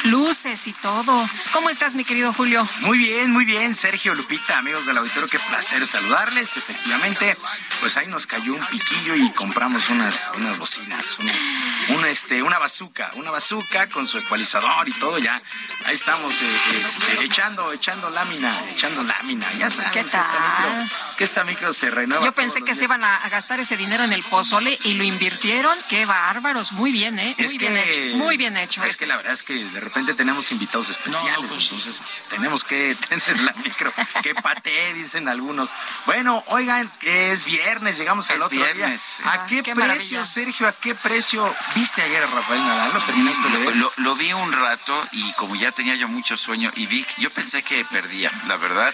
[SPEAKER 2] Luces y todo. ¿Cómo estás, mi querido Julio?
[SPEAKER 36] Muy bien, muy bien, Sergio Lupita, amigos del auditorio, qué placer saludarles. Efectivamente, pues ahí nos cayó un piquillo y compramos unas, unas bocinas, un, un, este, una bazuca, una bazuca con su ecualizador y todo ya. Ahí estamos eh, este, echando, echando lámina, echando lámina, ya saben.
[SPEAKER 2] ¿Qué
[SPEAKER 36] que esta
[SPEAKER 2] tal?
[SPEAKER 36] micro, que esta micro se renueva.
[SPEAKER 2] Yo pensé que se iban a, gastar ese dinero en el pozole y lo invirtieron. Qué bárbaros. Muy bien, ¿eh? Muy bien hecho. Muy bien hecho.
[SPEAKER 36] Es que la verdad es que de repente tenemos invitados especiales, pues entonces tenemos que (laughs) tener la micro. que pate, dicen algunos. Bueno, oigan, es viernes, llegamos al otro
[SPEAKER 1] viernes.
[SPEAKER 36] día. ¿A qué, precio, Sergio? ¿A qué precio viste ayer a Rafael Nadal? ¿Lo terminaste de ver?
[SPEAKER 1] Lo, lo vi un rato y como ya tenía yo mucho sueño y vi, yo pensé que perdía, la verdad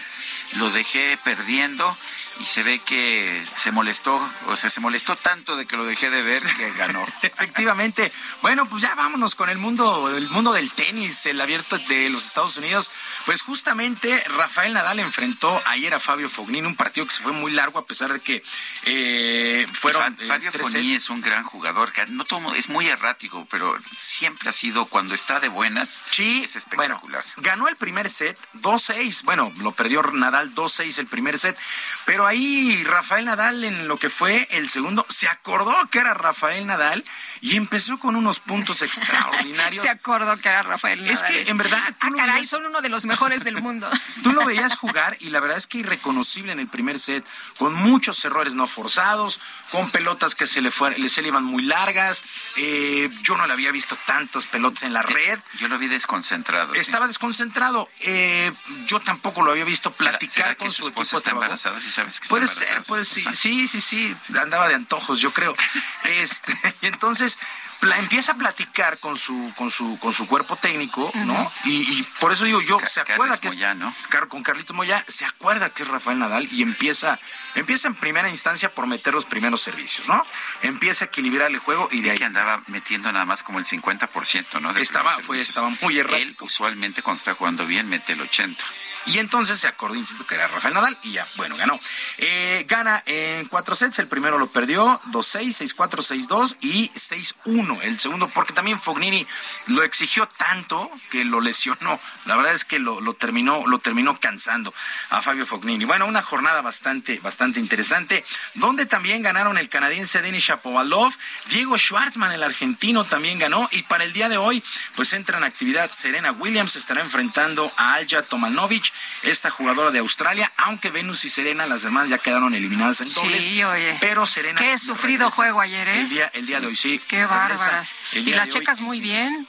[SPEAKER 1] lo dejé perdiendo y se ve que se molestó, o sea, se molestó tanto de que lo dejé de ver que ganó. (laughs)
[SPEAKER 36] Efectivamente. Bueno, pues ya vámonos con el mundo, el mundo del tenis, el abierto de los Estados Unidos. Pues justamente Rafael Nadal enfrentó ayer a Fabio Fognini, un partido que se fue muy largo a pesar de que eh, fueron.
[SPEAKER 1] Eh, Fabio Fognini es un gran jugador, que no es muy errático, pero siempre ha sido cuando está de buenas.
[SPEAKER 36] Sí, es espectacular. ganó el primer set 2-6. Bueno, lo perdió Nadal 2-6 el primer set, pero ahí Rafael Nadal en lo que fue el segundo se acordó que era Rafael Nadal y empezó con unos puntos extraordinarios. (laughs)
[SPEAKER 2] se acordó que era Rafael Nadal.
[SPEAKER 36] Es que en verdad
[SPEAKER 2] ah, caray, son uno de los mejores del mundo. (laughs)
[SPEAKER 36] Tú lo veías jugar y la verdad es que irreconocible en el primer set, con muchos errores no forzados, con pelotas que se le, fue, se le iban muy largas. Eh, yo no le había visto tantas pelotas en la red.
[SPEAKER 1] Yo lo vi desconcentrado.
[SPEAKER 36] Estaba desconcentrado. Eh, yo tampoco lo había visto platicar con su, equipo.
[SPEAKER 1] Está embarazada, sabes
[SPEAKER 36] puede ser, puede sí, sí, sí, sí, andaba de antojos, yo creo. (laughs) este, (laughs) y entonces empieza a platicar con su con su con su cuerpo técnico, ¿no? Y, por eso digo yo, se acuerda que
[SPEAKER 1] Moya, ¿no?
[SPEAKER 36] con Carlitos Moya se acuerda que es Rafael Nadal y empieza empieza en primera instancia por meter los primeros servicios, ¿no? Empieza a equilibrar el juego y de ahí
[SPEAKER 1] que andaba metiendo nada más como el 50%, ¿no?
[SPEAKER 36] estaba fue estaba muy errático.
[SPEAKER 1] Él usualmente cuando está jugando bien mete el 80.
[SPEAKER 36] Y entonces se acordó, insisto, que era Rafael Nadal y ya, bueno, ganó. Eh, gana en cuatro sets, el primero lo perdió 2-6, 6-4, 6-2 y 6-1. El segundo, porque también Fognini lo exigió tanto que lo lesionó. La verdad es que lo, terminó, lo terminó cansando a Fabio Fognini. Bueno, una jornada bastante, bastante interesante, donde también ganaron el canadiense Denis Shapovalov, Diego Schwartzman, el argentino, también ganó. Y para el día de hoy, pues entra en actividad Serena Williams, estará enfrentando a Alja Tomanovic esta jugadora de Australia, aunque Venus y Serena, las demás ya quedaron eliminadas en dobles. Sí, oye. Pero Serena.
[SPEAKER 2] Qué sufrido juego ayer, ¿eh?
[SPEAKER 36] El día, el día de hoy, sí.
[SPEAKER 2] Qué Y las checas muy bien.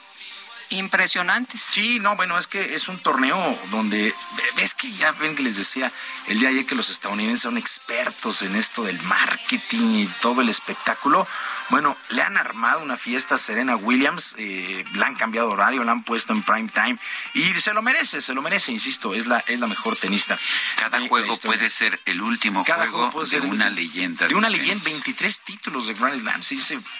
[SPEAKER 2] Impresionantes.
[SPEAKER 36] Sí, no, bueno, es que es un torneo donde, ves que ya ven que les decía el día de ayer que los estadounidenses son expertos en esto del marketing y todo el espectáculo. Bueno, le han armado una fiesta a Serena Williams, eh, le han cambiado horario, la han puesto en prime time y se lo merece, se lo merece, insisto, es la, es la mejor tenista.
[SPEAKER 1] Cada juego puede ser el último juego, de una leyenda.
[SPEAKER 36] De, una leyenda, 23 títulos de Grand Slam, sí,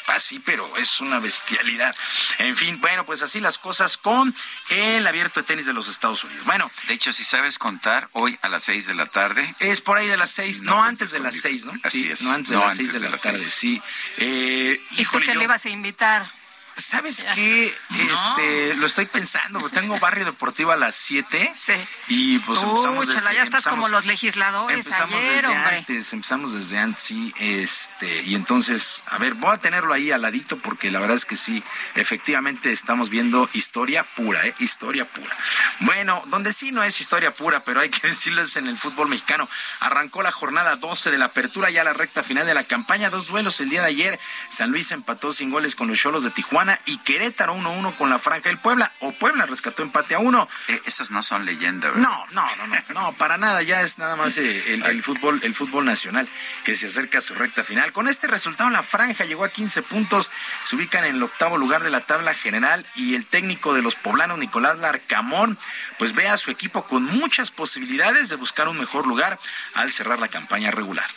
[SPEAKER 36] así, pero es una bestialidad. En fin, bueno, pues así las cosas con el abierto de tenis de los Estados Unidos. Bueno.
[SPEAKER 1] De hecho, si sabes contar, hoy a las 6 de la tarde.
[SPEAKER 36] Es por ahí de las 6, no, antes de las 6, ¿no?
[SPEAKER 1] Así es.
[SPEAKER 36] No antes de las 6 de, la tarde, sí.
[SPEAKER 2] Eh, ¿Y tú qué le ibas a invitar?
[SPEAKER 36] ¿Sabes qué? Este, lo estoy pensando, tengo barrio deportivo a las 7.
[SPEAKER 2] Sí.
[SPEAKER 36] Y pues empezamos desde,
[SPEAKER 2] ya estás como los legisladores
[SPEAKER 36] empezamos
[SPEAKER 2] ayer,
[SPEAKER 36] desde
[SPEAKER 2] hombre.
[SPEAKER 36] antes, empezamos desde antes, sí, este, y entonces, a ver, voy a tenerlo ahí al ladito porque la verdad es que sí, efectivamente estamos viendo historia pura, ¿eh? Historia pura. Bueno, donde sí no es historia pura, pero hay que (laughs) decirles en el fútbol mexicano, arrancó la jornada 12 de la apertura, ya la recta final de la campaña, dos duelos el día de ayer, San Luis empató sin goles con los Cholos de Tijuana, y Querétaro 1-1 con la Franja del Puebla. O Puebla rescató empate a uno.
[SPEAKER 1] Eh, esas no son leyendas, ¿verdad?
[SPEAKER 36] No, no, no, no, no, para nada. Ya es nada más eh, el, fútbol, el fútbol nacional que se acerca a su recta final. Con este resultado, la Franja llegó a 15 puntos. Se ubican en el octavo lugar de la tabla general y el técnico de los poblanos, Nicolás Larcamón, pues ve a su equipo con muchas posibilidades de buscar un mejor lugar al cerrar la campaña regular.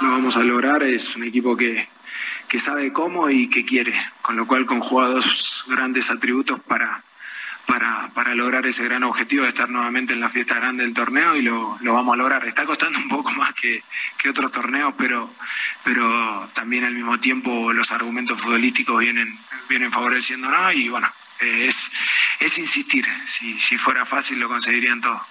[SPEAKER 37] Lo vamos a lograr, es un equipo que, que sabe cómo y que quiere, con lo cual conjuga dos grandes atributos para, para, para, lograr ese gran objetivo de estar nuevamente en la fiesta grande del torneo y lo, lo vamos a lograr. Está costando un poco más que, que, otros torneos, pero, pero también al mismo tiempo los argumentos futbolísticos vienen, vienen favoreciéndonos y bueno, es, es insistir. Si, si fuera fácil lo conseguirían todos.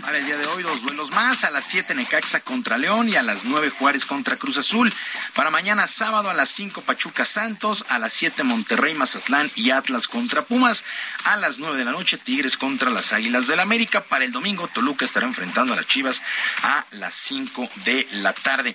[SPEAKER 36] Para el día de hoy, dos duelos más. A las 7 Necaxa contra León y a las 9 Juárez contra Cruz Azul. Para mañana sábado a las 5 Pachuca Santos. A las 7 Monterrey, Mazatlán y Atlas contra Pumas. A las 9 de la noche Tigres contra las Águilas del América. Para el domingo Toluca estará enfrentando a las Chivas a las 5 de la tarde.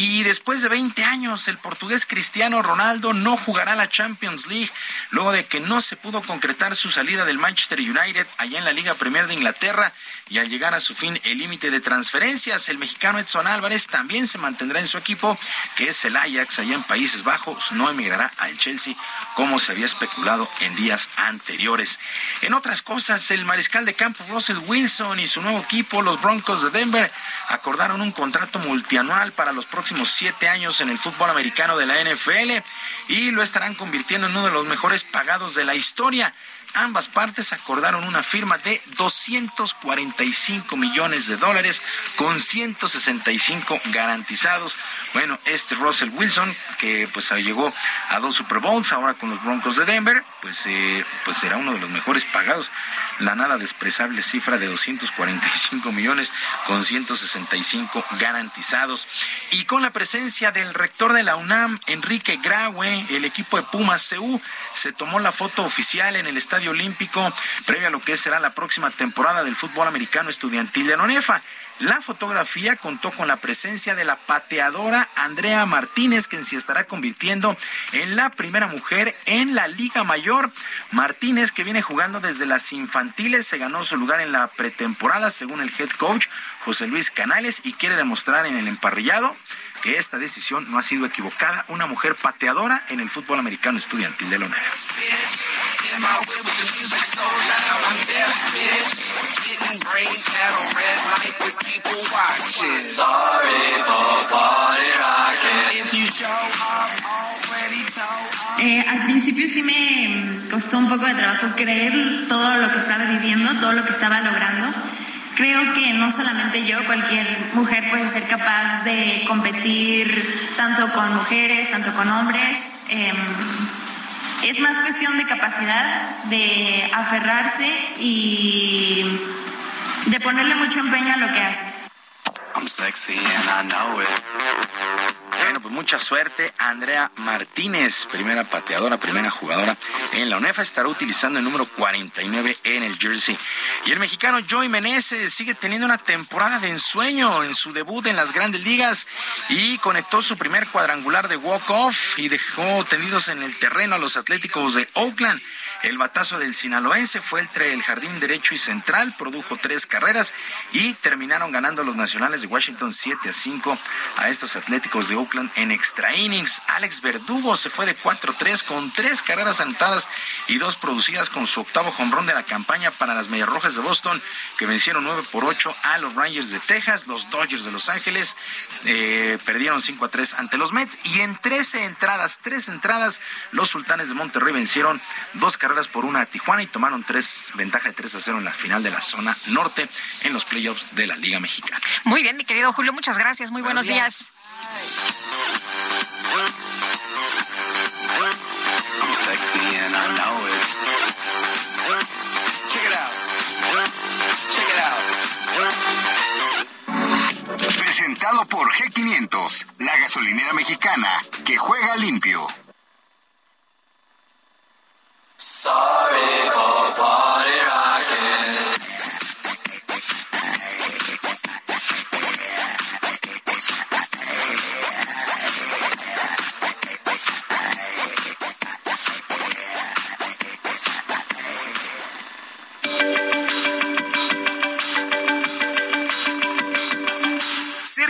[SPEAKER 36] Y después de 20 años, el portugués Cristiano Ronaldo no jugará la Champions League luego de que no se pudo concretar su salida del Manchester United allá en la Liga Premier de Inglaterra y al llegar a su fin el límite de transferencias, el mexicano Edson Álvarez también se mantendrá en su equipo, que es el Ajax allá en Países Bajos, no emigrará al Chelsea como se había especulado en días anteriores. En otras cosas, el mariscal de campo Russell Wilson y su nuevo equipo, los Broncos de Denver, acordaron un contrato multianual para los próximos siete años en el fútbol americano de la NFL y lo estarán convirtiendo en uno de los mejores pagados de la historia. Ambas partes acordaron una firma de 245 millones de dólares con 165 garantizados. Bueno, este Russell Wilson, que pues llegó a dos Super Bowls, ahora con los Broncos de Denver, pues, eh, pues será uno de los mejores pagados. La nada despreciable cifra de 245 millones con 165 garantizados. Y con la presencia del rector de la UNAM, Enrique Graue, el equipo de Pumas CU se tomó la foto oficial en el Estadio Olímpico previa a lo que será la próxima temporada del fútbol americano estudiantil de Anonefa. La fotografía contó con la presencia de la pateadora Andrea Martínez, quien se estará convirtiendo en la primera mujer en la Liga Mayor. Martínez, que viene jugando desde las infantiles, se ganó su lugar en la pretemporada, según el head coach José Luis Canales, y quiere demostrar en el emparrillado que esta decisión no ha sido equivocada. Una mujer pateadora en el fútbol americano estudiantil de Lona.
[SPEAKER 29] Eh, al principio sí me costó un poco de trabajo creer todo lo que estaba viviendo, todo lo que estaba logrando. Creo que no solamente yo, cualquier mujer puede ser capaz de competir tanto con mujeres, tanto con hombres. Em, es más cuestión de capacidad, de aferrarse y de ponerle mucho empeño a lo que haces.
[SPEAKER 36] Bueno, pues mucha suerte. Andrea Martínez, primera pateadora, primera jugadora en la UNEFA, estará utilizando el número 49 en el jersey. Y el mexicano Joey Meneses sigue teniendo una temporada de ensueño en su debut en las grandes ligas y conectó su primer cuadrangular de walk-off y dejó tendidos en el terreno a los Atléticos de Oakland. El batazo del sinaloense fue entre el jardín derecho y central, produjo tres carreras y terminaron ganando los nacionales de Washington 7 a 5 a estos Atléticos de Oakland en extra innings. Alex Verdugo se fue de 4-3 con tres carreras anotadas y dos producidas con su octavo jonrón de la campaña para las Medias Rojas de Boston, que vencieron 9 por 8 a los Rangers de Texas. Los Dodgers de Los Ángeles eh, perdieron 5 a 3 ante los Mets y en 13 entradas, tres entradas, los Sultanes de Monterrey vencieron dos carreras por una a Tijuana y tomaron tres ventaja de 3 a 0 en la final de la zona norte en los playoffs de la Liga Mexicana.
[SPEAKER 2] Muy bien, mi querido Julio, muchas gracias. Muy buenos, días.
[SPEAKER 17] Presentado por G500, la gasolinera mexicana que juega limpio.
[SPEAKER 35] Sorry for party rocking.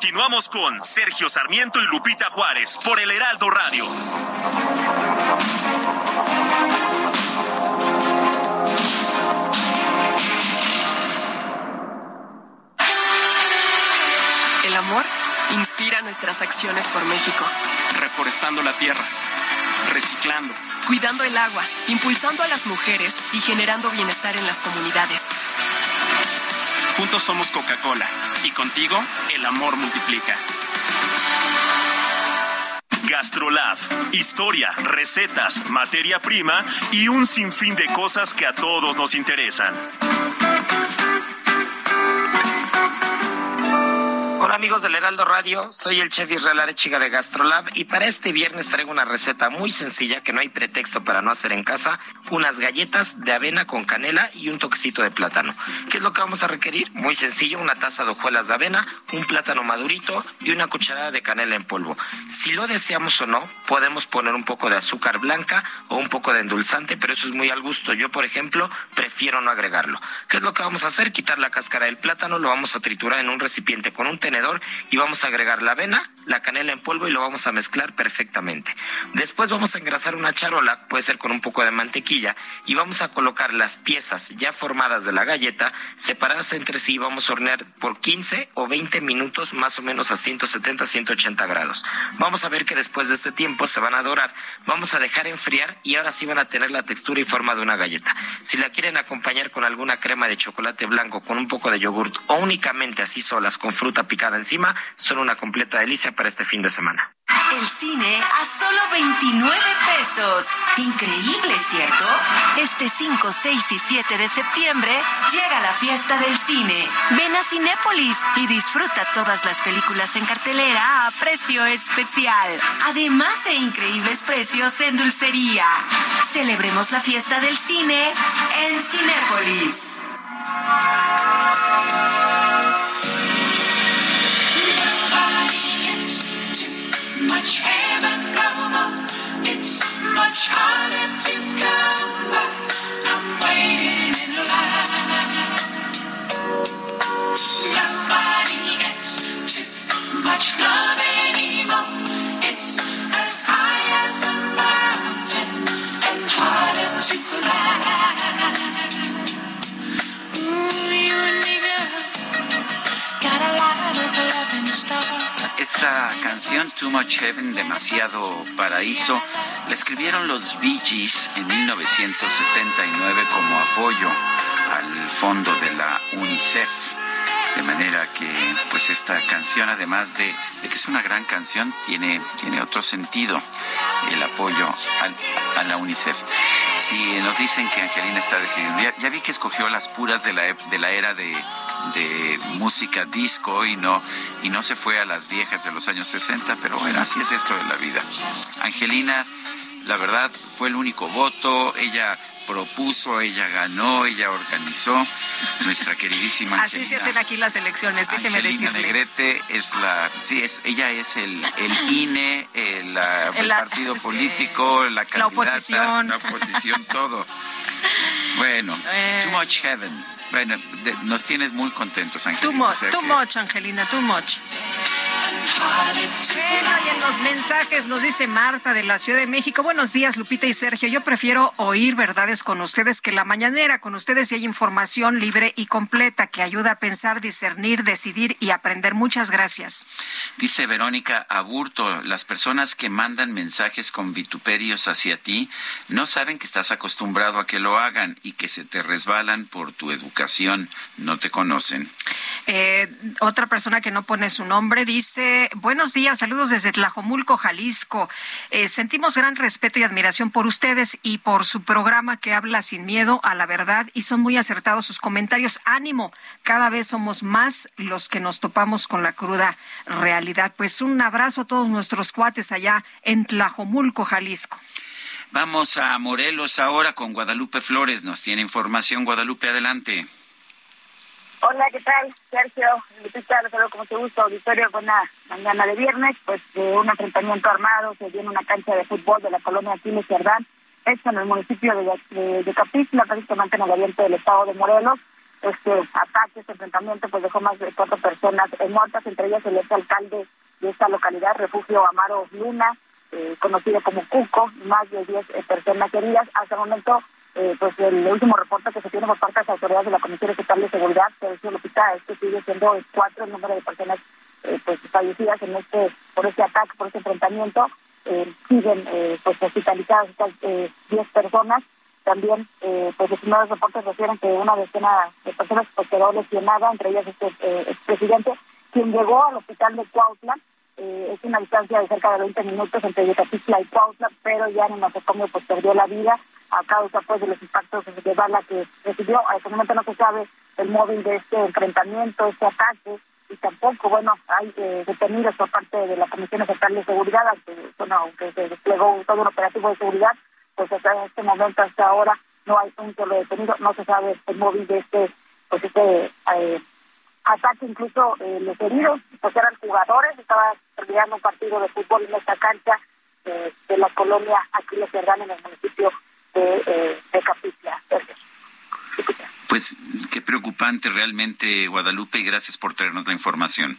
[SPEAKER 4] Continuamos con Sergio Sarmiento y Lupita Juárez por el Heraldo Radio.
[SPEAKER 38] El amor inspira nuestras acciones por México.
[SPEAKER 39] Reforestando la tierra, reciclando,
[SPEAKER 38] cuidando el agua, impulsando a las mujeres y generando bienestar en las comunidades.
[SPEAKER 39] Juntos somos Coca-Cola y contigo el amor multiplica.
[SPEAKER 4] Gastrolab. Historia, recetas, materia prima y un sinfín de cosas que a todos nos interesan.
[SPEAKER 40] Hola amigos del Heraldo Radio, soy el chef Israel Arechiga de Gastrolab y para este viernes traigo una receta muy sencilla que no hay pretexto para no hacer en casa, unas galletas de avena con canela y un toquecito de plátano. ¿Qué es lo que vamos a requerir? Muy sencillo, una taza de hojuelas de avena, un plátano madurito y una cucharada de canela en polvo. Si lo deseamos o no, podemos poner un poco de azúcar blanca o un poco de endulzante, pero eso es muy al gusto. Yo, por ejemplo, prefiero no agregarlo. ¿Qué es lo que vamos a hacer? Quitar la cáscara del plátano, lo vamos a triturar en un recipiente con un tenedor y vamos a agregar la avena, la canela en polvo y lo vamos a mezclar perfectamente. Después vamos a engrasar una charola, puede ser con un poco de mantequilla, y vamos a colocar las piezas ya formadas de la galleta separadas entre sí y vamos a hornear por 15 o 20 minutos más o menos a 170, 180 grados. Vamos a ver que después de este tiempo se van a dorar, vamos a dejar enfriar y ahora sí van a tener la textura y forma de una galleta. Si la quieren acompañar con alguna crema de chocolate blanco, con un poco de yogurt o únicamente así solas con fruta picada encima, son una completa delicia para este fin de semana.
[SPEAKER 41] El cine a solo 29 pesos. Increíble, ¿cierto? Este 5, 6 y 7 de septiembre llega la fiesta del cine. Ven a Cinépolis y disfruta todas las películas en cartelera a precio especial. Además de increíbles precios en dulcería. Celebremos la fiesta del cine en Cinépolis.
[SPEAKER 35] Much harder to
[SPEAKER 1] Esta canción, Too Much Heaven, demasiado paraíso, la escribieron los Bee Gees en 1979 como apoyo al fondo de la UNICEF. De manera que, pues esta canción, además de, de que es una gran canción, tiene, tiene otro sentido, el apoyo a la UNICEF. Si nos dicen que Angelina está decidiendo, ya, ya vi que escogió las puras de la, de la era de, de música disco y no, y no se fue a las viejas de los años 60, pero bueno, así es esto de la vida. Angelina, la verdad, fue el único voto, ella propuso, ella ganó, ella organizó, nuestra (laughs) queridísima
[SPEAKER 2] Así
[SPEAKER 1] Angelina.
[SPEAKER 2] se hacen aquí las elecciones, déjeme
[SPEAKER 1] Angelina
[SPEAKER 2] decirle.
[SPEAKER 1] Negrete es la, sí, es, ella es el, el INE, el, la- el
[SPEAKER 2] La-
[SPEAKER 1] partido (laughs)
[SPEAKER 2] sí.
[SPEAKER 1] político, la candidata,
[SPEAKER 2] oposición.
[SPEAKER 1] la oposición, todo. Bueno,
[SPEAKER 2] Eh.
[SPEAKER 1] Too Much Heaven. Bueno, de- nos tienes muy contentos,
[SPEAKER 2] Too
[SPEAKER 1] Angelina.
[SPEAKER 2] much,
[SPEAKER 1] o sea
[SPEAKER 2] too
[SPEAKER 1] que-
[SPEAKER 2] much, Angelina, too much. Bueno, y en los mensajes nos dice Marta de la Ciudad de México. Buenos días, Lupita y Sergio. Yo prefiero oír verdades con ustedes que la mañanera. Con ustedes y hay información libre y completa que ayuda a pensar, discernir, decidir y aprender. Muchas gracias.
[SPEAKER 1] Dice Verónica Aburto, las personas que mandan mensajes con vituperios hacia ti no saben que estás acostumbrado a que lo hagan y que se te resbalan por tu educación, no te conocen.
[SPEAKER 2] Eh, otra persona que no pone su nombre dice, buenos días, saludos desde Tlajomulco, Jalisco. Eh, sentimos gran respeto y admiración por ustedes y por su programa que habla sin miedo a la verdad y son muy acertados sus comentarios. Ánimo, cada vez somos más los que nos topamos con la cruda realidad. Pues un abrazo a todos nuestros cuates allá en Tlajomulco, Jalisco.
[SPEAKER 1] Vamos a Morelos ahora con Guadalupe Flores, nos tiene información. Guadalupe, adelante.
[SPEAKER 42] Hola, ¿qué tal? Sergio, Lupita, los saludo con mucho gusto. Auditorio, buena mañana de viernes. Pues de un enfrentamiento armado se dio en una cancha de fútbol de la colonia Aquiles Cerdán, esto en el municipio de, de, de Capitla, prácticamente en el oriente del estado de Morelos. Este ataque, este enfrentamiento, pues dejó más de cuatro personas eh, muertas, entre ellas el ex alcalde de esta localidad, Refugio Amaro Luna, eh, conocido como Cuco, más de 10 eh, personas heridas. Hasta el momento eh, pues el último reporte que se tiene por parte de las autoridades de la Comisión Estatal de Seguridad, que decía Lupita, es que sigue siendo cuatro el número de personas eh, pues fallecidas en este por este ataque, por este enfrentamiento. Eh, siguen eh, pues hospitalizadas estas eh, 10 personas. También pues los primeros reportes refieren que una decena de personas pues, quedó lesionada, entre ellas este expresidente, quien llegó al hospital de Cuautla. Eh, es una distancia de cerca de 20 minutos entre Yecapixtla y Cuautla, pero ya en el nosocomio pues perdió la vida a causa pues de los impactos de bala que recibió. A este momento no se sabe el móvil de este enfrentamiento, este ataque, y tampoco, bueno, hay eh, detenidos por parte de la Comisión Estatal de Seguridad, aunque, bueno, aunque se desplegó todo un operativo de seguridad, pues hasta este momento, hasta ahora, no hay un solo detenido, no se sabe el móvil de este, pues este eh, ataque, incluso eh, los heridos, pues eran jugadores, estaba terminando un partido de fútbol en esta cancha eh, de la colonia Aquiles Cerdán en el municipio de, eh, Capitla.
[SPEAKER 1] Pues qué preocupante realmente, Guadalupe, y gracias por traernos la información.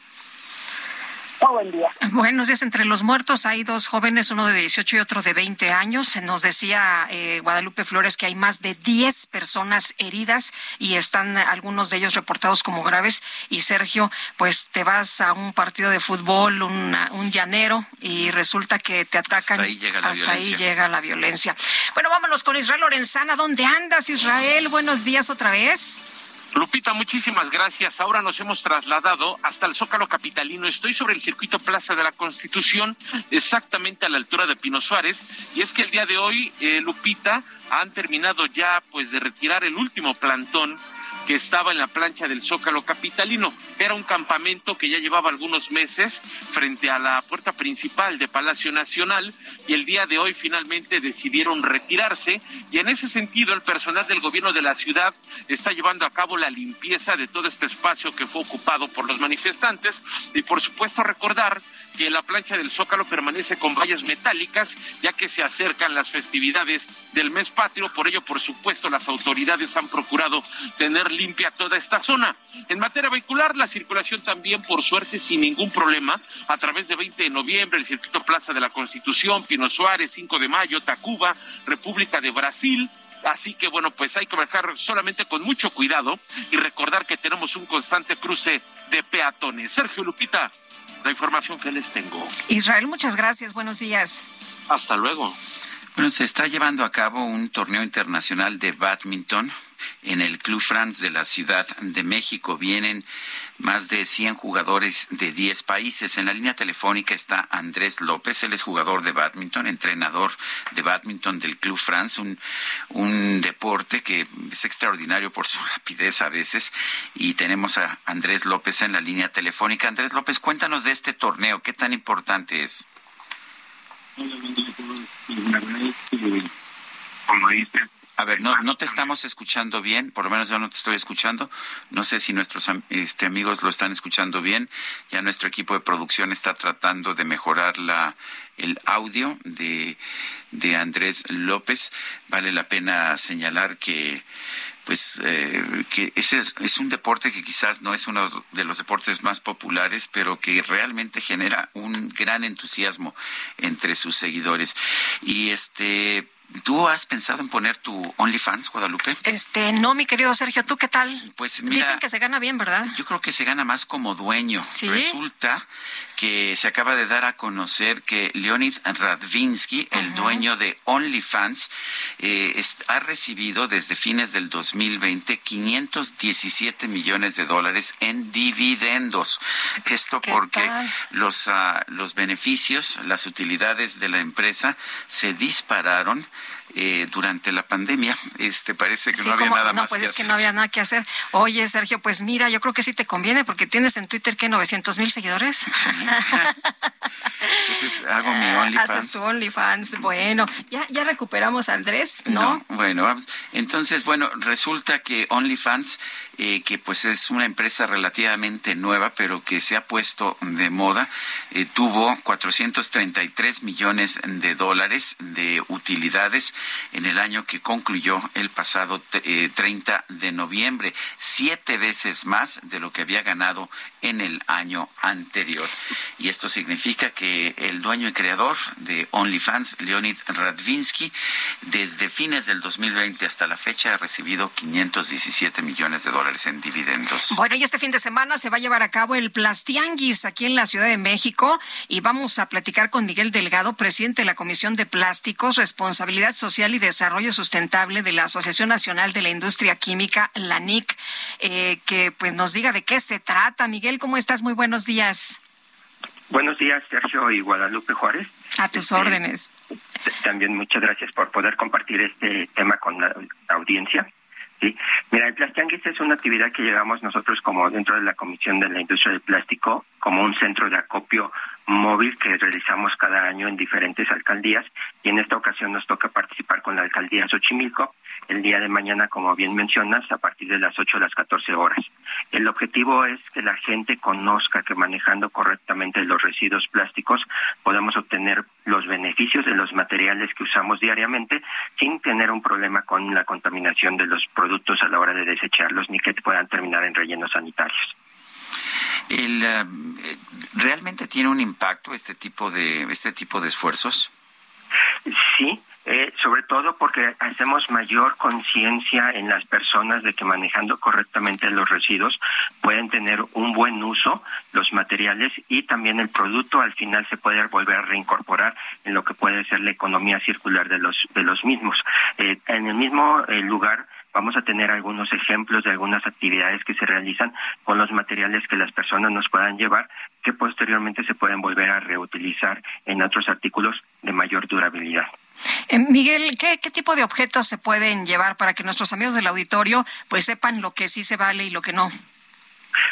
[SPEAKER 42] Buen día.
[SPEAKER 2] Buenos días. Entre los muertos hay dos jóvenes, uno de 18 y otro de 20 años. Nos decía eh, Guadalupe Flores que hay más de 10 personas heridas y están algunos de ellos reportados como graves. Y Sergio, pues te vas a un partido de fútbol, una- un llanero, y resulta que te atacan.
[SPEAKER 1] Hasta ahí llega la
[SPEAKER 2] Hasta
[SPEAKER 1] violencia.
[SPEAKER 2] ahí llega la violencia. Bueno, vámonos con Israel Lorenzana. ¿Dónde andas, Israel? Buenos días otra vez.
[SPEAKER 43] Lupita, muchísimas gracias. Ahora nos hemos trasladado hasta el Zócalo Capitalino. Estoy sobre el circuito Plaza de la Constitución, exactamente a la altura de Pino Suárez. Y es que el día de hoy, eh, Lupita, han terminado ya pues de retirar el último plantón que estaba en la plancha del Zócalo Capitalino. Era un campamento que ya llevaba algunos meses frente a la puerta principal de Palacio Nacional y el día de hoy finalmente decidieron retirarse y en ese sentido el personal del gobierno de la ciudad está llevando a cabo la limpieza de todo este espacio que fue ocupado por los manifestantes y por supuesto recordar que la plancha del Zócalo permanece con vallas metálicas ya que se acercan las festividades del mes patrio, por ello por supuesto las autoridades han procurado tener limpia toda esta zona. En materia vehicular, la circulación también, por suerte, sin ningún problema, a través de 20 de noviembre, el circuito Plaza de la Constitución, Pino Suárez, 5 de mayo, Tacuba, República de Brasil, Así que bueno, pues hay que manejar solamente con mucho cuidado y recordar que tenemos un constante cruce de peatones. Sergio Lupita, la información que les tengo.
[SPEAKER 2] Israel, muchas gracias. Buenos días.
[SPEAKER 43] Hasta luego.
[SPEAKER 1] Bueno, se está llevando a cabo un torneo internacional de badminton en el Club France de la Ciudad de México. Vienen más de 100 jugadores de 10 países. En la línea telefónica está Andrés López, él es jugador de badminton, entrenador de badminton del Club France, un, un deporte que es extraordinario por su (laughs) rapidez a veces. Y tenemos a Andrés López en la línea telefónica. Andrés López, cuéntanos de este torneo, ¿qué tan importante es? A ver, no, no te estamos escuchando bien, por lo menos yo no te estoy escuchando. No sé si nuestros este, amigos lo están escuchando bien. Ya nuestro equipo de producción está tratando de mejorar la, el audio de, de Andrés López. Vale la pena señalar que pues eh, que ese es, un deporte que quizás no es uno de los deportes más populares, pero que realmente genera un gran entusiasmo entre sus seguidores. Y este, ¿tú has pensado en poner tu OnlyFans, Guadalupe?
[SPEAKER 2] Este, no, mi querido Sergio, ¿tú qué tal?
[SPEAKER 1] Pues mira,
[SPEAKER 2] Dicen que se gana bien, ¿verdad?
[SPEAKER 1] yo creo que se gana más como dueño.
[SPEAKER 2] ¿Sí?
[SPEAKER 1] Resulta que se acaba de dar a conocer que Leonid Radvinsky, el dueño de OnlyFans, eh, es- ha recibido desde fines del 2020 517 millones de dólares en dividendos. Esto
[SPEAKER 2] ¿Qué
[SPEAKER 1] porque
[SPEAKER 2] tal?
[SPEAKER 1] los, ah, los beneficios, las utilidades de la empresa se dispararon eh, durante la pandemia. Este parece que
[SPEAKER 2] Sí,
[SPEAKER 1] no había
[SPEAKER 2] como-
[SPEAKER 1] nada
[SPEAKER 2] no,
[SPEAKER 1] más
[SPEAKER 2] pues
[SPEAKER 1] que
[SPEAKER 2] es que
[SPEAKER 1] hacer.
[SPEAKER 2] no había nada que hacer. Oye, Sergio, pues mira, yo creo que sí te conviene porque tienes en Twitter que 900 mil seguidores.
[SPEAKER 1] Entonces (laughs) hago mi OnlyFans.
[SPEAKER 2] Haces tu OnlyFans. Bueno, ya, ya recuperamos a Andrés, ¿no?
[SPEAKER 1] bueno, vamos. Entonces, bueno, resulta que OnlyFans, eh, que pues es una empresa relativamente nueva, pero que se ha puesto de moda, eh, tuvo 433 millones de dólares de utilidades en el año que concluyó el pasado eh, 30 de noviembre, siete veces más de lo que había ganado en el año anterior. Y esto significa que el dueño y creador de OnlyFans, Leonid Radvinsky, desde fines del 2020 hasta la fecha ha recibido 517 millones de dólares en dividendos.
[SPEAKER 2] Bueno, y este fin de semana se va a llevar a cabo el Plastianguis aquí en la Ciudad de México y vamos a platicar con Miguel Delgado, presidente de la Comisión de Plásticos, Responsabilidad Social y Desarrollo Sustentable de la Asociación Nacional de la Industria Química, la NIC, eh, que pues nos diga de qué se trata. Miguel, ¿cómo estás? Muy buenos días.
[SPEAKER 44] Buenos días, Sergio y Guadalupe Juárez.
[SPEAKER 2] A tus órdenes.
[SPEAKER 44] También muchas gracias por poder compartir este tema con la audiencia. Sí. Mira, el Plastianguis es una actividad que llevamos nosotros como dentro de la Comisión de la Industria del Plástico, como un centro de acopio móvil que realizamos cada año en diferentes alcaldías y en esta ocasión nos toca participar con la alcaldía Xochimilco el día de mañana, como bien mencionas, a partir de las 8 a las 14 horas. El objetivo es que la gente conozca que manejando correctamente los residuos plásticos podemos obtener los beneficios de los materiales que usamos diariamente sin tener un problema con la contaminación de los productos a la hora de desecharlos ni que puedan terminar en rellenos sanitarios.
[SPEAKER 1] El, eh, ¿Realmente tiene un impacto este tipo de, este tipo de esfuerzos?
[SPEAKER 44] Sí, todo porque hacemos mayor conciencia en las personas de que manejando correctamente los residuos pueden tener un buen uso los materiales y también el producto al final se puede volver a reincorporar en lo que puede ser la economía circular de los de los mismos. Eh, en el mismo eh, lugar vamos a tener algunos ejemplos de algunas actividades que se realizan con los materiales que las personas nos puedan llevar que posteriormente se pueden volver a reutilizar en otros artículos de mayor durabilidad.
[SPEAKER 2] Eh, Miguel, ¿qué, ¿qué tipo de objetos se pueden llevar para que nuestros amigos del auditorio pues sepan lo que sí se vale y lo que no?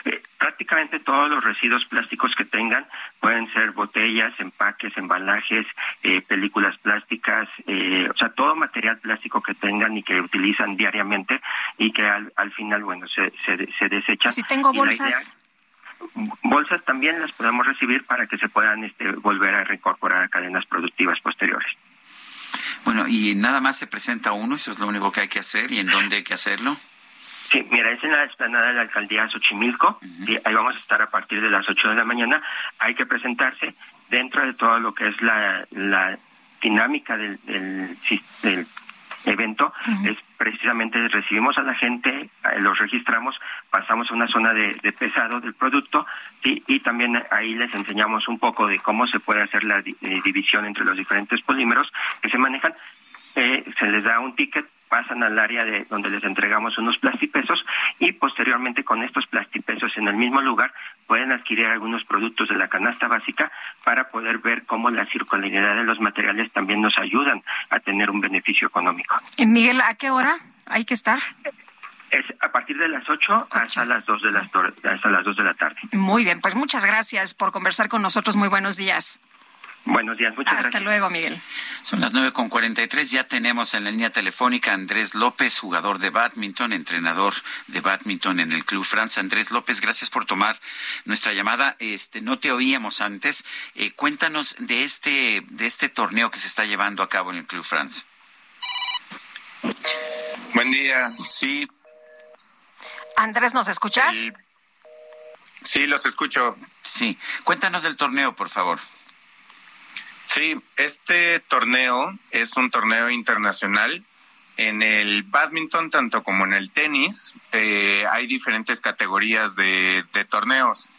[SPEAKER 44] Eh, prácticamente todos los residuos plásticos que tengan pueden ser botellas, empaques, embalajes, eh, películas plásticas, eh, o sea, todo material plástico que tengan y que utilizan diariamente y que al, al final, bueno, se, se, se desechan.
[SPEAKER 2] Si tengo bolsas.
[SPEAKER 44] bolsas también las podemos recibir para que se puedan este, volver a reincorporar a cadenas productivas posteriores.
[SPEAKER 1] Bueno, y nada más se presenta uno, eso es lo único que hay que hacer y en dónde hay que hacerlo.
[SPEAKER 44] Sí, mira, es en la explanada de la alcaldía Xochimilco. ahí vamos a estar a partir de las 8 de la mañana. Hay que presentarse dentro de todo lo que es la, la dinámica del, del, del evento. Es precisamente recibimos a la gente, eh, los registramos, pasamos a una zona de, de pesado del producto sí, y también ahí les enseñamos un poco de cómo se puede hacer la eh, división entre los diferentes polímeros que se manejan. Eh, se les da un ticket pasan al área de donde les entregamos unos plastipesos y posteriormente con estos plastipesos en el mismo lugar pueden adquirir algunos productos de la canasta básica para poder ver cómo la circularidad de los materiales también nos ayudan a tener un beneficio económico.
[SPEAKER 2] Eh, Miguel, ¿a qué hora hay que estar?
[SPEAKER 44] Es a partir de las 8 hasta las 2 de las tor- hasta las 2 de la tarde.
[SPEAKER 2] Muy bien, pues muchas gracias por conversar con nosotros. Muy buenos días.
[SPEAKER 44] Buenos días, muchas
[SPEAKER 2] Hasta
[SPEAKER 44] gracias.
[SPEAKER 2] luego, Miguel.
[SPEAKER 1] Son las nueve con cuarenta y tres. Ya tenemos en la línea telefónica a Andrés López, jugador de badminton, entrenador de badminton en el Club France. Andrés López, gracias por tomar nuestra llamada. Este, no te oíamos antes. Eh, cuéntanos de este, de este torneo que se está llevando a cabo en el Club France.
[SPEAKER 45] Buen día, sí,
[SPEAKER 2] Andrés, ¿nos escuchas?
[SPEAKER 45] sí, los escucho.
[SPEAKER 1] Sí, cuéntanos del torneo, por favor.
[SPEAKER 45] Sí, este torneo es un torneo internacional. En el badminton, tanto como en el tenis, eh, hay diferentes categorías de, torneos.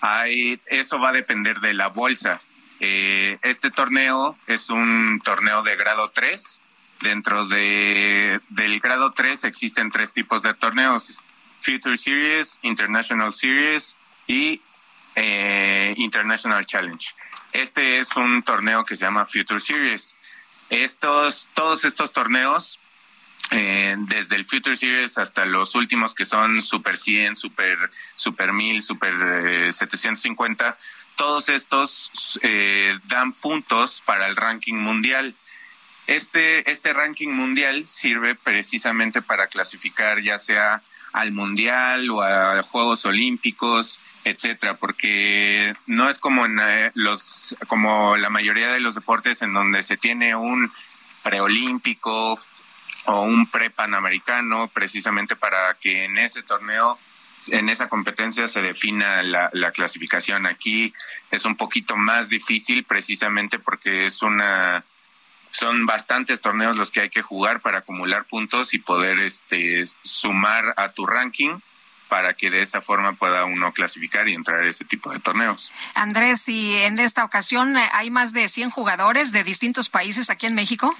[SPEAKER 45] Hay, eso va a depender de la bolsa. Eh, este torneo es un torneo de grado 3. Dentro de, del grado 3 existen tres tipos de torneos. Future Series, International Series y eh, International Challenge. Este es un torneo que se llama Future Series. Estos, todos estos torneos, eh, desde el Future Series hasta los últimos que son Super 100, Super, Super 1000, Super eh, 750, todos estos eh, dan puntos para el ranking mundial. Este, este ranking mundial sirve precisamente para clasificar ya sea al mundial o a Juegos Olímpicos, etcétera, porque no es como en eh, los como la mayoría de los deportes en donde se tiene un preolímpico o un pre-panamericano, precisamente para que en ese torneo en esa competencia se defina la, la, clasificación. Aquí es un poquito más difícil precisamente porque es una son bastantes torneos los que hay que jugar para acumular puntos y poder este sumar a tu ranking para que de esa forma pueda uno clasificar y entrar a este tipo de torneos.
[SPEAKER 2] Andrés, y en esta ocasión hay más de 100 jugadores de distintos países aquí en México.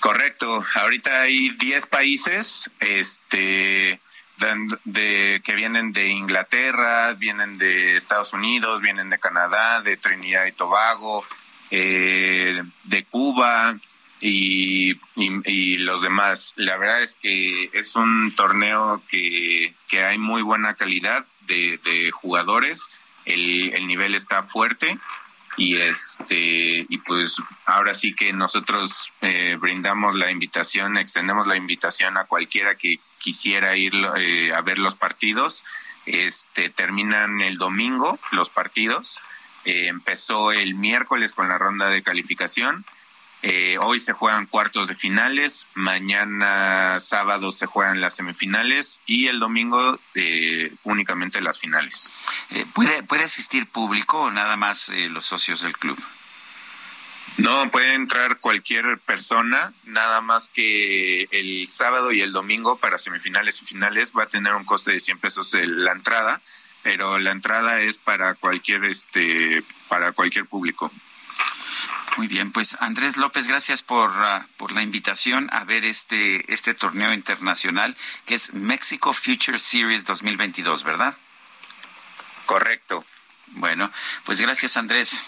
[SPEAKER 45] Correcto, ahorita hay 10 países, este de, que vienen de Inglaterra, vienen de Estados Unidos, vienen de Canadá, de Trinidad y Tobago, eh, de Cuba y, y, los demás. La verdad es que es un torneo que, que hay muy buena calidad de, de jugadores, el, el nivel está fuerte y este y pues ahora sí que nosotros eh, brindamos la invitación extendemos la invitación a cualquiera que quisiera ir eh, a ver los partidos. Este terminan el domingo los partidos eh, empezó el miércoles con la ronda de calificación eh, hoy se juegan cuartos de finales, mañana sábado se juegan las semifinales y el domingo eh, únicamente las finales.
[SPEAKER 1] ¿puede, ¿Puede asistir público o nada más los socios del club?
[SPEAKER 45] No, puede entrar cualquier persona, nada más que el sábado y el domingo para semifinales y finales va a tener un coste de 100 pesos la entrada, pero la entrada es para cualquier este para cualquier público.
[SPEAKER 1] Muy bien, pues Andrés López, gracias por, uh, por la invitación a ver este, este torneo internacional que es Mexico Future Series 2022, ¿verdad?
[SPEAKER 45] Correcto.
[SPEAKER 1] Bueno, pues gracias Andrés.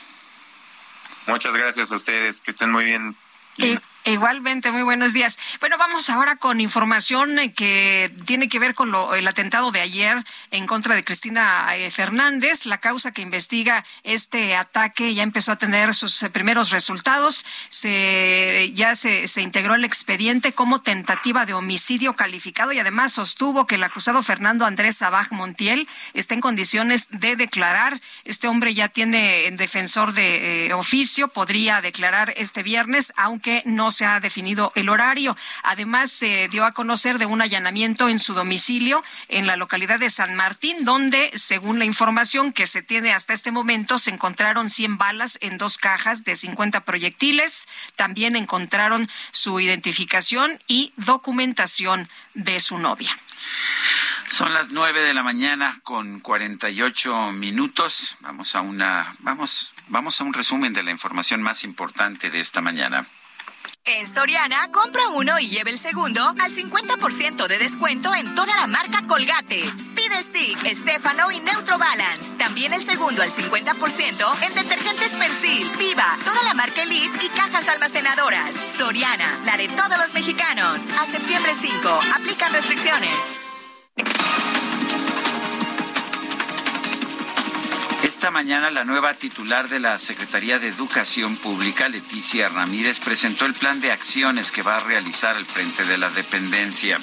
[SPEAKER 45] Muchas gracias a ustedes, que estén muy bien.
[SPEAKER 2] Y Igualmente, muy buenos días. Bueno, vamos ahora con información eh, que tiene que ver con lo, el atentado de ayer en contra de Cristina eh, Fernández. La causa que investiga este ataque ya empezó a tener sus eh, primeros resultados. Se, ya se, se integró el expediente como tentativa de homicidio calificado y además sostuvo que el acusado Fernando Andrés Sabaj Montiel está en condiciones de declarar. Este hombre ya tiene defensor de oficio, podría declarar este viernes, aunque no se ha definido el horario. Además, se dio a conocer de un allanamiento en su domicilio en la localidad de San Martín, donde, según la información que se tiene hasta este momento, se encontraron 100 balas en dos cajas de 50 proyectiles. También encontraron su identificación y documentación de su novia.
[SPEAKER 1] Son las nueve de la mañana con 48 minutos. Vamos a una, vamos, vamos a un resumen de la información más importante de esta mañana.
[SPEAKER 3] En Soriana, compra uno y lleve el segundo al 50% de descuento en toda la marca Colgate, Speed Stick, Stefano y Neutro Balance. También el segundo al 50% en detergentes Persil, Viva, toda la marca Elite y cajas almacenadoras. Soriana, la de todos los mexicanos. A septiembre 5, aplican restricciones.
[SPEAKER 1] Esta mañana la nueva titular de la Secretaría de Educación Pública, Leticia Ramírez, presentó el plan de acciones que va a realizar al frente de la dependencia.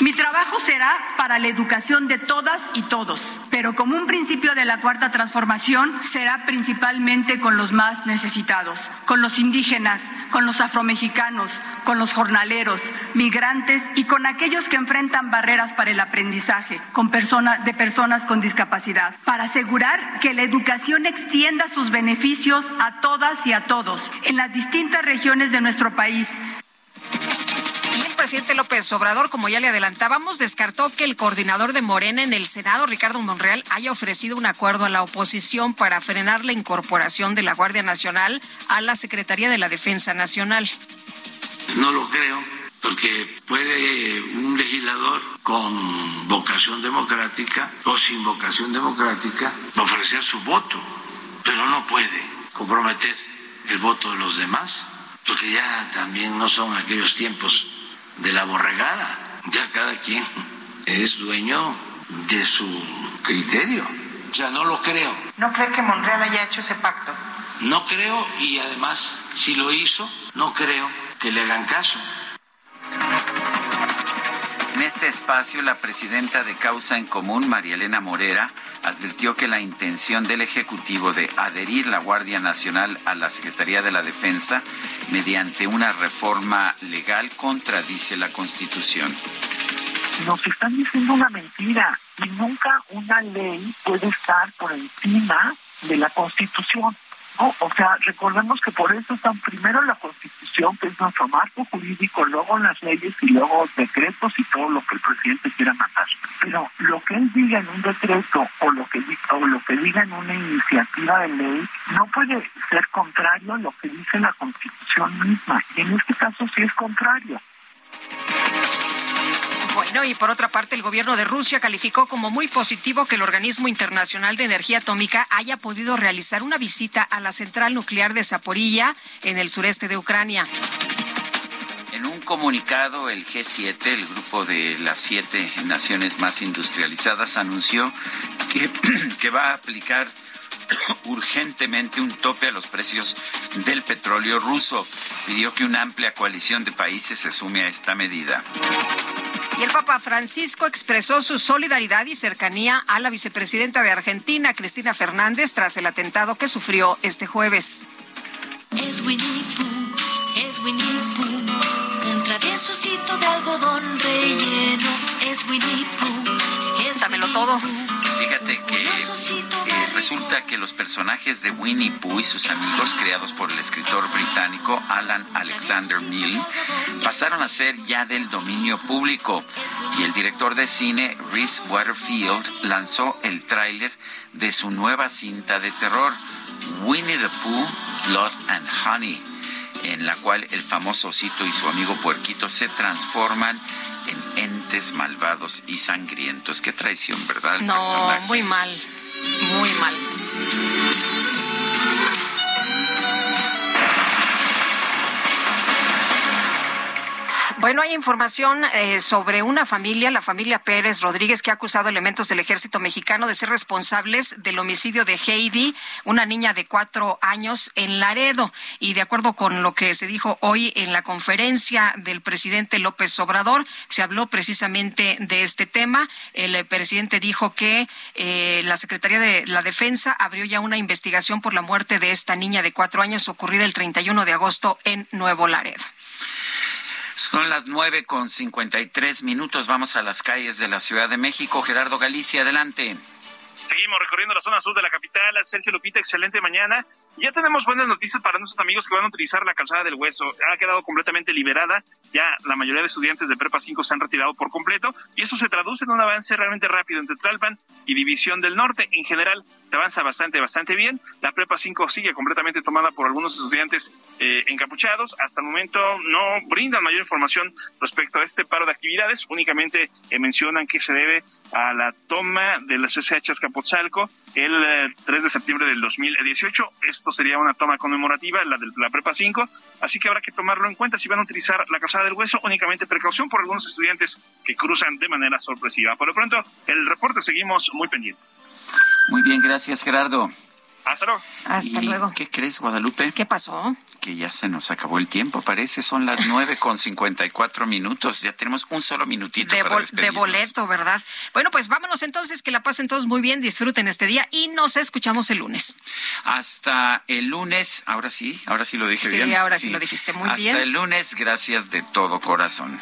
[SPEAKER 46] Mi trabajo será para la educación de todas y todos, pero como un principio de la cuarta transformación será principalmente con los más necesitados, con los indígenas, con los afromexicanos, con los jornaleros, migrantes y con aquellos que enfrentan barreras para el aprendizaje, con de personas con discapacidad, para asegurar que la educación extienda sus beneficios a todas y a todos en las distintas regiones de nuestro país
[SPEAKER 2] el presidente López Obrador, como ya le adelantábamos, descartó que el coordinador de Morena en el Senado, Ricardo Monreal, haya ofrecido un acuerdo a la oposición para frenar la incorporación de la Guardia Nacional a la Secretaría de la Defensa Nacional.
[SPEAKER 7] No lo creo, porque puede un legislador con vocación democrática o sin vocación democrática ofrecer su voto, pero no puede comprometer el voto de los demás, porque ya también no son aquellos tiempos de la borregada. Ya cada quien es dueño de su criterio. O sea, no lo creo.
[SPEAKER 41] ¿No cree que Monreal haya hecho ese pacto?
[SPEAKER 7] No creo y además, si lo hizo, no creo que le hagan caso.
[SPEAKER 1] En este espacio, la presidenta de Causa en Común, María Elena Morera, advirtió que la intención del Ejecutivo de adherir la Guardia Nacional a la Secretaría de la Defensa mediante una reforma legal contradice la Constitución.
[SPEAKER 47] Nos están diciendo una mentira y nunca una ley puede estar por encima de la Constitución. ¿No? O sea, recordemos que por eso están primero la Constitución, que es nuestro marco jurídico, luego las leyes y luego decretos y todo lo que el presidente quiera mandar. Pero lo que él diga en un decreto o lo que o lo que diga en una iniciativa de ley no puede ser contrario a lo que dice la Constitución misma. Y en este caso sí es contrario.
[SPEAKER 2] Bueno, y por otra parte, el gobierno de Rusia calificó como muy positivo que el Organismo Internacional de Energía Atómica haya podido realizar una visita a la central nuclear de Zaporilla en el sureste de Ucrania.
[SPEAKER 1] En un comunicado, el G7, el grupo de las siete naciones más industrializadas, anunció que, (clears throat) que va a aplicar (clears throat) urgentemente un tope a los precios del petróleo ruso. Pidió que una amplia coalición de países se sume a esta medida.
[SPEAKER 2] Y el Papa Francisco expresó su solidaridad y cercanía a la vicepresidenta de Argentina, Cristina Fernández, tras el atentado que sufrió este jueves.
[SPEAKER 35] Es Winnie Pooh, es Winnie Pooh, un traviesocito de algodón relleno. Es Winnie Pooh, es
[SPEAKER 2] Dámelo todo.
[SPEAKER 1] Fíjate que eh, resulta que los personajes de Winnie Pooh y sus amigos, creados por el escritor británico Alan Alexander Milne, pasaron a ser ya del dominio público. Y el director de cine, Reese Waterfield, lanzó el tráiler de su nueva cinta de terror, Winnie the Pooh, Blood and Honey, en la cual el famoso osito y su amigo puerquito se transforman en entes malvados y sangrientos. Qué traición, ¿verdad? El
[SPEAKER 2] No,
[SPEAKER 1] personaje.
[SPEAKER 2] muy mal, muy mal. Bueno, hay información eh, sobre una familia, la familia Pérez Rodríguez, que ha acusado elementos del ejército mexicano de ser responsables del homicidio de Heidi, una niña de cuatro años en Laredo. Y de acuerdo con lo que se dijo hoy en la conferencia del presidente López Obrador, se habló precisamente de este tema. El eh, presidente dijo que eh, la Secretaría de la Defensa abrió ya una investigación por la muerte de esta niña de cuatro años ocurrida el 31 de agosto en Nuevo Laredo.
[SPEAKER 1] Son las nueve con cincuenta y tres minutos. Vamos a las calles de la Ciudad de México. Gerardo Galicia, adelante.
[SPEAKER 15] Seguimos recorriendo la zona sur de la capital. Sergio Lupita, excelente mañana. Ya tenemos buenas noticias para nuestros amigos que van a utilizar la calzada del hueso. Ha quedado completamente liberada. Ya la mayoría de estudiantes de Prepa 5 se han retirado por completo. Y eso se traduce en un avance realmente rápido entre Tlalpan y División del Norte. En general, avanza bastante, bastante bien. La Prepa 5 sigue completamente tomada por algunos estudiantes eh, encapuchados. Hasta el momento no brindan mayor información respecto a este paro de actividades. Únicamente eh, mencionan que se debe a la toma de las SH Azcapotzalco el eh, 3 de septiembre del 2018. Esto sería una toma conmemorativa, la de la Prepa 5. Así que habrá que tomarlo en cuenta si van a utilizar la calzada del hueso. Únicamente precaución por algunos estudiantes que cruzan de manera sorpresiva. Por lo pronto, el reporte seguimos muy pendientes.
[SPEAKER 1] Muy bien, gracias, Gerardo.
[SPEAKER 15] Hasta luego.
[SPEAKER 2] Hasta
[SPEAKER 1] ¿Y
[SPEAKER 2] luego.
[SPEAKER 1] ¿Qué crees, Guadalupe?
[SPEAKER 2] ¿Qué pasó?
[SPEAKER 1] Que ya se nos acabó el tiempo, parece. Son las nueve con cincuenta y cuatro minutos. Ya tenemos un solo minutito
[SPEAKER 2] De,
[SPEAKER 1] para
[SPEAKER 2] bol- de boleto, ¿verdad? Bueno, pues vámonos entonces, que la pasen todos muy bien, disfruten este día y nos escuchamos el lunes.
[SPEAKER 1] Hasta el lunes. Ahora sí, ahora sí lo dije
[SPEAKER 2] Sí,
[SPEAKER 1] bien.
[SPEAKER 2] ahora sí lo dijiste muy
[SPEAKER 1] Hasta
[SPEAKER 2] bien.
[SPEAKER 1] el lunes, gracias de todo corazón.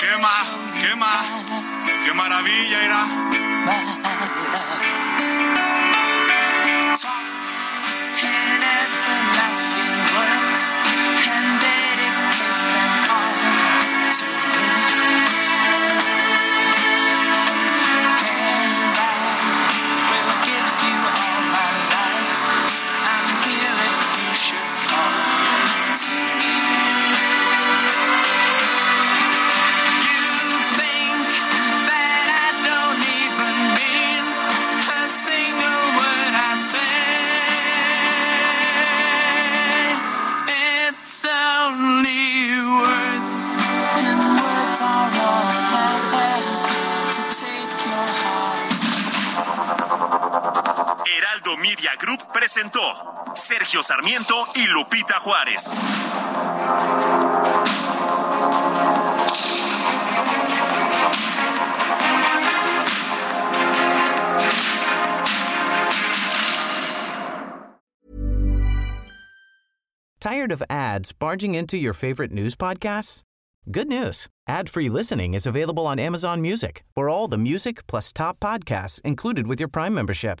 [SPEAKER 48] ¡Qué ma, qué qué maravilla
[SPEAKER 35] in everlasting
[SPEAKER 4] Heraldo Media Group presentó Sergio Sarmiento y Lupita Juárez.
[SPEAKER 49] Tired of ads barging into your favorite news podcasts? Good news. Ad-free listening is available on Amazon Music. For all the music plus top podcasts included with your Prime membership.